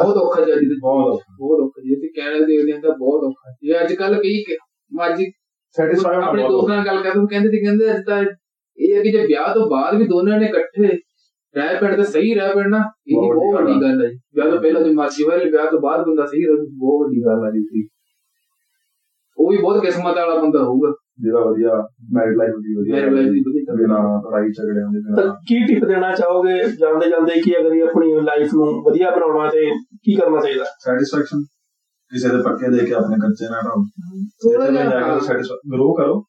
ਬਹੁਤ ਔਖਾ ਜੀ ਦੇ ਬਹੁਤ ਔਖਾ। ਬਹੁਤ ਔਖਾ ਜੀ। ਤੇ ਕਹਿਣਾ ਦੇਖਦੇ ਹਾਂ ਤਾਂ ਬਹੁਤ ਔਖਾ ਇਹ ਅੱਜ ਕੱਲ ਕਈ ਅੱਜ ਸੈਟੀਸਫਾਈਡ ਆਪਣੇ ਦੋਸਤਾਂ ਨਾਲ ਗੱਲ ਕਰਦੇ ਉਹ ਕਹਿੰਦੇ ਤੇ ਕਹਿੰਦੇ ਅੱਜ ਤਾਂ ਇਹ ਹੈ ਕਿ ਜੇ ਵਿਆਹ ਤੋਂ ਬਾਅਦ ਵੀ ਦੋਨਾਂ ਨੇ ਇਕੱਠੇ ਰਹਿ ਪੈਣ ਤਾਂ ਸਹੀ ਰਹਿ ਪੈਣ ਨਾ ਇਹ ਬਹੁਤ ਵੱਡੀ ਗੱਲ ਹੈ ਜੀ। ਵਿਆਹ ਤੋਂ ਪਹਿਲਾਂ ਜੇ ਮਰਜ਼ੀ ਹੋਏ ਵਿਆਹ ਤੋਂ ਬਾਅਦ ਬੰਦਾ ਸਹੀ ਰਹੇ ਬਹੁਤ ਵੱਡੀ ਗੱਲ ਹੈ ਜੀ। ਉਹ ਵੀ ਬਹੁਤ ਕਿਸਮਤ ਵਾਲਾ ਬੰਦਾ ਹੋਊਗਾ। ਜਿਹੜਾ ਵਧੀਆ ਮੈਰਿਡ ਲਾਈਫ ਦੀ ਵਧੀਆ ਮੇਰੇ ਲਾਈਫ ਦੀ ਵਧੀਆ ਬਿਨਾਂ ਲੜਾਈ ਝਗੜਿਆਂ ਦੇ ਤਾਂ ਬਿਨਾਂ ਕੀ ਟਿਪ ਦੇਣਾ ਚਾਹੋਗੇ ਜਾਂਦੇ ਜਾਂਦੇ ਕਿ ਅਗਰ ਇਹ ਆਪਣੀ ਲਾਈਫ ਨੂੰ ਵਧੀਆ ਬਣਾਉਣਾ ਤੇ ਕੀ ਕਰਨਾ ਚਾਹੀਦਾ? ਸੈਟੀਸਫੈਕਸ਼ਨ ਕਿਸੇ ਦੇ ਪੱਕੇ ਦੇ ਕੇ ਆਪਣੇ ਕੱਚੇ ਨਾ ਢਾਓ ਥੋੜਾ ਵੀ ਜਾ ਜਿਹਾ ਕੇ ਸੈਟੀਸਫਾਈ ਗਰੋ ਕਰੋ।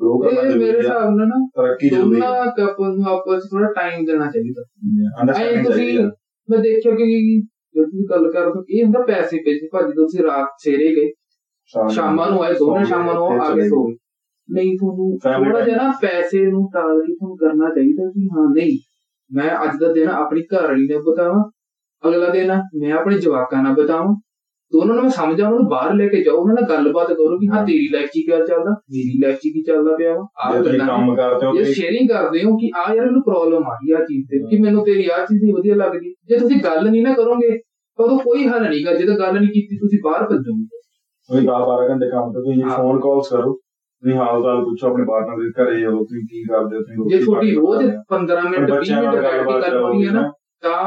ਗਰੋ ਕਰਨਾ ਮੇਰੇ ਜ਼ਰੂਰੀ ਹੈ ਹਿਸਾਬ ਨਾਲ ਨਾ ਤਰੱਕੀ ਜ਼ਰੂਰੀ ਹੈ ਦੋਨਾਂ ਕਪਲ ਨੂੰ ਆਪਸ ਥੋੜਾ ਟਾਈਮ ਦੇਣਾ ਚਾਹੀਦਾ। ਅੰਡਰਸਟੈਂਡਿੰਗ ਚਾਹੀਦੀ ਮੈਂ ਦੇਖਿਆ ਕਿ ਜਦ ਤੁਸੀਂ ਗੱਲ ਕਰਦੇ ਇਹ ਹੁੰਦਾ ਪੈਸੇ ਪੈਸੇ ਭਾਜੀ ਤੁਸੀਂ ਰਾਤ ਸੇਰੇ ਗਏ ਸ਼ਾਮਾਂ ਨੂੰ। ਆਏ ਦੋਨੇ ਸ਼ਾਮਾਂ ਨੂੰ ਆ ਕੇ ਸੋ ਗਏ। ਨਹੀਂ ਤੁਹਾਨੂੰ ਥੋੜਾ. ਜਿਹਾ ਨਾ ਪੈਸੇ ਨੂੰ ਟਾਲ ਕੇ ਤੁਹਾਨੂੰ ਕਰਨਾ ਚਾਹੀਦਾ ਕਿ ਹਾਂ ਨਹੀਂ। ਮੈਂ ਅੱਜ ਦਾ ਦਿਨ ਆਪਣੀ ਘਰ ਵਾਲੀ ਨੇ ਬਤਾਵਾਂ ਅਗਲਾ ਦਿਨ ਮੈਂ ਆਪਣੇ ਜਵਾਕਾਂ ਨਾਲ ਬਤਾਵਾਂ। ਦੋਨੋਂ ਨੂੰ ਮੈਂ ਸਮਝਾਂ ਉਹਨਾਂ ਨੂੰ ਬਾਹਰ ਲੈ ਕੇ ਜਾਓ ਉਹਨਾਂ ਨਾਲ ਗੱਲਬਾਤ ਕਰੋ ਕਿ ਹਾਂ ਤੇਰੀ ਲਾਈਫ 'ਚ ਕੀ ਚੱਲਦਾ ਮੇਰੀ ਲਾਈਫ 'ਚ ਕੀ ਚੱਲਦਾ ਪਿਆ ਵਾ। ਆਹ ਤੁਸੀਂ ਕੰਮ ਕਰਦੇ ਹੋ ਤੁਸੀਂ ਸ਼ੇਅਰਿੰਗ ਕਰਦੇ ਹੋ ਕਿ ਆ ਯਾਰ ਇਹਨੂੰ ਪ੍ਰੋਬਲਮ ਆ ਗਈ ਆ ਚੀਜ਼ ਤੇ ਕਿ ਮੈਨੂੰ ਤੇਰੀ ਆ ਚੀਜ਼ ਨਹੀਂ ਵਧੀਆ ਲੱਗਦੀ। ਜੇ ਤੁਸੀਂ ਗੱਲ ਨਹੀਂ ਨਾ ਕਰੋਗੇ ਤਾਂ ਉਦੋਂ ਕੋਈ ਹੱਲ ਨਹੀਂਗਾ ਜਦੋਂ ਗੱਲ ਨਹੀਂ ਕੀਤੀ ਤੁਸੀਂ ਬਾਹਰ ਭੱਜੋਗੇ। ਤੁਸੀਂ 10 12 ਘੰਟੇ ਕੰਮ ਤੇ ਤੁਸੀਂ। ਫੋਨ ਕਾਲਸ ਕਰੋ। ਤੁਸੀਂ ਹਾਲ ਚਾਲ ਪੁੱਛੋ ਆਪਣੇ ਪਾਰਟਨਰ ਦੇ ਘਰੇ ਹੋ ਤੁਸੀਂ ਕੀ ਕਰਦੇ ਹੋ ਤੁਸੀਂ ਜੇ ਤੁਹਾਡੀ ਰੋਜ਼ ਕਰਦੇ ਹੋ। 15 ਮਿੰਟ 20 ਬੱਚਿਆਂ ਮਿੰਟ ਕੇ ਗੱਲਬਾਤ ਗੱਲ ਹੋਣੀ ਹੈ ਨਾ ਤਾਂ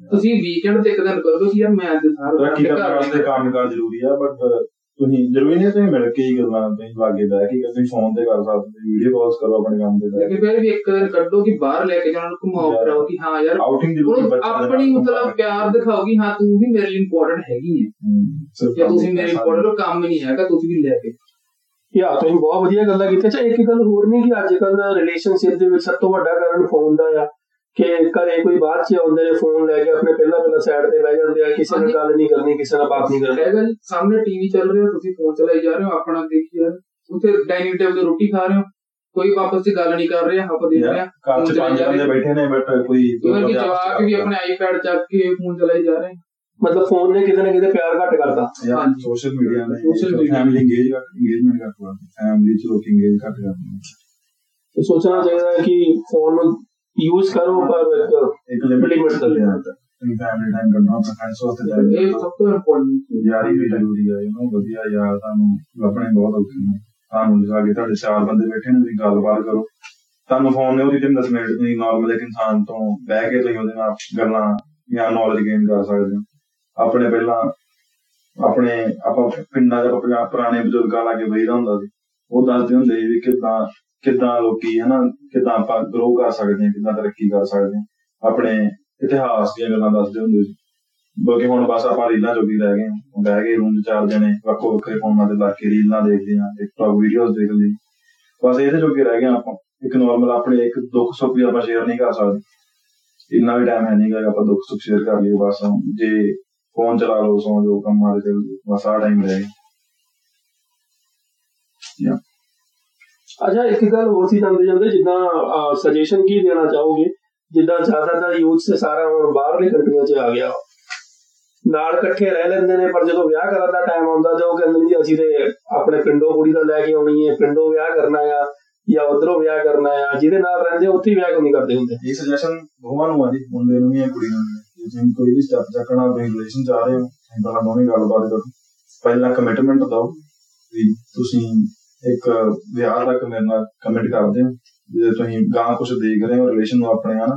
ਤੁਸੀਂ ਵੀਕਐਂਡ ਤੇ ਇੱਕ ਦਿਨ ਕਰੋ ਕਿ ਯਾਰ ਮੈਂ ਅੱਜ ਸਾਰਾ ਦਿਨ ਕਰਨ ਘਰ ਵਾਸਤੇ ਨਹੀਂ ਕੰਮ ਕਾਰ ਜ਼ਰੂਰੀ ਆ ਬਟ ਤੁਸੀਂ ਜ਼ਰੂਰੀ ਨਹੀਂ ਤੁਸੀਂ ਮਿਲ ਕੇ ਹੀ ਗੱਲਾਂ ਤੁਸੀਂ ਲਾਗੇ ਬਹਿ ਕੇ ਤੁਸੀਂ ਫੋਨ ਤੇ ਕਰ ਸਕਦੇ ਵੀਡੀਓ ਕਾਲਸ ਕਰੋ ਆਪਣੇ ਕੰਮ ਤੇ ਲੇਕਿਨ ਫਿਰ ਵੀ ਇੱਕ ਦਿਨ ਕੱਢੋ ਕਿ ਬਾਹਰ ਲੈ ਕੇ ਜਾਣਾ ਨੂੰ ਘੁਮਾਓ। ਫਿਰਾਓ ਕਿ ਹਾਂ ਯਾਰ ਆਊਟਿੰਗ ਜ਼ਰੂਰੀ ਦੇ ਆਪਣੀ ਮਤਲਬ ਪਿਆਰ ਦਿਖਾਓ ਕਿ ਹਾਂ ਤੂੰ ਵੀ ਮੇਰੇ ਲਈ ਇੰਪੋਰਟੈਂਟ ਹੈਗੀ ਹੈ ਜੇ ਤੁਸੀਂ ਮੇਰੇ ਇੰਪੋਰਟੈਂਟ ਕੰਮ ਨਹੀਂ ਹੈਗਾ ਤੁਸੀਂ ਵੀ ਲੈ ਕੇ। ਯਾ ਤੁਸੀਂ ਬਹੁਤ ਵਧੀਆ ਗੱਲਾਂ ਕੀਤੀਆਂ ਅੱਛਾ ਇੱਕ ਗੱਲ ਹੋਰ ਨਹੀਂ ਕਿ ਅੱਜ ਕੱਲ ਰਿਲੇਸ਼ਨਸ਼ਿਪ ਦੇ ਵਿੱਚ ਸਭ ਤੋਂ ਵੱਡਾ ਕਾਰਨ ਫੋਨ ਦਾ ਆ ਕਿ ਘਰੇ ਕੋਈ ਬਾਅਦ ਚ ਆਉਂਦੇ ਨੇ ਫੋਨ ਲੈ ਕੇ ਆਪਣੇ ਪਹਿਲਾਂ ਪਹਿਲਾਂ ਸਾਈਡ ਤੇ ਬਹਿ ਜਾਂਦੇ ਆ ਕਿਸੇ ਨਾਲ। ਗੱਲ ਨਹੀਂ ਕਰਨੀ ਕਿਸੇ ਨਾਲ ਬਾਤ ਨਹੀਂ ਕਰਨੀ ਹੈਗਾ ਜੀ ਸਾਹਮਣੇ ਟੀਵੀ ਚੱਲ ਰਿਹਾ ਤੁਸੀਂ ਫੋਨ ਚਲਾਈ ਜਾ ਰਹੇ ਹੋ ਆਪਣਾ ਦੇਖੀ ਜਾ ਰਹੇ ਹੋ। ਉੱਥੇ ਡਾਈਨਿੰਗ ਟੇਬਲ ਤੇ ਰੋਟੀ ਖਾ ਰਹੇ ਹੋ ਕੋਈ ਆਪਸ ਵਿੱਚ ਗੱਲ ਨਹੀਂ ਕਰ ਰਿਹਾ ਆਪਾਂ ਦੇਖ ਰਹੇ ਹਾਂ ਘਰ ਚ ਪੰਜ ਬੰਦੇ ਬੈਠੇ ਨੇ ਬਟ ਕੋਈ ਜਵਾਕ ਵੀ ਆਪਣੇ ਆਈਪੈਡ ਚੱਕ ਕੇ ਫੋਨ ਚਲਾਈ ਜਾ ਰਹੇ ਮਤਲਬ ਫੋਨ ਨੇ ਕਿਤੇ ਨਾ ਕਿਤੇ ਪਿਆਰ ਘੱਟ ਕਰਦਾ ਯਾਰ ਹਾਂਜੀ। ਸੋਸ਼ਲ ਮੀਡੀਆ ਨੇ Social media। Family engage engagement ਕਰ ਫੈਮਿਲੀ ਚ ਲੋਕ ਇੰਗੇਜ ਘੱਟ ਕਰਦੇ ਤੇ ਸੋਚਣਾ ਚਾਹੀਦਾ ਹੈ ਕਿ ਫੋਨ ਨੂੰ ਯੂਜ਼ ਕਰੋ ਪਰ ਇੱਕ ਇੱਕ ਲਿਮਿਟ ਰਿਹਾ ਤੁਸੀਂ ਫੈਮਿਲੀ ਟਾਈਮ ਕੱਢਣਾ ਆਪਣੇ ਫਰੈਂਡਸ ਵਾਸਤੇ time ਇਹ। ਸਭ ਤੋਂ ਇੰਪੋਰਟੈਂਟ ਯਾਰੀ ਵੀ ਜ਼ਰੂਰੀ ਹੈ ਇਹਨੂੰ ਵਧੀਆ ਯਾਰ ਤੁਹਾਨੂੰ ਲੱਭਣੇ ਬਹੁਤ ਔਖੇ ਨੇ ਤੁਹਾਨੂੰ ਜਿਵੇਂ ਤੁਹਾਡੇ ਚਾਰ ਬੰਦੇ ਬੈਠੇ ਨੇ ਤੁਸੀਂ ਗੱਲਬਾਤ ਕਰੋ ਤੁਹਾਨੂੰ ਫੋਨ ਨੇ ਉਹਦੀ ਤਿੰਨ 10 ਮਿੰਟ ਤੁਸੀਂ ਨਾਰਮਲ ਇੱਕ ਇਨਸਾਨ ਤੋਂ ਬਹਿ ਕੇ ਤੁਸੀਂ ਉਹਦੇ ਨਾਲ ਗੱਲਾਂ ਜਾਂ ਨੌਲੇਜ ਗੇਨ ਕਰ ਸਕਦੇ ਹੋ ਆਪਣੇ ਪਹਿਲਾਂ ਆਪਣੇ ਆਪਾਂ ਪਿੰਡਾਂ ਦੇ ਆਪਾਂ ਪੁਰਾਣੇ ਬਜ਼ੁਰਗਾਂ ਲਾਗੇ ਬਈਦਾ ਹੁੰਦਾ ਸੀ, ਉਹ ਦੱਸਦੇ ਹੁੰਦੇ ਸੀ ਵੀ ਕਿਦਾਂ ਕਿਦਾਂ ਲੋਕੀ ਹਨਾ, ਕਿਦਾਂ ਆਪਾਂ ਗਰੋ ਕਰ ਸਕਦੇ ਹਾਂ, ਕਿਦਾਂ ਤਰੱਕੀ ਕਰ ਸਕਦੇ ਹਾਂ। ਆਪਣੇ ਇਤਿਹਾਸ ਦੀਆਂ ਗੱਲਾਂ ਦੱਸਦੇ ਹੁੰਦੇ ਸੀ। ਬਾਕੀ ਹੁਣ ਬਸ ਆਪਾਂ ਰੀਲਾਂ ਜੋਗੀ ਰਹਿ ਗਏ ਹਾਂ। ਬਹਿ ਗਏ ਰੂਮ 'ਚ ਚਾਰ ਜਣੇ, ਵੱਖੋ ਵੱਖਰੇ ਫੋਨਾਂ ਤੇ ਲੱਗ ਕੇ ਰੀਲਾਂ ਦੇਖਦੇ ਆ ਟਿਕਟੌਕ ਵੀਡੀਓਜ਼ ਦੇਖਦੇ ਬਸ ਇਹਦੇ ਜੋਗੇ ਰਹਿ ਗਏ ਹਾਂ ਆਪਾਂ। ਇੱਕ ਨਾਰਮਲ ਆਪਣੇ ਇੱਕ ਦੁੱਖ ਸੁੱਖ ਵੀ ਆਪਾਂ ਸ਼ੇਅਰ ਨਹੀਂ ਕਰ ਸਕਦੇ। ਇੰਨਾ ਵੀ ਟਾਈਮ ਹੈ ਨਹੀਂ ਕਿ ਆਪਾਂ ਦੁੱਖ ਸੁੱਖ ਸ਼ੇਅਰ ਕਰ ਲਈਏ। ਬਸ ਜੇ ਫੋਨ ਚਲਾ ਲਓ ਸੌਂ ਜਾਓ ਕੰਮਾਂ ਦੇ ਚੱਲ ਜਾਓ, ਬਸ ਆ ਟਾਈਮ ਰਹਿ ਗਿਆ। ਅੱਛਾ ਇੱਕ ਗੱਲ ਹੋਰ ਸੀ ਜਾਂਦੇ ਜਾਂਦੇ ਜਿੱਦਾਂ ਸੁਜੈਸ਼ਨ ਕੀ ਦੇਣਾ ਚਾਹੋਗੇ? ਜਿੱਦਾਂ ਜ਼ਿਆਦਾਤਰ ਯੂਥ ਸੇ ਸਾਰਾ ਹੁਣ ਬਾਹਰਲੇ ਕੰਟਰੀਆਂ 'ਚ ਆ ਗਿਆ। ਨਾਲ ਇਕੱਠੇ ਰਹਿ ਲੈਂਦੇ ਨੇ ਪਰ ਜਦੋਂ ਵਿਆਹ ਕਰਨ ਦਾ ਟਾਈਮ ਆਉਂਦਾ ਤੇ ਉਹ ਕਹਿੰਦੇ ਜੀ ਅਸੀਂ ਤੇ ਆਪਣੇ ਪਿੰਡੋਂ ਕੁੜੀ ਦਾ ਲੈ ਕੇ ਆਉਣੀ ਹੈ ਪਿੰਡੋਂ ਵਿਆਹ ਕਰਨਾ ਆ ਜਾਂ ਉਧਰੋਂ ਵਿਆਹ ਕਰਨਾ ਆ ਜਿਹਦੇ ਨਾਲ ਰਹਿੰਦੇ ਉੱਥੇ ਵਿਆਹ ਕਿਉਂ ਨਹੀਂ ਕਰਦੇ ਹੁੰਦੇ? ਇਹ ਸੁਜੈਸ਼ਨ ਦੋਵਾਂ ਨੂੰ ਆ ਜੀ ਮੁੰਡੇ ਨੂੰ ਵੀ ਹੈ ਕੁੜੀ ਨੂੰ। ਵੀ ਤੁਸੀਂ ਕੋਈ ਵੀ ਸਟੈਪ ਚੱਕਣਾ ਤੁਸੀਂ ਰਿਲੇਸ਼ਨ ਚ ਆ ਰਹੇ ਹੋ, ਤੁਸੀਂ ਪਹਿਲਾਂ ਦੋਵੇਂ ਗੱਲਬਾਤ ਕਰੋ। ਪਹਿਲਾਂ ਕਮਿਟਮੈਂਟ ਦਿਓ ਵੀ ਤੁਸੀਂ ਇੱਕ ਵਿਆਹ ਤੱਕ ਮੇਰੇ ਨਾਲ ਕਮਿਟ ਕਰਦੇ ਹੋ। ਜੇ ਤੁਸੀਂ ਗਾਂ ਕੁਝ ਦੇਖ ਰਹੇ ਹੋ ਰਿਲੇਸ਼ਨ ਨੂੰ ਆਪਣੇ, ਹਨਾ?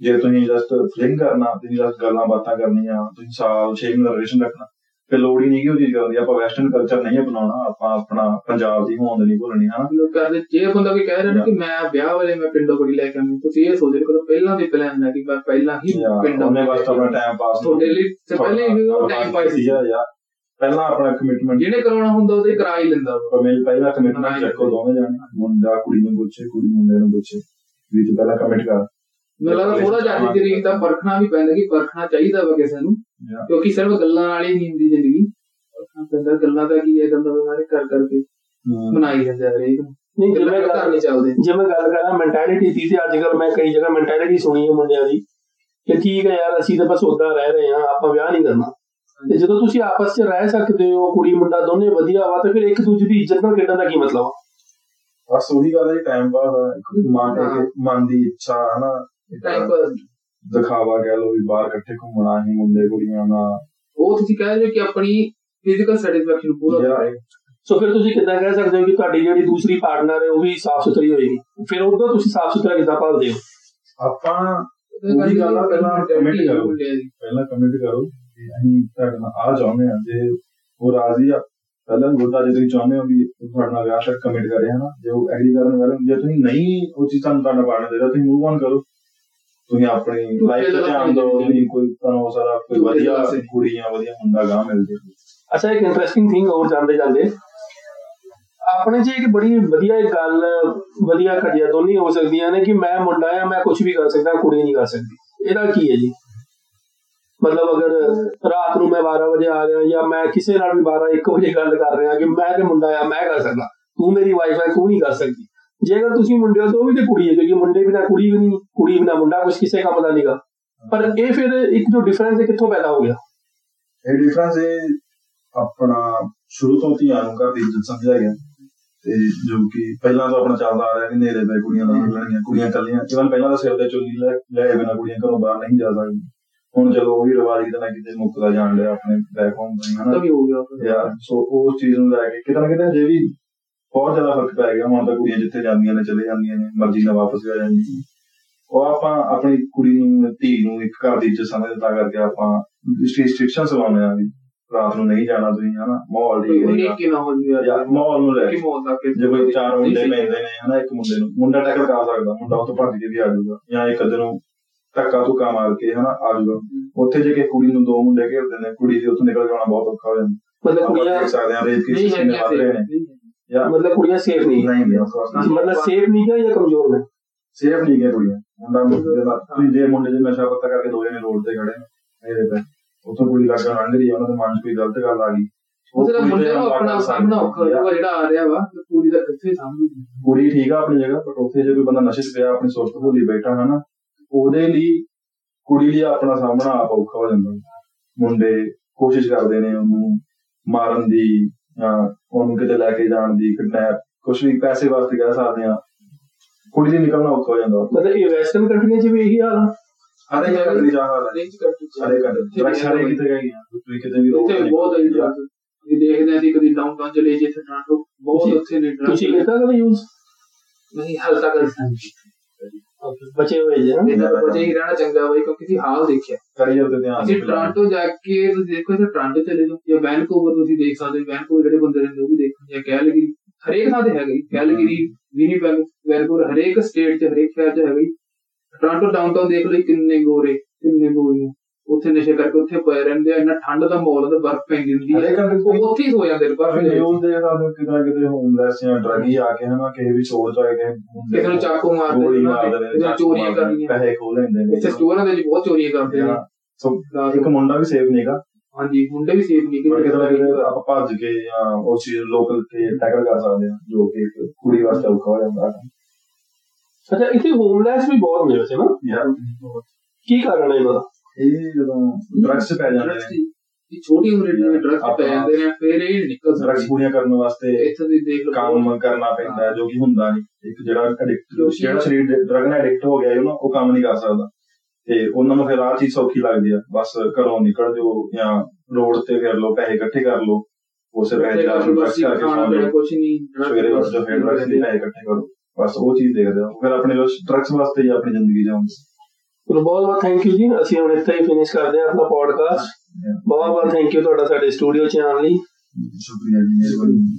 ਜੇ ਤੁਸੀਂ ਜਸਟ ਫਲਿੰਗ ਕਰਨਾ, ਤੁਸੀਂ ਜਸਟ ਗੱਲਾਂ ਬਾਤਾਂ ਕਰਨੀਆਂ, ਤੁਸੀਂ ਸਾਲ 6 ਮਹੀਨੇ ਰਿਲੇਸ਼ਨ ਰੱਖਣਾ ਫਿਰ ਲੋੜ ਹੀ ਨਹੀਂ ਕਿ ਉਹ ਚੀਜ਼ ਕਰਨ ਦੀ ਆਪਾਂ ਵੈਸਟਰਨ ਕਲਚਰ ਨਹੀਂ ਅਪਣਾਉਣਾ ਆਪਾਂ ਆਪਣਾ ਪੰਜਾਬ ਦੀ ਹੋਂਦ ਨਹੀਂ ਭੁੱਲਣੀ ਹਨਾ? ਲੋਕਾਂ ਦੇ ਜੇ ਬੰਦਾ ਕੋਈ ਕਹਿ ਰਿਹਾ ਨਾ ਕਿ ਮੈਂ ਵਿਆਹ ਵੇਲੇ ਮੈਂ ਪਿੰਡੋਂ ਕੁੜੀ ਲੈ ਕੇ ਆਉਂਦੀ ਤੁਸੀਂ ਇਹ ਸੋਚ ਰਹੇ ਕਰੋ ਪਹਿਲਾਂ ਦੇ ਪਲਾਨ ਹੈ ਕਿ ਮੈਂ ਪਹਿਲਾਂ ਹੀ ਪਿੰਡੋਂ ਉਹਨੇ ਬਸ ਆਪਣਾ ਟਾਈਮ ਪਾਸ ਤੁਹਾਡੇ ਲਈ ਤੇ ਪਹਿਲੇ ਹੀ ਉਹ ਟਾਈਮ ਪਾਈ ਸੀ ਯਾਰ। ਪਹਿਲਾਂ ਆਪਣਾ ਕਮਿਟਮੈਂਟ ਜਿਹਨੇ ਕਰਾਉਣਾ ਹੁੰਦਾ ਉਹਦੇ ਕਰਾ ਹੀ ਲੈਂਦਾ। ਪਰ ਮੇਰੇ ਪਹਿਲਾ ਕਮਿਟਮੈਂਟ ਚੱਕੋ ਦੋਵੇਂ ਜਾਣੇ। ਮੁੰਡਾ ਕੁੜੀ ਨੂੰ ਪੁੱਛੇ ਕੁੜੀ ਮੁੰਡੇ ਨੂੰ ਪੁੱਛੇ। ਵੀ ਤੂੰ ਪਹਿਲਾਂ ਕਮਿਟ ਕਰ। ਮੈਨੂੰ ਲੱਗਦਾ ਥੋੜਾ ਜਿਹਾ ਅੱਜ ਦੀ ਪਰਖਣਾ ਵੀ ਪੈਂਦਾ ਕਿ ਪਰਖਣਾ ਚਾਹੀਦਾ ਵਾ ਕਿਸੇ ਨੂੰ. ਕਿਉਂਕਿ ਸਿਰਫ ਗੱਲਾਂ ਹੀ ਨਹੀਂ ਹੁੰਦੀ ਜ਼ਿੰਦਗੀ। ਪੈਂਦਾ ਗੱਲਾਂ ਦਾ ਕੀ ਹੈ ਗੱਲਾਂ ਦਾ ਸਾਰੇ ਕਰ ਕਰਕੇ ਬਣਾਈ ਜਾਂਦੇ ਆ ਹਰੇਕ ਨਹੀਂ ਗੱਲਾਂ ਜਿਵੇਂ ਗੱਲ ਨਹੀਂ ਚੱਲਦੇ। ਜੇ ਮੈਂ ਗੱਲ ਕਰਾਂ ਮੈਂਟੈਲਿਟੀ ਦੀ ਤੇ ਅੱਜ ਕੱਲ ਮੈਂ ਕਈ ਜਗ੍ਹਾ ਮੈਂਟੈਲਿਟੀ ਸੁਣੀ ਹੈ ਮੁੰਡਿਆਂ ਦੀ ਕਿ ਠੀਕ ਹੈ ਯਾਰ ਅਸੀਂ ਤਾਂ ਬਸ ਉਦਾਂ ਰਹਿ ਰਹੇ ਹਾਂ ਆਪਾਂ ਵਿਆਹ ਨਹੀਂ ਕਰਨਾ। ਤੇ ਜਦੋਂ ਤੁਸੀਂ ਆਪਸ 'ਚ ਰਹਿ ਸਕਦੇ ਹੋ ਕੁੜੀ ਮੁੰਡਾ ਦੋਨੇ ਵਧੀਆ ਵਾ ਤਾਂ ਫਿਰ ਇੱਕ ਦੂਜੇ ਦੀ ਇੱਜ਼ਤ ਨਾਲ ਖੇਡਣ ਦਾ ਕੀ ਮਤਲਬ ਆ? ਬਸ ਉਹੀ ਗੱਲ ਹੈ ਟਾਈਮ ਪਾਸ ਆ ਇੱਕ ਮਨ ਦੀ ਇੱਛਾ ਹਨਾ? ਟਾਈਮ ਪਰ ਦਿਖਾਵਾ ਕਹਿ ਲੋ ਵੀ ਬਾਹਰ ਇਕੱਠੇ ਘੁੰਮਣਾ ਹੀ ਮੁੰਡੇ ਕੁੜੀਆਂ ਨਾਲ। ਉਹ ਤੁਸੀਂ ਕਹਿ ਰਹੇ ਹੋ ਕਿ ਆਪਣੀ ਫਿਜ਼ੀਕਲ ਸੈਟੀਸਫੈਕਸ਼ਨ ਪੂਰਾ ਕਰੇ। ਸੋ ਫਿਰ ਤੁਸੀਂ ਕਿੱਦਾਂ ਕਹਿ ਸਕਦੇ ਹੋ ਕਿ ਤੁਹਾਡੀ ਜਿਹੜੀ ਦੂਸਰੀ ਪਾਰਟਨਰ ਹੈ ਉਹ ਵੀ ਸਾਫ਼ ਸੁਥਰੀ ਹੋਏਗੀ? ਫਿਰ ਉਦੋਂ ਤੁਸੀਂ ਸਾਫ਼ ਸੁਥਰਾ ਕਿੱਦਾਂ ਭਾਲਦੇ ਹੋ? ਆਪਾਂ ਉਹੀ ਗੱਲ ਆ, ਪਹਿਲਾਂ commit ਕਰੋ। ਪਹਿਲਾਂ ਕਮਿਟ ਕਰੋ ਕਿ ਅਸੀਂ ਤੁਹਾਡੇ ਨਾਲ ਆ ਚਾਹੁੰਦੇ ਹਾਂ। ਜੇ ਉਹ ਰਾਜ਼ੀ ਆ ਪਹਿਲਾਂ ਗੁੱਡਾ ਜੇ ਤੁਸੀਂ ਚਾਹੁੰਦੇ ਹੋ ਵੀ ਤੁਹਾਡੇ ਨਾਲ ਵਿਆਹ ਤੱਕ ਕਮਿਟ ਕਰੇ ਹਨਾ? ਜੇ ਉਹ ਐਗਰੀ ਕਰਨ ਵਾਲੇ ਜੇ ਤੁਸੀਂ ਨਹੀਂ ਉਹ ਚੀਜ਼ ਤੁਹਾਨੂੰ ਤੁਹਾਡਾ ਪਾਰਟਨਰ ਦੇਦਾ ਤੁਸੀਂ ਮੂਵ ਔਨ ਕਰੋ। ਤੁਸੀਂ ਆਪਣੀ ਲਾਈਫ ਤੇ ਧਿਆਨ ਦਿਓ ਤੁਸੀਂ ਕੋਈ ਤੁਹਾਨੂੰ ਹੋ ਸਕਦਾ ਕੋਈ ਵਧੀਆ ਸੇ। ਕੁੜੀਆਂ ਵਧੀਆ ਮੁੰਡਾ ਗਾਂ ਮਿਲ ਜੇ। ਅੱਛਾ ਇੱਕ ਇੰਟਰਸਟਿੰਗ ਥਿੰਗ ਹੋਰ ਜਾਂਦੇ ਜਾਂਦੇ। ਆਪਣੇ 'ਚ ਇੱਕ ਬੜੀ ਵਧੀਆ ਇੱਕ ਗੱਲ ਵਧੀਆ ਘਟਿਆ ਦੋਨੀ ਹੋ ਸਕਦੀਆਂ ਨੇ ਕਿ ਮੈਂ ਮੁੰਡਾ ਆ ਮੈਂ ਕੁਝ ਵੀ ਕਰ ਸਕਦਾ ਕੁੜੀ ਨਹੀਂ ਕਰ ਸਕਦੀ। ਇਹਦਾ ਕੀ ਹੈ ਜੀ? ਮਤਲਬ ਅਗਰ ਰਾਤ ਨੂੰ ਮੈਂ 12 ਵਜੇ ਆ ਗਿਆ ਜਾਂ ਮੈਂ ਕਿਸੇ ਨਾਲ ਵੀ 12 1 ਵਜੇ ਗੱਲ ਕਰ ਰਿਹਾ ਕਿ ਮੈਂ ਤੇ ਮੁੰਡਾ ਆ ਮੈਂ ਕਰ ਸਕਦਾ। ਤੂੰ ਮੇਰੀ ਵਾਈਫ ਹੈ ਤੂੰ ਨਹੀਂ ਕਰ ਸਕਦੀ। ਜੇਕਰ ਤੁਸੀਂ ਮੁੰਡੇ ਹੋ ਤਾਂ ਉਹ ਵੀ ਤੇ ਕੁੜੀ ਹੈ ਕਿਉਂਕਿ ਮੁੰਡੇ ਬਿਨਾ ਕੁੜੀ ਵੀ ਨਹੀਂ ਕੁੜੀ ਬਿਨਾ ਮੁੰਡਾ ਕੁਝ ਕਿਸੇ ਕੰਮ ਦਾ ਨਹੀਂਗਾ। ਪਰ ਇਹ ਫਿਰ ਇੱਕ ਜੋ ਡਿਫਰੈਂਸ ਹੈ ਕਿੱਥੋਂ ਪੈਦਾ ਹੋ ਗਿਆ? ਇਹ ਡਿਫਰੈਂਸ ਇਹ ਆਪਣਾ ਸ਼ੁਰੂ ਤੋਂ ਧੀਆਂ ਨੂੰ ਘਰ ਦੀ ਇੱਜ਼ਤ ਸਮਝਿਆ ਗਿਆ। ਤੇ ਜੋ ਕਿ ਪਹਿਲਾਂ ਤੋਂ ਆਪਣਾ ਚੱਲਦਾ ਆ ਰਿਹਾ ਕਿ ਨੇਰੇ ਪੈ ਕੁੜੀਆਂ ਨਾਲ ਮਿਲਣੀਆਂ ਕੁੜੀਆਂ ਕੱਲੀਆਂ ਇਵਨ ਪਹਿਲਾਂ ਤਾਂ ਸਿਰ ਤੇ ਚੁੰਨੀ ਲੈ ਬਿਨਾ ਕੁੜੀਆਂ ਘਰੋਂ ਬਾਹਰ ਨਹੀਂ ਜਾ ਸਕਦੀਆਂ ਹੁਣ ਚਲੋ ਉਹੀ ਰਿਵਾਜ ਕਿਤੇ ਨਾ ਕਿਤੇ ਮੁੱਕਦਾ ਜਾਣ ਲਿਆ ਆਪਣੇ ਬੈਕ ਹੋਮ ਤੋਂ ਹਨਾ। ਤਾਂ ਵੀ ਹੋ ਗਿਆ। ਯਾਰ ਸੋ ਉਸ ਚੀਜ਼ ਨੂੰ ਲੈ ਕੇ ਕਿਤੇ ਨਾ ਕਿਤੇ ਹਜੇ ਵੀ ਬਹੁਤ ਜ਼ਿਆਦਾ ਫ਼ਰਕ ਪੈ ਗਿਆ। ਹੁਣ ਤਾਂ ਕੁੜੀਆਂ ਜਿੱਥੇ ਜਾਂਦੀਆਂ ਨੇ ਚਲੇ ਜਾਂਦੀਆਂ ਨੇ ਮਰਜ਼ੀ ਨਾਲ ਵਾਪਸ ਆ ਜਾਂਦੀਆਂ ਨੇ। ਉਹ ਆਪਾਂ ਆਪਣੀ ਕੁੜੀ ਨੂੰ ਧੀ ਨੂੰ ਇੱਕ ਘਰ ਦੀ ਇੱਜ਼ਤ ਸਮਝਦਾ ਕਰਕੇ ਆਪਾਂ ਰਿਸਟ੍ਰਿਕਸ਼ਨਸ ਲਾਉਂਦੇ ਆ ਵੀ ਰਾਤ ਨੂੰ ਨਹੀਂ ਜਾਣਾ ਤੁਸੀਂ ਹਨਾ? ਮਾਹੌਲ ਉਨੀ ਨਹੀਂ ਕਿ ਨਾ ਹੋ ਜੀ ਯਾਰ ਮਾਹੌਲ ਨੂੰ ਲੈ ਕਿ ਕੇ ਮੌਤ ਦਾ ਕਿ ਜੇ ਕੋਈ ਚਾਰ ਮੁੰਡੇ ਪੈਂਦੇ ਨੇ ਹਨਾ ਇੱਕ ਮੁੰਡੇ ਨੂੰ। ਮੁੰਡਾ ਟੈਕਲ ਕਰ ਸਕਦਾ ਮੁੰਡਾ ਉਹ ਤੋਂ ਭੱਜ ਕੇ ਵੀ ਆ ਜਾਊਗਾ। ਜਾਂ ਇੱਕ ਨੂੰ ਧੱਕਾ ਧੁੱਕਾ ਮਾਰ ਕੇ ਹਨਾ ਆ ਜਾਊਗਾ। ਉੱਥੇ ਜੇ ਕਿ ਕੁੜੀ ਨੂੰ ਦੋ ਮੁੰਡੇ ਘੇਰਦੇ ਨੇ ਕੁੜੀ ਦੀ ਉੱਥੋਂ ਨਿਕਲ ਕੇ ਆਉਣਾ ਬਹੁਤ ਔਖਾ ਹੋ ਜਾਂਦਾ। ਮਤਲਬ ਕੁੜੀਆਂ ਦੇਖ ਸਕਦੇ ਰੇਪ ਨਹੀਂ ਕੇਸਿਸ ਹੈ ਕਿੰਨੇ ਵੱਧ ਰਹੇ ਨੇ। ਜਾਂ ਮਤਲਬ ਕੁੜੀਆਂ ਸੇਫ ਨਹੀਂ ਨਹੀਂ ਨਹੀਂ of course ਨਹੀਂ। ਮਤਲਬ ਸੇਫ ਨਹੀਂ ਹੈ ਜਾਂ ਕਮਜ਼ੋਰ ਨੇ? ਸੇਫ ਨਹੀਂ ਗਏ ਕੁੜੀਆਂ। ਮੁੰਡਾ ਮੁੰਡੇ ਦਾ ਤੁਸੀਂ ਜੇ ਮੁੰਡੇ ਦੇ ਨਸ਼ਾ ਪੱਤਾ ਕਰਕੇ ਦੋ ਜਣੇ ਰੋਡ ਤੇ ਖੜੇ ਨੇ ਮੇਰੇ ਤੇ ਉੱਥੋਂ ਕੁੜੀ ਲੱਗਣ ਲੰਘ ਰਹੀ ਆ ਉਹਨਾਂ ਦੇ ਮਨ 'ਚ ਕੋਈ ਗਲਤ ਗੱਲ ਆ ਗਈ। ਉਹ ਉਹਦੇ ਮੁੰਡੇ ਨੂੰ ਆਪਣਾ ਸਾਹਮਣਾ ਔਖਾ ਹੋਊਗਾ ਜਿਹੜਾ ਆ ਰਿਹਾ ਵਾ ਤੇ ਕੁੜੀ ਦਾ ਕਿੱਥੇ ਸਾਹਮਣੇ? ਕੁੜੀ ਠੀਕ ਆ ਆਪਣੀ ਜਗ੍ਹਾ ਪਰ ਉੱਥੇ ਜੇ ਕੋਈ ਬੰਦਾ ਨਸ਼ੇ 'ਚ ਪਿਆ ਆਪਣੀ ਸੁਰਤ ਭੁੱਲੀ ਬੈਠਾ ਹਨਾ ਉਹਦੇ ਲਈ ਕੁੜੀ ਲਈ ਆਪਣਾ ਸਾਹਮਣਾ ਆਪ ਔਖਾ ਹੋ ਜਾਂਦਾ। ਮੁੰਡੇ ਕੋਸ਼ਿਸ਼ ਕਰਦੇ ਨੇ ਉਹਨੂੰ ਮਾਰਨ ਦੀ ਜਾਂ ਉਹਨੂੰ ਕਿਤੇ ਲੈ ਕੇ ਜਾਣ ਦੀ ਕਿਡਨੈਪ ਕੁਝ ਵੀ ਪੈਸੇ ਵਾਸਤੇ ਕਹਿ ਸਕਦੇ ਆ ਕੁੜੀ ਲਈ ਨਿਕਲਣਾ ਔਖਾ ਹੋ ਜਾਂਦਾ। ਮਤਲਬ ਇਹ ਵੈਸਟਰਨ ਕੰਟਰੀਆਂ 'ਚ ਵੀ ਇਹੀ ਹਾਲ ਆ? ਹਰੇ ਕੰਟਰੀ ਜਾ ਹਾਲ ਹੈ ਸਾਰੇ ਕੰਟਰੀ ਡਰੱਗਸ ਸਾਰੇ ਕਿਤੇ ਗਈ ਆ ਤੁਸੀਂ ਕਿਤੇ ਵੀ ਰੋਕ ਉੱਥੇ ਨਹੀਂ ਬਹੁਤ ਹੈ। ਇਹ ਦੇਖਦੇ ਅਸੀਂ ਕਦੀ ਡਾਊਨਟਾਊਨ ਚਲੇ ਜੇ ਇੱਥੇ ਟ੍ਰਾਂਟੋ ਬਹੁਤ ਉੱਥੇ ਨੇ। ਤੁਸੀਂ ਕੀਤਾ ਕਦੇ ਯੂਜ਼ ਨਹੀਂ ਹਾਲ ਤੱਕ ਨਹੀਂ ਬਚੇ ਹੋਏ ਜੇ ਨਾ ਇਹਦਾ ਬਚੇ ਹੀ ਰਹਿਣਾ ਚੰਗਾ ਬਈ ਕਿਉਂਕਿ ਅਸੀਂ ਹਾਲ ਦੇਖਿਆ ਕਰੀਅਰ ਤੇ ਧਿਆਨ ਦਿੰਦੇ। ਟ੍ਰਾਂਟੋ ਜਾ ਕੇ ਤੁਸੀਂ ਦੇਖੋ ਇੱਥੇ ਟ੍ਰਾਂਟੋ ਚਲੇ ਜਾਓ ਜਾਂ ਵੈਨਕੂਵਰ ਤੁਸੀਂ ਦੇਖ ਸਕਦੇ ਹੋ ਵੈਨਕੂਵਰ ਜਿਹੜੇ ਬੰਦੇ ਰਹਿੰਦੇ ਉਹ ਵੀ ਦੇਖੋ ਜਾਂ ਕੈਲਗਰੀ ਹਰੇਕ ਥਾਂ ਤੇ ਹੈਗਾ ਹੀ ਕੈਲਗਰੀ ਵਿਨੀਪੈਗ ਵੈਨਕੂਵਰ ਹਰੇਕ ਸਟੇਟ 'ਚ ਹਰੇਕ ਸ਼ਹਿਰ 'ਚ ਹੈਗਾ ਹੀ ਟ੍ਰਾਂਟੋ ਡਾਊਨਟਾਊਨ ਦੇਖ ਲਓ ਕਿੰਨੇ ਗੋਰੇ ਕਿੰਨੇ ਗੋਰੀਆਂ ਉੱਥੇ ਨਸ਼ੇ ਕਰਕੇ ਉੱਥੇ ਪਏ ਰਹਿੰਦੇ ਆ ਇੰਨਾ ਠੰਡ ਦਾ ਮਾਹੌਲ ਹੁੰਦਾ ਬਰਫ਼ ਪੈਂਦੀ ਹੁੰਦੀ ਹੈ ਉਹ ਉੱਥੇ ਹੀ ਸੋ ਜਾਂਦੇ ਨੇ ਬਰਫ਼ ਦੇ। ਨਿਊਜ਼ ਦੇ ਸਾਨੂੰ ਕਿਤੇ ਨਾ ਕਿਤੇ ਹੋਮਲੈਸ ਜਾਂ ਡਰਗੀ ਆ ਕੇ ਹਨਾ ਕਿਸੇ ਵੀ ਚੋਰ ਚ ਆ ਕੇ ਕਿਸੇ ਨੂੰ ਚਾਕੂ ਮਾਰਦੇ ਨੇ, ਨੂੰ ਚੋਰੀਆਂ ਕਰਨੀਆਂ। ਪੈਸੇ ਖੋਹ ਲੈਂਦੇ ਨੇ। ਇੱਥੇ ਸਟੋਰਾਂ ਦੇ ਵਿੱਚ ਬਹੁਤ ਚੋਰੀਆਂ ਕਰਦੇ ਨੇ। ਹਾਂ। ਸੋ ਇੱਕ ਮੁੰਡਾ ਵੀ ਸੇਫ ਨਹੀਂਗਾ ਹਾਂਜੀ ਮੁੰਡੇ ਵੀ ਸੇਫ ਨਹੀਂ ਕਿਤੇ ਨਾ ਕਿਤੇ ਆਪਾਂ ਭੱਜ ਕੇ ਜਾਂ ਉਸ ਚੀਜ਼ ਲੋਕਲ ਤੇ ਟੈਕਲ ਕਰ ਸਕਦੇ ਹਾਂ ਜੋ ਕਿ ਕੁੜੀ ਵਾਸਤੇ ਔਖਾ ਹੋ ਜਾਂਦਾ। ਹੈ ਅੱਛਾ ਇੱਥੇ ਹੋਮਲੈਸ ਵੀ ਬਹੁਤ ਨੇ ਵੈਸੇ ਨਾ। ਯਾਰ। ਕੀ ਕਾਰਨ ਹੈ ਇਹਨਾਂ ਦਾ? ਇਹ ਜਦੋਂ ਡਰੱਗਸ ਪੈ ਜਾਂਦੇ ਨੇ। ਇਹ ਛੋਟੀ ਉਮਰ ਦੇ ਡਰੱਗ ਪੈ ਜਾਂਦੇ ਨੇ ਫਿਰ ਇਹ ਨਿਕਲ ਡਰੱਗਸ ਸਕਦੇ ਪੂਰੀਆਂ ਕਰਨ ਵਾਸਤੇ ਇੱਥੇ ਤੁਸੀਂ ਦੇਖ ਲਓ। ਕੰਮ ਕਰਨਾ ਪੈਂਦਾ ਜੋ ਕਿ ਹੁੰਦਾ ਨਹੀਂ। ਇੱਕ ਜਿਹੜਾ ਐਡਿਕਟ ਜਿਹੜਾ ਸਰੀਰ ਡਰਗ ਨਾਲ ਐਡਿਕਟ ਹੋ ਗਿਆ ਨਾ ਉਹ ਕੰਮ ਨਹੀਂ ਕਰ ਸਕਦਾ। ਤੇ ਉਹਨਾਂ ਨੂੰ ਫਿਰ ਆਹ ਚੀਜ਼ ਸੌਖੀ ਲੱਗਦੀ ਆ ਬਸ ਘਰੋਂ ਨਿਕਲ ਜਾਓ ਜਾਂ ਰੋਡ ਤੇ ਫਿਰ ਲੋ ਪੈਸੇ ਇਕੱਠੇ ਕਰ ਲੋ ਉਸੇ ਪੈਸੇ ਦਾ ਡਰਗਸ ਕਰਕੇ ਖਾਣਾ ਕੁਛ ਨਹੀਂ ਸਵੇਰੇ ਉੱਠ ਜਾਓ ਫਿਰ ਡਰਗਸ ਦੇ ਪੈਸੇ ਇਕੱਠੇ ਕਰੋ। ਬਸ ਉਹ ਚੀਜ਼ ਦੇਖਦੇ ਆ ਫਿਰ ਆਪਣੇ ਡਰਗਸ ਵਾਸਤੇ ਹੀ ਆਪਣੀ ਜ਼ਿੰਦਗੀ ਜਾਉਂਦੇ ਚਲੋ ਬਹੁਤ ਬਹੁਤ ਥੈਂਕ ਯੂ ਜੀ। ਅਸੀਂ ਹੁਣ ਇੱਥੇ ਹੀ ਫਿਨਿਸ਼ ਕਰਦੇ ਹਾਂ ਆਪਣਾ ਪੋਡਕਾਸਟ ਬਹੁਤ ਬਹੁਤ ਥੈਂਕ ਯੂ ਤੁਹਾਡਾ ਸਾਡੇ ਸਟੂਡੀਓ 'ਚ ਆਉਣ ਲਈ। ਸ਼ੁਕਰੀਆ ਜੀ ਮਿਹਰਬਾਨੀ।